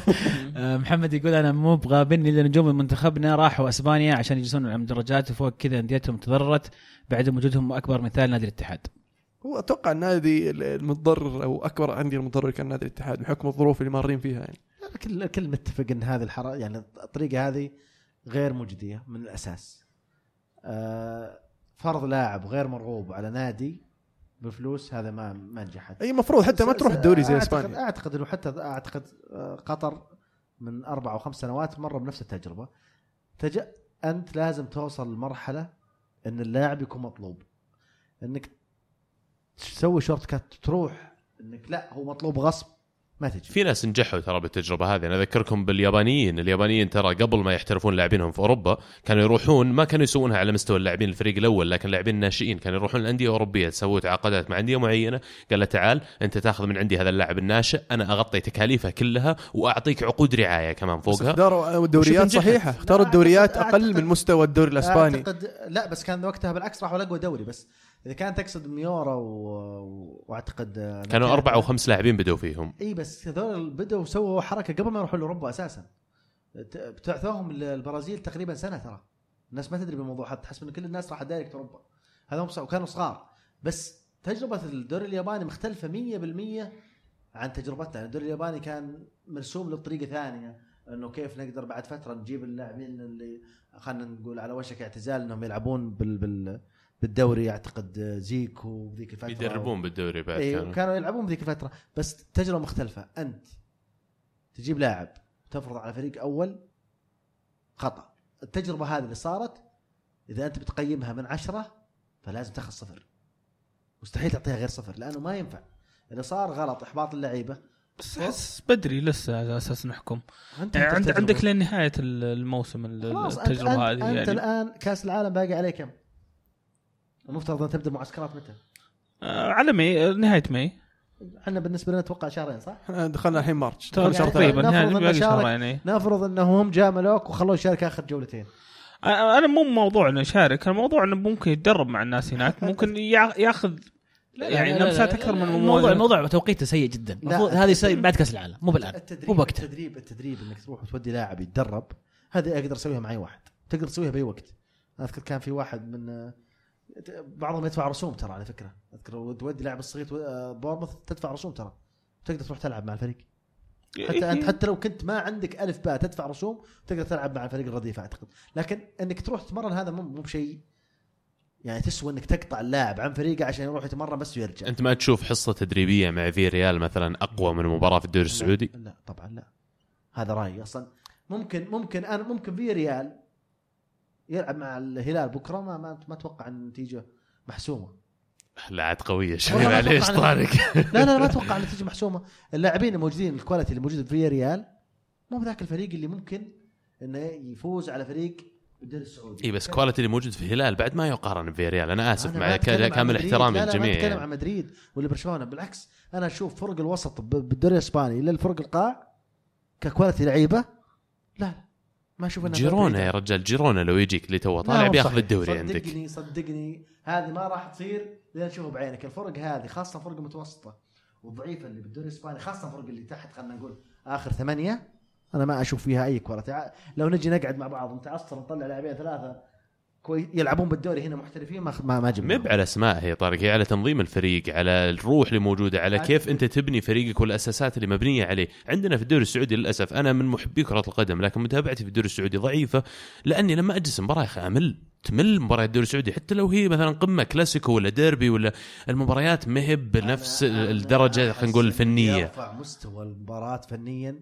(laughs) آه، محمد يقول أنا مو بغابني الا نجوم منتخبنا راحوا أسبانيا عشان يجلسون على المدرجات وفوق كذا أنديتهم تضررت. بعدم وجودهم أكبر مثال نادي الاتحاد. هو أتوقع النادي المتضرر أو أكبر أندية المتضرر كان نادي الاتحاد بحكم الظروف اللي مارين فيها يعني. الكل الكل متفق إن هذه الحركه يعني الطريقة هذه غير مجديه من الأساس. آه، فرض لاعب غير مرغوب على نادي بفلوس هذا ما ما نجحت. أي المفروض حتى ما تروح الدوري زي إسبانيا أعتقد إنه حتى أعتقد آه، قطر من أربع أو خمس سنوات مر بنفس التجربة. تج... أنت لازم توصل لمرحلة إن اللاعب يكون مطلوب. إنك تسوي شورت كات تروح إنك لا هو مطلوب غصب ما تجي. في ناس نجحوا ترى بالتجربة هذه. أنا أذكركم باليابانيين. اليابانيين ترى قبل ما يحترفون لاعبينهم في أوروبا كانوا يروحون ما كانوا يسوونها على مستوى اللاعبين الفريق الأول لكن اللاعبين الناشئين كانوا يروحون الانديه الاوروبيه تسووا تعاقدات مع أندية معينة. قال له تعال أنت تاخذ من عندي هذا اللاعب الناشئ أنا أغطي تكاليفه كلها وأعطيك عقود رعاية كمان بس فوقها. اختاروا دوريات وشوف نجحت. صحيحة. اختاروا الدوريات أعتقد- أقل من مستوى الدوري الإسباني. اعتقد لا بس كان وقتها بالعكس راحوا لقوا دوري بس. إذا كان تقصد ميورا و... وأعتقد آه، كانوا. أربع أو خمس لاعبين بدوا فيهم. إي بس هذول بدوا سووا حركة قبل ما يروحوا لأوروبا أساسا. بتعثوهم البرازيل تقريبا سنة ترى. الناس ما تدري بالموضوع حتى تحسب انه كل الناس راح دايركت أوروبا. هذول وكانوا صغار. بس تجربة الدوري الياباني مختلفة 100% عن تجربتنا. يعني الدوري الياباني كان مرسوم له بطريقه ثانية إنه كيف نقدر بعد فترة نجيب اللاعبين اللي خلينا نقول على وشك اعتزال إنهم يلعبون بال, بال بالدوري أعتقد زيكو بذيك الفترة. يدربون بالدوري بعد أيوه كانوا. كانوا يلعبون بذيك الفترة. بس تجربة مختلفة. أنت تجيب لاعب تفرض على فريق أول خطأ. التجربة هذه اللي صارت إذا أنت بتقيمها من عشرة فلازم تاخذ صفر. مستحيل تعطيها غير صفر لأنه ما ينفع. اللي صار غلط إحباط اللعيبة. بس أحس بدري لسه على أساس نحكم. أنت يعني. عندك لين نهايه ال- الموسم أنت, التجربة أنت, هذه يعني. الآن كأس العالم باقي عليه كم؟ المفترض ان تبدأ معسكرات متى؟ آه، على May نهاية May إحنا بالنسبة لنا أتوقع شهرين صح؟ دخلنا الحين شهر يعني. تقريبا نفرض يعني إيه. نفرض أنهم جاملوك وخلوه يشارك آخر جولتين أنا أنا مو موضوع إنه يشارك الموضوع إنه ممكن يتدرب مع الناس هناك (laughs) ممكن يا- ياخذ يعني لمسات أكثر من الموضوع الموضوع توقيته سيء جدا المفروض هذه يصير بعد كأس العالم مو بالآن مو التدريب بوقتها التدريب التدريب إنك تروح وتودي لاعب يتدرب هذه أقدر أسويها مع اي واحد تقدر تسويها بأي وقت أنا أذكر كان في واحد من آه، بعضهم يدفع رسوم ترى على فكرة. أذكر تودي لاعب الصغير آه، بورموث تدفع رسوم ترى. تقدر تروح تلعب مع الفريق. حتى انت حتى لو كنت ما عندك ألف باء تدفع رسوم تقدر تلعب مع الفريق الرديف أعتقد. لكن إنك تروح تتمرن هذا مو مو بشيء يعني تسوى إنك تقطع اللاعب عن فريقه عشان يروح يتمرن بس ويرجع. أنت ما تشوف حصة تدريبية مع في ريال مثلا أقوى من مباراه في الدوري السعودي؟ لا, لا طبعا لا. هذا رأيي أصلا. ممكن ممكن أنا ممكن فياريال يلعب مع الهلال بكرة ما ما, ما أتوقع ان النتيجة محسومة. لا عاد قويه شوي معليش طارق؟ لا لا ما أتوقع النتيجة محسومة. اللاعبين الموجودين ال quality اللي موجوده فياريال مو بذاك الفريق اللي ممكن إنه يفوز على فريق بالدوري السعودي. إي بس quality اللي موجود في الهلال بعد ما يقارن بفياريال أنا آسف أنا مع كامل. احترامي لا لا للجميع. ما أتكلم. عن مدريد ولا برشلونة. بالعكس أنا أشوف فرق الوسط بالدوري الإسباني الا الفرق القاع ك quality لعيبة لا لا. ما أشوف انها جيرونا فرق يا رجال جيرونا لو يجيك اللي تو ما طالع بياخذ. الدوري عندك. صدقني صدقني هذه ما راح تصير لين تشوفها بعينك. الفرق هذه خاصة فرق متوسطة والضعيفه اللي بالدوري الإسباني خاصة الفرق اللي تحت خلينا نقول آخر ثمانية أنا ما أشوف فيها أي ع- لو نجي نقعد مع بعض نتعصر نطلع لاعبين ثلاثة كوي يلعبون بالدوري هنا محترفين ما ما, ما جبنا مب على أسماء هي طارق هي على تنظيم الفريق على الروح اللي موجودة على عاد- كيف أنت تبني فريقك والأساسات اللي مبنية عليه. عندنا في الدوري السعودي للأسف أنا من محبي كرة القدم لكن متابعتي في الدوري السعودي ضعيفة لأني لما أجلس مباراه يا أخي أمل تمل مباريات الدوري السعودي. حتى لو هي مثلا قمة كلاسيكو ولا ديربي ولا المباريات ما هي بنفس الدرجة خلينا نقول الفنية. يرفع مستوى المباراة فنيا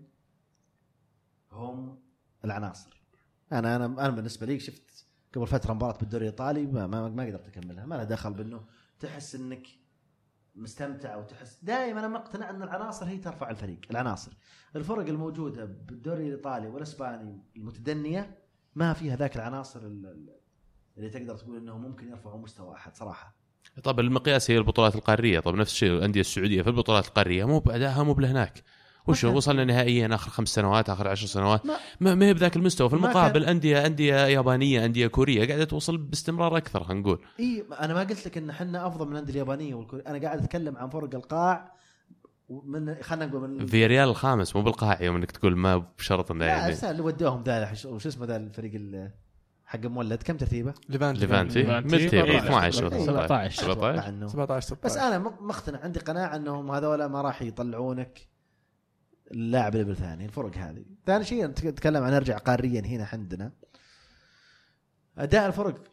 هم العناصر. أنا أنا أنا بالنسبة لي شفت قبل فترة مباراة بالدوري الإيطالي ما, ما, ما قدرت أكملها. ما لها دخل بأنه تحس إنك مستمتع وتحس دائما أنا مقتنع أن العناصر هي ترفع الفريق. العناصر. الفرق الموجودة بالدوري الإيطالي والإسباني المتدنية ما فيها ذاك العناصر ال- ال- اللي تقدر تقول إنه ممكن يرفعوا مستوى أحد صراحة. طب المقياس هي البطولات القارية. طب نفس الشيء الأندية السعودية في البطولات القارية مو بأدائها مو بلهناك. وش وصلنا نهائيا آخر خمس سنوات آخر عشر سنوات. ما- ما, هي بذاك المستوى. في المقابل انديه أندية يابانية أندية كورية قاعدة توصل باستمرار أكثر خلينا نقول. إي أنا ما قلت لك إن إحنا أفضل من الأندية اليابانية والكورية. أنا قاعد أتكلم عن فرق القاع من خلينا نقول من في ريال الخامس مو بالقاع يوم إنك تقول ما بشرط إنه لا يعني. السنة اللي ودوهم ذا وش اسمه ذا الفريق ال- حق مولد؟ كم ترتيبه؟ ليفانتي. ليفانتي. ليفانتي. ملتي إيه، 12 إيه، 17. 17 أتوقع إنه- 17 16 بس أنا مقتنع عندي قناعة إنهم هذول ما راح يطلعونك. اللاعب ال level ثاني الفرق هذه. ثاني شيء نتك- نتكلم عن نرجع قاريا هنا عندنا. أداء الفرق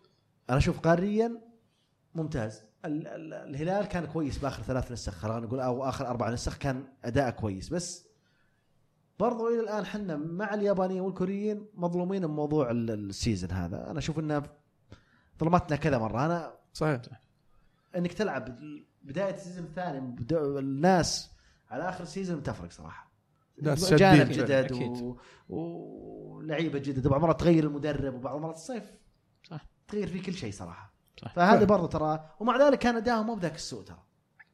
أنا أشوف قاريا ممتاز. ال- ال- الهلال كان كويس بآخر ثلاث نسخ خلينا نقول أو آخر أربع نسخ كان أداء كويس. بس برضو إلى الآن حنا مع اليابانيين والكوريين مظلومين بموضوع ال- ال season هذا. أنا أشوف إنه ظلمتنا كذا مرة. أنا صحيح. إنك تلعب بداية ال season الثاني الناس على آخر ال season تفرق صراحة. ناس جانب. جدد. و... ولعيبه جدد وبعض المرات تغير المدرب وبعض المرات الصيف صح. تغير فيه كل شيء صراحة. صح. فهذه صح. برضه ترى ومع ذلك كان اداهم مو بذاك السوء ترى.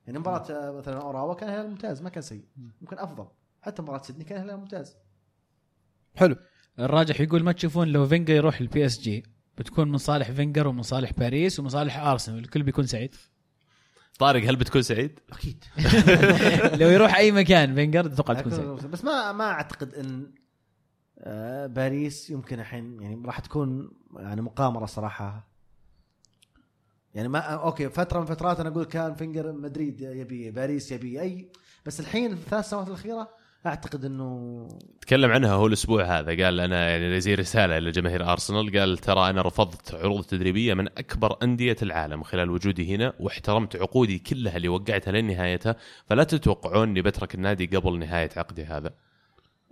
يعني مباراة مثلا أوراوا كان هلال ممتاز ما كان سيء. ممكن أفضل. حتى مباراة سيدني كان هلال ممتاز. حلو. الراجح يقول ما تشوفون لو فينجر يروح ال PSG بتكون من صالح فينجر ومن صالح باريس ومن صالح أرسنال الكل بيكون سعيد. طارق هل بتكون سعيد؟ أكيد. (laughs) لو يروح أي مكان فينجر أتوقع تكون سعيد. بس ما ما أعتقد إن آه، باريس يمكن الحين يعني راح تكون يعني مقامرة صراحة. يعني ما okay فترة من فترات أنا أقول كان فينجر مدريد يبي باريس يبي أي بس الحين في الثلاث سنوات الأخيرة أعتقد إنه تكلم عنها هو الأسبوع هذا. قال أنا يعني زي رسالة لجماهير أرسنال قال ترى أنا رفضت عروض تدريبية من أكبر أندية العالم خلال وجودي هنا واحترمت عقودي كلها اللي وقعتها لنهايتها فلا تتوقعون إني بترك النادي قبل نهاية عقدي هذا.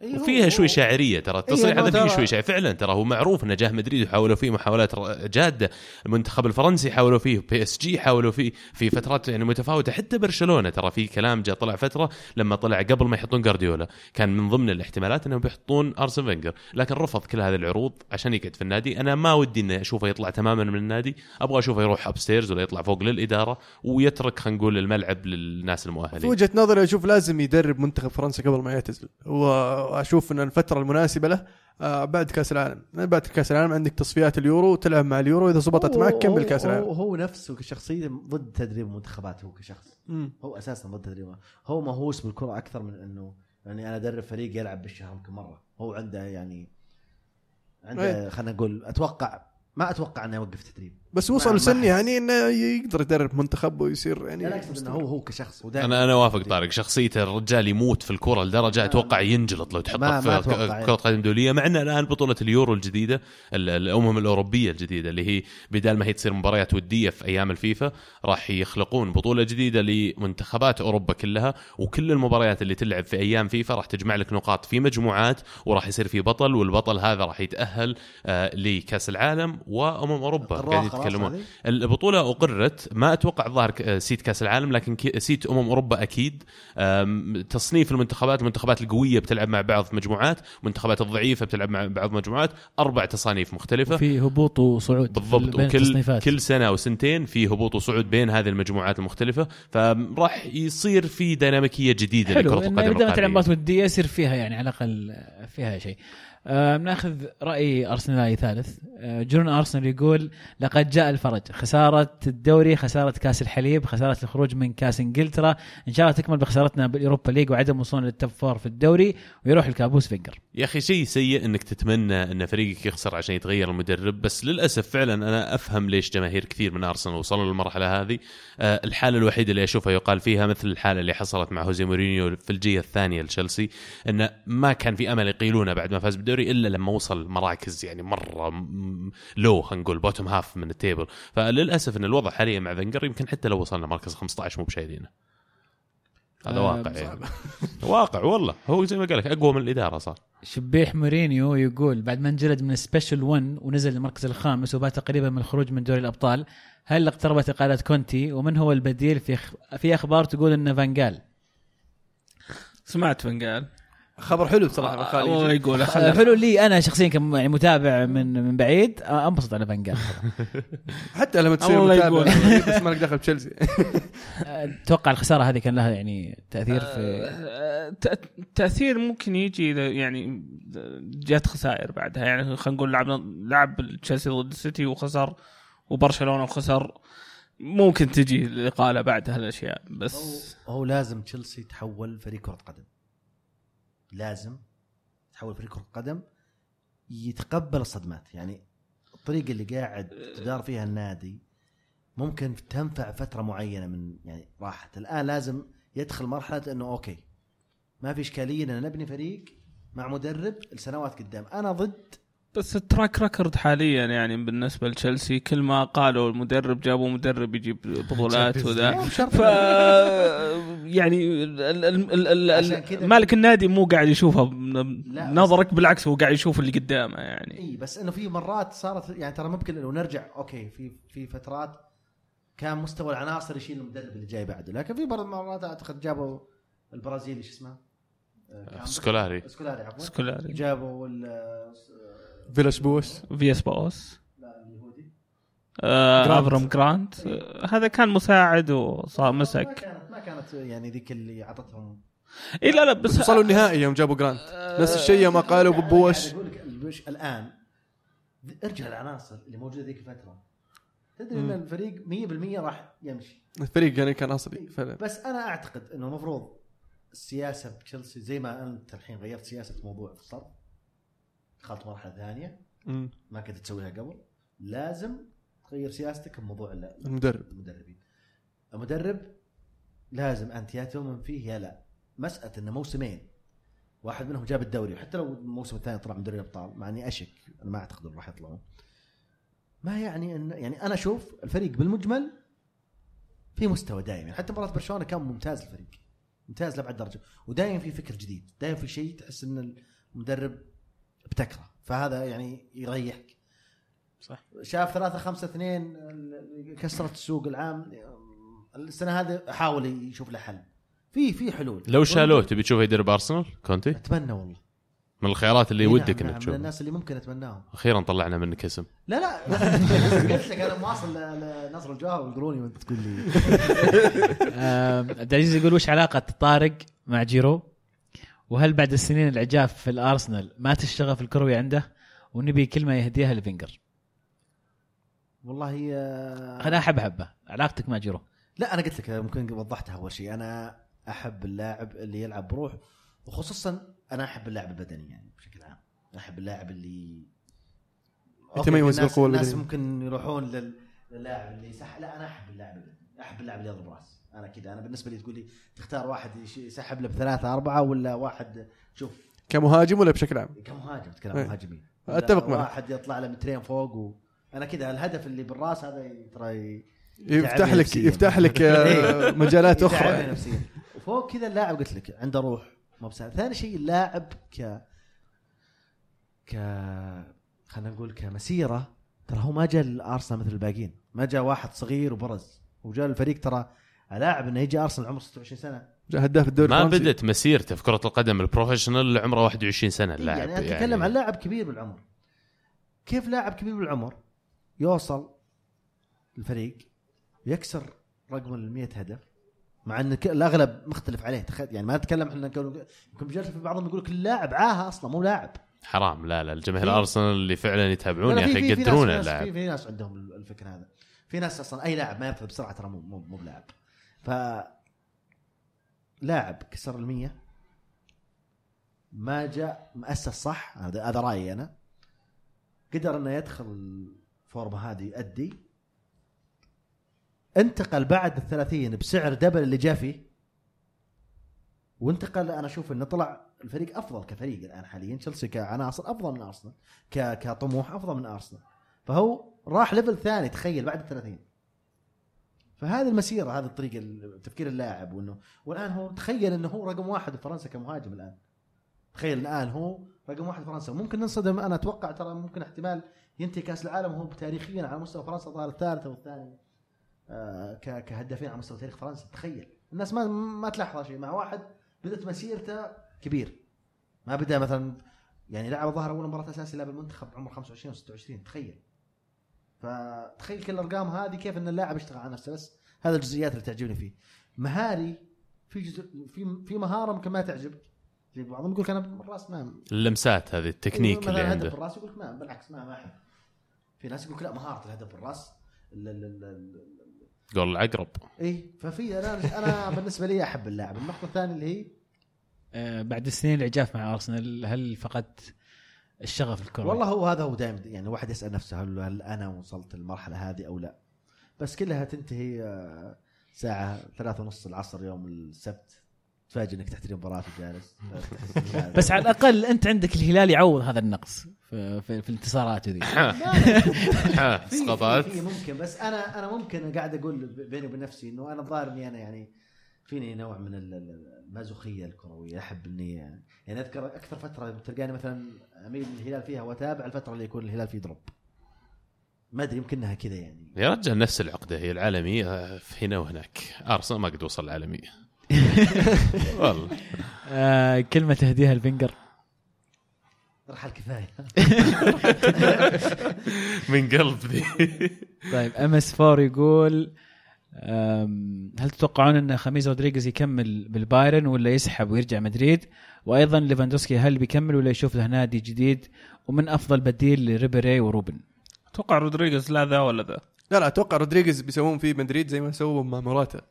وفيها شوي شاعرية ترى التصريح إنه هذا فيه شوي شاعريه فعلا ترى هو معروف إنه جاه مدريد وحاولوا فيه محاولات جاده المنتخب الفرنسي حاولوا فيه PSG حاولوا فيه في فترات يعني متفاوتة. حتى برشلونة ترى في كلام جاء طلع فترة لما طلع قبل ما يحطون جارديولا كان من ضمن الاحتمالات إنهم بيحطون أرسن فينجر. لكن رفض كل هذه العروض عشان يقعد في النادي. أنا ما ودي إني أشوفه يطلع تماما من النادي. أبغى أشوفه يروح upstairs ولا يطلع فوق للإدارة ويترك خلينا نقول الملعب للناس في المؤهلين وجهة نظري أشوف لازم يدرب منتخب فرنسا قبل ما يعتزل. وأشوف إن الفترة المناسبة له آه، بعد كأس العالم. بعد كأس العالم عندك تصفيات اليورو تلعب مع اليورو إذا زبطت معك كمل كأس هو, العالم. هو نفسه كشخصية ضد تدريب المنتخبات هو كشخص. مم. هو أساسا ضد تدريب. هو مهووس بالكرة أكثر من إنه يعني أنا أدرب فريق يلعب بالشهر يمكن مرة. هو عنده يعني عنده خلينا نقول أتوقع ما أتوقع إنه يوقف تدريب. بس وصل سن. يعني إنه يقدر يدرب منتخب ويصير يعني لا اقصد إنه هو هو كشخص. ودائما أنا أنا وافق طارق. شخصيته الرجال يموت في الكرة لدرجة أتوقع ينجلط لو تحطه في أتوقع. كرة قدم دولية مع إن الآن بطولة اليورو الجديدة ال- الأمم الأوروبية الجديدة اللي هي بدال ما هي تصير مباريات ودية في أيام الفيفا راح يخلقون بطولة جديدة لمنتخبات أوروبا كلها وكل المباريات اللي تلعب في أيام فيفا راح تجمع لك نقاط في مجموعات وراح يصير في بطل والبطل هذا راح يتأهل آه، لكأس العالم وأمم أوروبا. يتكلمون هذه؟ البطولة أقرت ما أتوقع الظاهر ك- seat كأس العالم لكن seat أمم أوروبا أكيد أم، تصنيف المنتخبات المنتخبات القوية بتلعب مع بعض في مجموعات المنتخبات الضعيفة بتلعب مع بعض مجموعات أربع تصانيف مختلفة في هبوط وصعود بالضبط بين وكل التصنيفات. كل سنة أو سنتين في هبوط وصعود بين هذه المجموعات المختلفة فراح يصير في ديناميكية جديدة حلو لكرة القدم اذا تلعب. مباراه وديه يصير فيها يعني على الأقل فيها شيء. آه ناخذ رأي أرسنالي ثالث. آه جون أرسنال يقول لقد جاء الفرج. خسارة الدوري خسارة كأس الحليب خسارة الخروج من كأس إنجلترا. إن شاء الله تكمل بخسارتنا بال Europa League وعدم وصولنا لل top four في الدوري. ويروح الكابوس فينجر. يا أخي شيء سيء إنك تتمنى إن فريقك يخسر عشان يتغير المدرب بس للأسف فعلا أنا أفهم ليش جماهير كثير من أرسنال وصلوا للمرحلة هذه. آه، الحالة الوحيدة اللي أشوفها يقال فيها مثل الحالة اللي حصلت مع هوزي مورينيو في الجيه الثانية لتشيلسي انه ما كان في أمل يقيلونه بعد ما فاز بالدوري. إلا لما وصل مراكز يعني مرة لو خلينا نقول bottom half من ال table. فللأسف إن الوضع حاليا مع فنجر يمكن حتى لو وصلنا مركز 15 مو بشايلينه هذا آه، واقع يعني. (laughs) واقع والله. هو زي ما قال لك أقوى من الإدارة صار. شبيح مورينيو يقول بعد ما انجلد من ال special 1 ونزل للمركز الخامس وبات قريبا من الخروج من دوري الأبطال هل اقتربت إقالة كونتي؟ ومن هو البديل في. في أخبار تقول إنه فانجال سمعت فنقال خبر حلو بصراحة من خالد. يقول آه، حلو لي أنا شخصيا كم يعني متابع من من بعيد آه، انبسط على فانجال (laughs) حتى لما تصير متابع يقول. بس مالك دخل بتشيلسي (laughs) أتوقع الخسارة هذه كان لها يعني تأثير في آه، ت- تأثير ممكن يجي إذا يعني جات خسائر بعدها. يعني خلينا نقول لعب لعب تشيلسي ضد السيتي وخسر وبرشلونة وخسر ممكن تجي الاقاله بعد هالاشياء بس هو, هو لازم تشيلسي تحول فريق كرة قدم. لازم تحول فريق كرة قدم يتقبل الصدمات. يعني الطريقة اللي قاعد تدار فيها النادي ممكن تنفع فترة معينة من يعني راحت. الآن لازم يدخل مرحلة إنه okay ما في إشكالية إن نبني فريق مع مدرب لسنوات قدام. أنا ضد بس ال track record حاليا يعني بالنسبة لتشيلسي كل ما قالوا المدرب جابوا مدرب يجيب بطولات وذا. ف يعني ال- ال- ال- عشان ال- كذا- مالك النادي مو قاعد يشوفها نظرك بالعكس هو قاعد يشوف اللي قدامه يعني. إي بس إنه في مرات صارت يعني ترى ممكن لو نرجع okay في في فترات كان مستوى العناصر يشيل المدرب اللي جاي بعده لكن في بعض المرات أعتقد جابوا البرازيلي شو اسمه؟ آه، سكولاري. سكولاري عفوا. سكولاري. جابوا ال فيلاش بوس. فياس لا اليهودي. آه جرانت. أفرام جرانت. آه هذا كان مساعد وصار ما مسك. كانت ما كانت يعني ذيك اللي أعطتهم. إي لا لا بس بس وصلوا النهائي يوم جابوا جرانت. نفس الشيء ما قالوا أنا ببوش البوش الآن ارجع العناصر اللي موجودة ذيك الفترة. تدري إن الفريق 100% راح يمشي. الفريق يعني كان اصلي فعلا. بس أنا أعتقد إنه المفروض السياسة بتشيلسي زي ما أنت الحين غيرت سياسة موضوع الصرف دخلت مرحلة ثانية. ما كنت تسويها قبل. لازم تغير سياستك بموضوع ال- المدرب. المدربين. المدرب لازم أنت يا تؤمن فيه يا لا. مسألة إنه موسمين. واحد منهم جاب الدوري. وحتى لو الموسم الثاني طلع من دوري الابطال مع إني أشك أنا ما أعتقد إنه راح يطلعون. ما يعني ان يعني أنا أشوف الفريق بالمجمل في مستوى دائم يعني حتى مباراة برشلونة كان ممتاز الفريق. ممتاز لأبعد درجة. ودائما في فكر جديد. دائما في شيء تحس إن المدرب ابتكره فهذا يعني يريحك. صح. شاف ثلاثة خمسة اثنين كسرت السوق العام. السنة هذه حاول يشوف له حل. في في حلول. لو شالوه تبي تشوفه يدرب ارسنال كونتي؟ أتمنى والله. من الخيارات اللي إي ودك نعم، إنك نعم، من الناس اللي ممكن أتمناهم. أخيرا طلعنا منك اسم. لا لا. (laughs) قلت لك أنا مواصل ل- لنصر الجوهر والقروني وأنت تقول لي. (laughs) عبد العزيز يقول وش علاقة طارق مع جيرو؟ وهل بعد السنين العجاف في الأرسنال مات الشغف الكروي عنده؟ ونبي كلمه يهديها لفينجر. والله أنا أحب أحبه علاقتك مع جيرو. لا أنا قلت لك ممكن وضحتها أول شيء أنا أحب اللاعب اللي يلعب بروح وخصوصا أنا أحب اللاعب البدني يعني بشكل عام أحب اللاعب اللي يتميز الناس- بالقوة الناس. ممكن يروحون لل- للاعب اللي صح لا أنا أحب اللاعب البدني أحب اللاعب اللي يضرب رأس أنا كذا أنا بالنسبة لي تقول لي تختار واحد يسحب له بثلاثة أربعة ولا واحد شوف كمهاجم ولا بشكل عام؟ كمهاجم تتكلم إيه. مهاجمين أتفق ولا معك. واحد يطلع له مترين فوق و... أنا كذا الهدف اللي بالرأس هذا ترى يفتح لك نفسياً. يفتح لك (laughs) آه، إيه. مجالات أخرى نفسيا وفوق كذا اللاعب قلت لك عنده روح مو بسهل ثاني شيء اللاعب ك ك خلينا نقول كمسيرة ترى هو ما جاء الارسنال مثل الباقيين ما جاء واحد صغير وبرز وجاء الفريق ترى لاعب إنه يجي أرسنال عمره 26 سنة. جاء هداف الدوري ما الفرنسي. بدت مسيرته في كرة القدم البروفيشنال اللي عمره 21 سنة اللاعب يعني أتكلم عن لاعب كبير بالعمر. كيف لاعب كبير بالعمر يوصل الفريق يكسر رقم ال 100 هدف مع إن الأغلب مختلف عليه. تخيل يعني ما نتكلم إحنا يمكن في بعضهم يقول لك اللاعب عاهة أصلا مو لاعب. حرام. لا لا الجماهير ارسنال اللي فعلا يتابعون يا أخي يقدرون اللاعب. في, في ناس عندهم الفكر هذا. في ناس أصلا أي لاعب ما يرتب بسرعة ترى مو مو مو بلاعب. ف لاعب كسر المية. ما جاء مؤسس صح؟ هذا هذا رأيي أنا. قدر إنه يدخل الفورمة هذه يؤدي. انتقل بعد الثلاثين بسعر دبل اللي جاء فيه. وانتقل أنا أشوف إنه طلع الفريق أفضل كفريق الآن حاليا. تشيلسي كعناصر أفضل من أرسنال كطموح أفضل من أرسنال. فهو راح ليفل ثاني تخيل بعد الثلاثين. فهذه المسيرة هذه الطريقة ال- تفكير اللاعب وإنه والآن هو تخيل إنه هو رقم واحد في فرنسا كمهاجم الآن. تخيل الآن هو رقم واحد فرنسا. ممكن ننصدم أنا أتوقع ترى ممكن احتمال ينتهي كأس العالم وهو تاريخيا على مستوى فرنسا ظهر الثالث أو الثاني آه، كهدافين على مستوى تاريخ فرنسا. تخيل. الناس ما ما تلاحظ شيء مع واحد بدأت مسيرته كبير. ما بدأ مثلا يعني لعب ظهر أول مباراة اساسي لعب المنتخب عمره 25 و 26 تخيل. فتخيل كل الأرقام هذه كيف إن اللاعب يشتغل على نفسه. بس هذا الجزئيات اللي تعجبني فيه. مهاري في جزء في في مهارة ممكن ما تعجبك. في بعضهم يقول لك أنا بالراس ما اللمسات هذه التكنيك مثلاً اللي عنده. بالراس يقول لك ما بالعكس ما ما أحب. في ناس يقول لك لا مهارة الهدف بالراس ال- ال- ال- ال- جول العقرب. اي ففي أنا أنا (laughs) بالنسبة لي أحب اللاعب. النقطه الثانية اللي هي؟ آه، بعد السنين العجاف مع أرسنال هل فقدت الشغف الكروي؟ والله هو هذا هو دائما يعني الواحد يسأل نفسه هل, هل أنا وصلت المرحله هذه أو لا. بس كلها تنتهي آه، ساعة ثلاثة ونص العصر يوم السبت. تفاجئ إنك تحترم مباراه وجالس (laughs) بس على الأقل أنت عندك الهلال يعوض هذا النقص في, في, الانتصارات ذي (laughs) في ممكن بس أنا أنا ممكن قاعد أقول بيني وبين نفسي إنه أنا الظاهر إني أنا يعني فيني نوع من ال- ال- المازوخية الكروية أحب إني يعني أذكر أكثر فترة تلقاني مثلا أميل للهلال فيها وأتابع الفترة اللي يكون الهلال فيه drop. ما أدري يمكنها كذا يعني. يا رجال نفس العقدة هي العالمية في هنا وهناك. أرسنال ما قد وصل العالمية. (laughs) والله. آه كلمة تهديها لفينجر رحل كفايه (laughs) من قلب ذي. طيب MS 4 يقول هل تتوقعون إن خميس رودريغيز يكمل بالبايرن ولا يسحب ويرجع مدريد؟ وأيضا ليفاندوسكي هل بيكمل ولا يشوف له نادي جديد؟ ومن أفضل بديل لريبيري وروبن؟ أتوقع رودريغيز لا ذا ولا ذا لا لا أتوقع رودريغيز بيسوون فيه مدريد زي ما سووا مع موراتا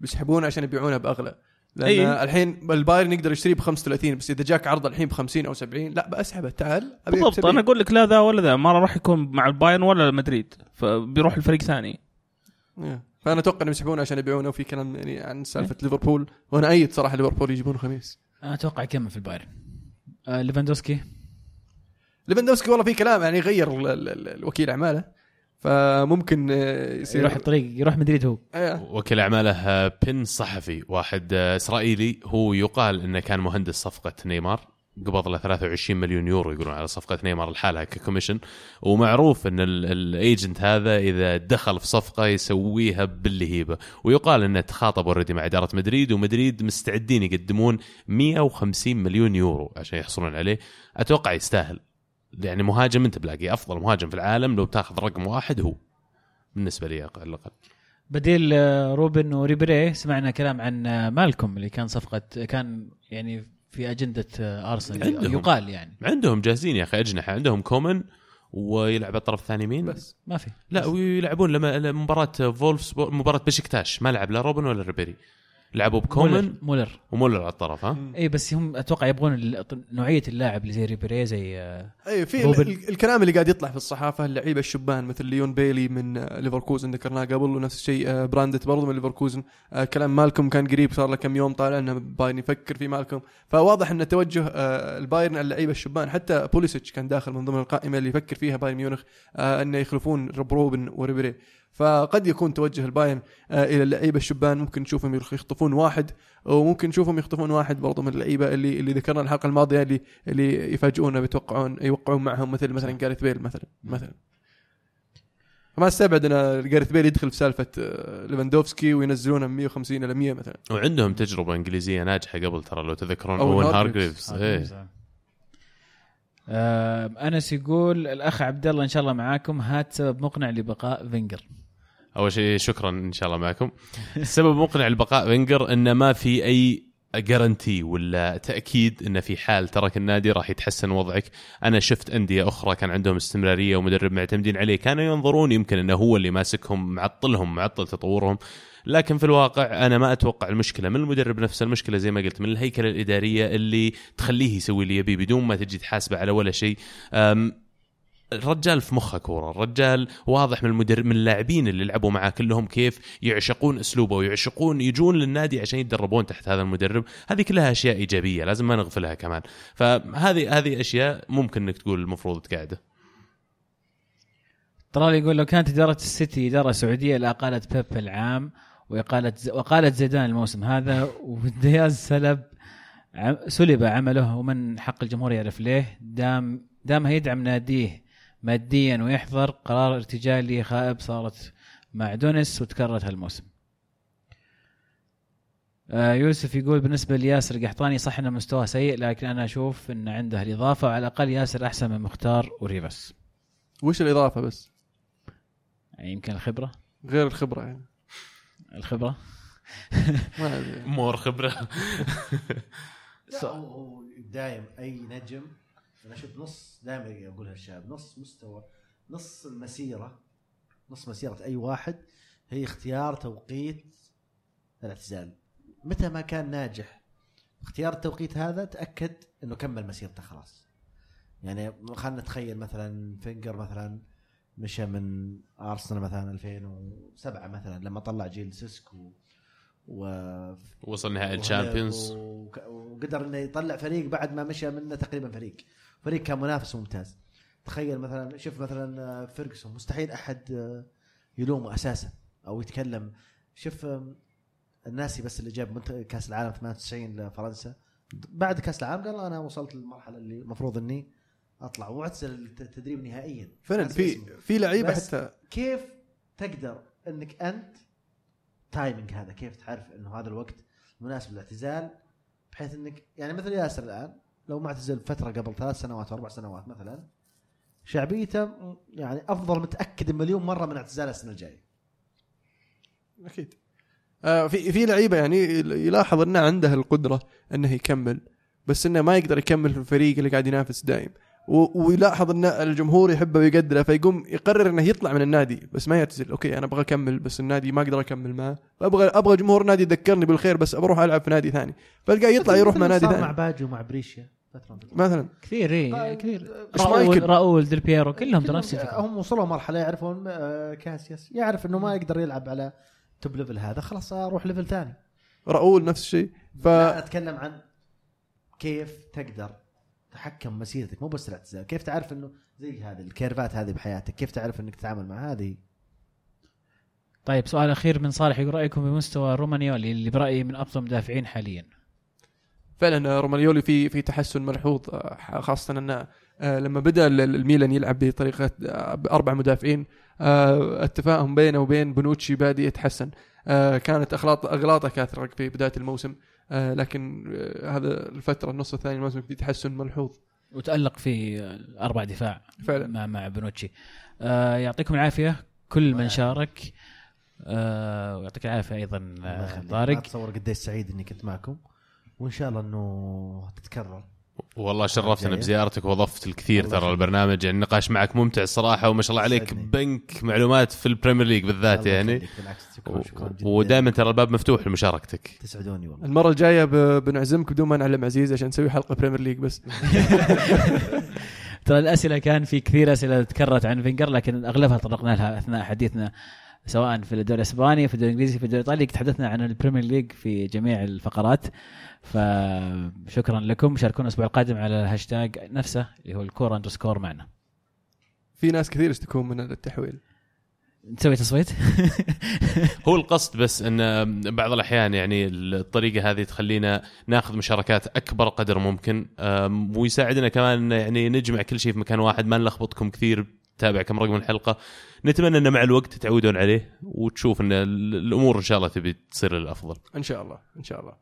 بيسحبونه عشان يبيعونه بأغلى لأن أي. الحين البايرن يقدر يشتريه ب 35 بس إذا جاك عرض الحين ب 50 أو 70 لا بسحبه تعال بالضبط ب 70. أنا أقول لك لا ذا ولا ذا ما راح يكون مع البايرن ولا مدريد فبيروح لفريق ثاني إيه. فأنا أتوقع إنهم يسحبونه عشان يبيعونه وفي كلام يعني عن سالفة ليفربول وأنا أيد صراحة ليفربول يجيبونه خميس. أنا أتوقع يكمل في البايرن. آه ليفاندوسكي؟ ليفاندوفسكي والله في كلام يعني غير ال- ال- ال- الوكيل أعماله. فممكن آه، يصير يروح الطريق يروح مدريد هو. آه، وكيل أعماله بيني زهافي واحد آه، إسرائيلي. هو يقال إنه كان مهندس صفقة نيمار. قبض له 23 مليون يورو يقولون على صفقة نيمار لحالها ك commission ومعروف إن ال- ال agent هذا إذا دخل في صفقة يسويها باللهيبة. ويقال إنه تخاطب already مع إدارة مدريد ومدريد مستعدين يقدمون 150 مليون يورو عشان يحصلون عليه. أتوقع يستاهل. يعني مهاجم أنت تلاقي أفضل مهاجم في العالم لو تاخذ رقم واحد هو. بالنسبة لي على الاقل بديل آه، روبن وريبري سمعنا كلام عن آه، مالكم اللي كان صفقة كان يعني في أجندة آه، أرسنال. عندهم. يقال يعني. عندهم جاهزين يا أخي أجنحة. عندهم كومان ويلعب الطرف الثاني مين؟ بس ما في. لا ويلعبون لما مباراه فولفس مباراة بشكتاش ما لعب لا روبن ولا ريبيري. لعبوا بكومان. مولر, مولر. ومولر على الطرف ها؟ اي بس هم أتوقع يبغون ال- نوعية اللاعب اللي زي ريبيري زي آه، أي في الكلام اللي قاعد يطلع في الصحافة اللعيبة الشبان مثل ليون بيلي من آه، ليفركوزن ذكرناه قبل ونفس الشيء آه، براندت برضو من ليفركوزن. كلام مالكم كان قريب صار له كم يوم طالع إنه باين يفكر في مالكم فواضح إن توجه البايرن اللعيبة الشبان. حتى بوليسيتش كان داخل من ضمن القائمة اللي يفكر فيها بايرن ميونخ إنه يخلفون روبن وريبيري. فقد يكون توجه البايرن آه، إلى اللعيبة الشبان. ممكن نشوفهم يخ- يخطفون واحد وممكن نشوفهم يخطفون واحد برضو من اللعيبة اللي اللي ذكرنا الحلقة الماضية اللي اللي يفاجئونا بيتوقعون يوقعون معهم مثل مثلا جاريث بيل مثلا مثلا. ما استبعد إن جاريث بيل يدخل في سالفة آه، ليفاندوفسكي وينزلونه من 150 إلى 100 مثلا. وعندهم تجربة إنجليزية ناجحة قبل ترى لو تذكرون. أوين هارجريفز. إيه. آه، أنس يقول الأخ عبد الله إن شاء الله معاكم. هات سبب مقنع لبقاء فينجر أول شيء شكرا إن شاء الله معكم. السبب مقنع لبقاء فينجر إنه ما في أي جارنتي ولا تأكيد انه في حال ترك النادي راح يتحسن وضعك. أنا شفت أندية أخرى كان عندهم استمرارية ومدرب معتمدين عليه كانوا ينظرون يمكن إنه هو اللي ماسكهم معطلهم معطل تطورهم. لكن في الواقع أنا ما أتوقع المشكلة من المدرب نفسه المشكلة زي ما قلت من الهيكلة الإدارية اللي تخليه يسوي اللي يبيه بدون ما تجي تحاسبه على ولا شيء. الرجال في مخه كوره، الرجال واضح من المدرب من اللاعبين اللي لعبوا معاه كلهم كيف يعشقون أسلوبه ويعشقون يجون للنادي عشان يتدربون تحت هذا المدرب، هذه كلها أشياء إيجابية لازم ما نغفلها كمان، فهذه هذه أشياء ممكن إنك تقول المفروض تقعده. طلال يقول لو كانت إدارة السيتي إدارة سعودية لاقالت بيب العام واقاله. وقالت زيدان الموسم هذا (laughs) ودياز سلب. سلب عمله ومن حق الجمهور يعرف ليه دام دام يدعم ناديه ماديا ويحضر قرار ارتجالي خائب صارت مع دونس وتكررت هالموسم. آه يوسف يقول بالنسبة لياسر قحطاني صح انه مستواه سيء لكن أنا أشوف إن عنده الإضافة. وعلى الأقل ياسر أحسن من مختار وريفاس وش الإضافة بس؟ يعني يمكن الخبرة؟ غير الخبرة يعني. الخبرة؟ (laughs) ما. مور هو هو دايم أي نجم أنا أشوف نص دائما أقول هالشاب نص مستوى نص المسيره نص مسيرة أي واحد هي اختيار توقيت الاعتزال. متى ما كان ناجح اختيار التوقيت هذا تأكد إنه كمل مسيرته خلاص. يعني خلينا نتخيل مثلا فينجر مثلا مشى من أرسنال مثلا 2007 مثلا لما طلع جيل سيسك و وصل نهائي ال Champions. وقدر إنه يطلع فريق بعد ما مشى منه تقريبا فريق. فريق كان منافس ممتاز. تخيل مثلا شوف مثلا آه، فيرجسون مستحيل أحد آه، يلومه أساسا أو يتكلم. شوف آم، الناسي بس اللي جاب كأس العالم 98 لفرنسا. بعد كأس العالم قال أنا وصلت للمرحلة اللي المفروض إني أطلع وأعتزل التدريب نهائيا. فعلا في. في لعيبة حتى كيف تقدر إنك أنت تايمنج هذا كيف تعرف إنه هذا الوقت مناسب للاعتزال بحيث إنك يعني مثل ياسر الآن لو معتزل فترة قبل ثلاث سنوات أو أربع سنوات مثلا شعبيته يعني أفضل متأكد مليون مرة من اعتزاله السنة الجاية. أكيد. آه في في لعيبة يعني يلاحظ إنه عنده القدرة إنه يكمل بس إنه ما يقدر يكمل في الفريق اللي قاعد ينافس دايم. ويلاحظ ان الجمهور يحبه ويقدره فيقوم يقرر إنه يطلع من النادي بس ما يعتزل. okay أنا أبغى أكمل بس النادي ما أقدر أكمل معه. أبغى أبغى جمهور النادي يذكرني بالخير بس بروح ألعب في نادي ثاني. فالقى يطلع يروح مع نادي صار مع ثاني باجي ومع بريشيا. فتره. مثلا. كثير آه، اي كثير. شمايكل. راؤول راؤول ديل بييرو كلهم ترى كلهم- نفس الفكرة. هم وصلوا مرحلة يعرفون آه، كاسياس. يعرف إنه ما يقدر يلعب على top level هذا خلاص أروح level ثاني. راؤول نفس الشيء. ف لا أتكلم عن كيف تقدر تحكم مسيرتك مو بس الاعتزال كيف تعرف إنه زي هذه ال curve ات هذه بحياتك؟ كيف تعرف إنك تتعامل مع هذه؟ طيب سؤال أخير من صالح يقول رأيكم بمستوى رومانيولي اللي برأيي من أفضل المدافعين حاليا؟ فعلا رومانيولي في في تحسن ملحوظ آه، خاصة أن آه، لما بدأ ال- الميلان يلعب بطريقة آه، بأربع مدافعين آه، التفاهم بينه وبين بونوتشي بادئ يتحسن. آه، كانت اغلاط أغلاطه كثره في بداية الموسم. آه، لكن آه، هذا الفترة النص الثاني من الموسم في تحسن ملحوظ. وتألق في أربع دفاع فعلا. مع مع بونوتشي آه يعطيكم العافية. كل من شارك. آه ويعطيك العافية أيضا آه طارق. اتصور قديش سعيد إني كنت معكم. وإن شاء الله إنه تتكرر والله شرفتنا. بزيارتك وضفت الكثير ترى. البرنامج يعني النقاش معك ممتع الصراحة وما شاء الله عليك يسعدني. بنك معلومات في ال Premier League بالذات الله يعني يخليك. بالعكس شكرا شكرا جدا ودائما ترى الباب مفتوح لمشاركتك تسعدوني والله المرة الجاية بنعزمك بدون ما نعلم عزيز عشان نسوي حلقة Premier League بس (laughs) ترى الأسئلة كان في كثير أسئلة تكررت عن فينجر لكن أغلبها طرقنا لها أثناء حديثنا سواء في الدوري الإسباني في الدوري الإنجليزي في الدوري الإيطالي. تحدثنا عن ال Premier League في جميع الفقرات. فشكرا لكم. شاركونا الأسبوع القادم على الهاشتاج نفسه اللي هو الكورة underscore معنا. في ناس كثير يشتكون من التحويل. نسوي تصويت؟ (laughs) هو القصد بس إن بعض الأحيان يعني الطريقة هذه تخلينا ناخذ مشاركات أكبر قدر ممكن. ويساعدنا كمان يعني نجمع كل شيء في مكان واحد. ما نلخبطكم كثير. تابع كم رقم الحلقة. نتمنى إن مع الوقت تتعودون عليه وتشوف إن ال- الأمور إن شاء الله تبي تصير للأفضل. إن شاء الله إن شاء الله.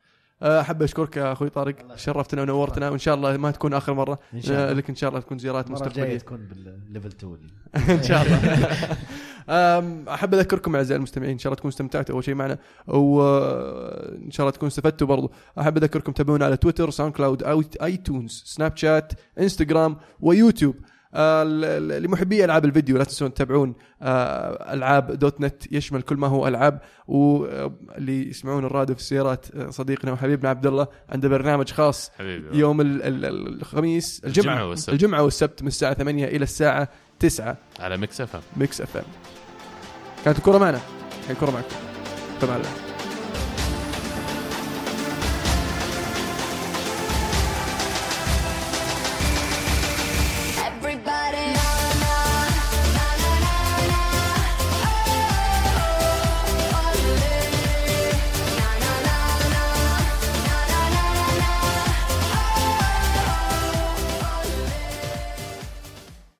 آه، أحب أشكرك يا أخوي طارق. شرفتنا ونورتنا وإن شاء الله ما تكون آخر مرة. إن شاء الله. آه، لك إن شاء الله تكون زيارات مستقبلية. تكون بالليفل 2 (laughs) إن شاء الله. أحب أذكركم أعزائي المستمعين. إن شاء الله تكونوا استمتعتوا أول شيء معنا وان شاء الله تكونوا استفدتوا برضو. أحب أذكركم تابعونا على تويتر SoundCloud أو iTunes سناب شات انستغرام ويوتيوب. لمحبي ألعاب الفيديو لا تنسون تتابعون آه، ألعاب dot net يشمل كل ما هو ألعاب واللي يسمعون الراديو في السيارات آه، صديقنا وحبيبنا عبد الله عنده برنامج خاص حبيبي. يوم ال- ال- الخميس الجمعة الجمعة والسبت. الجمعة والسبت من الساعة 8 إلى الساعة 9 على مكسفه Mix FM. كانت الكره معنا؟ الحين الكره معكم. فمع الله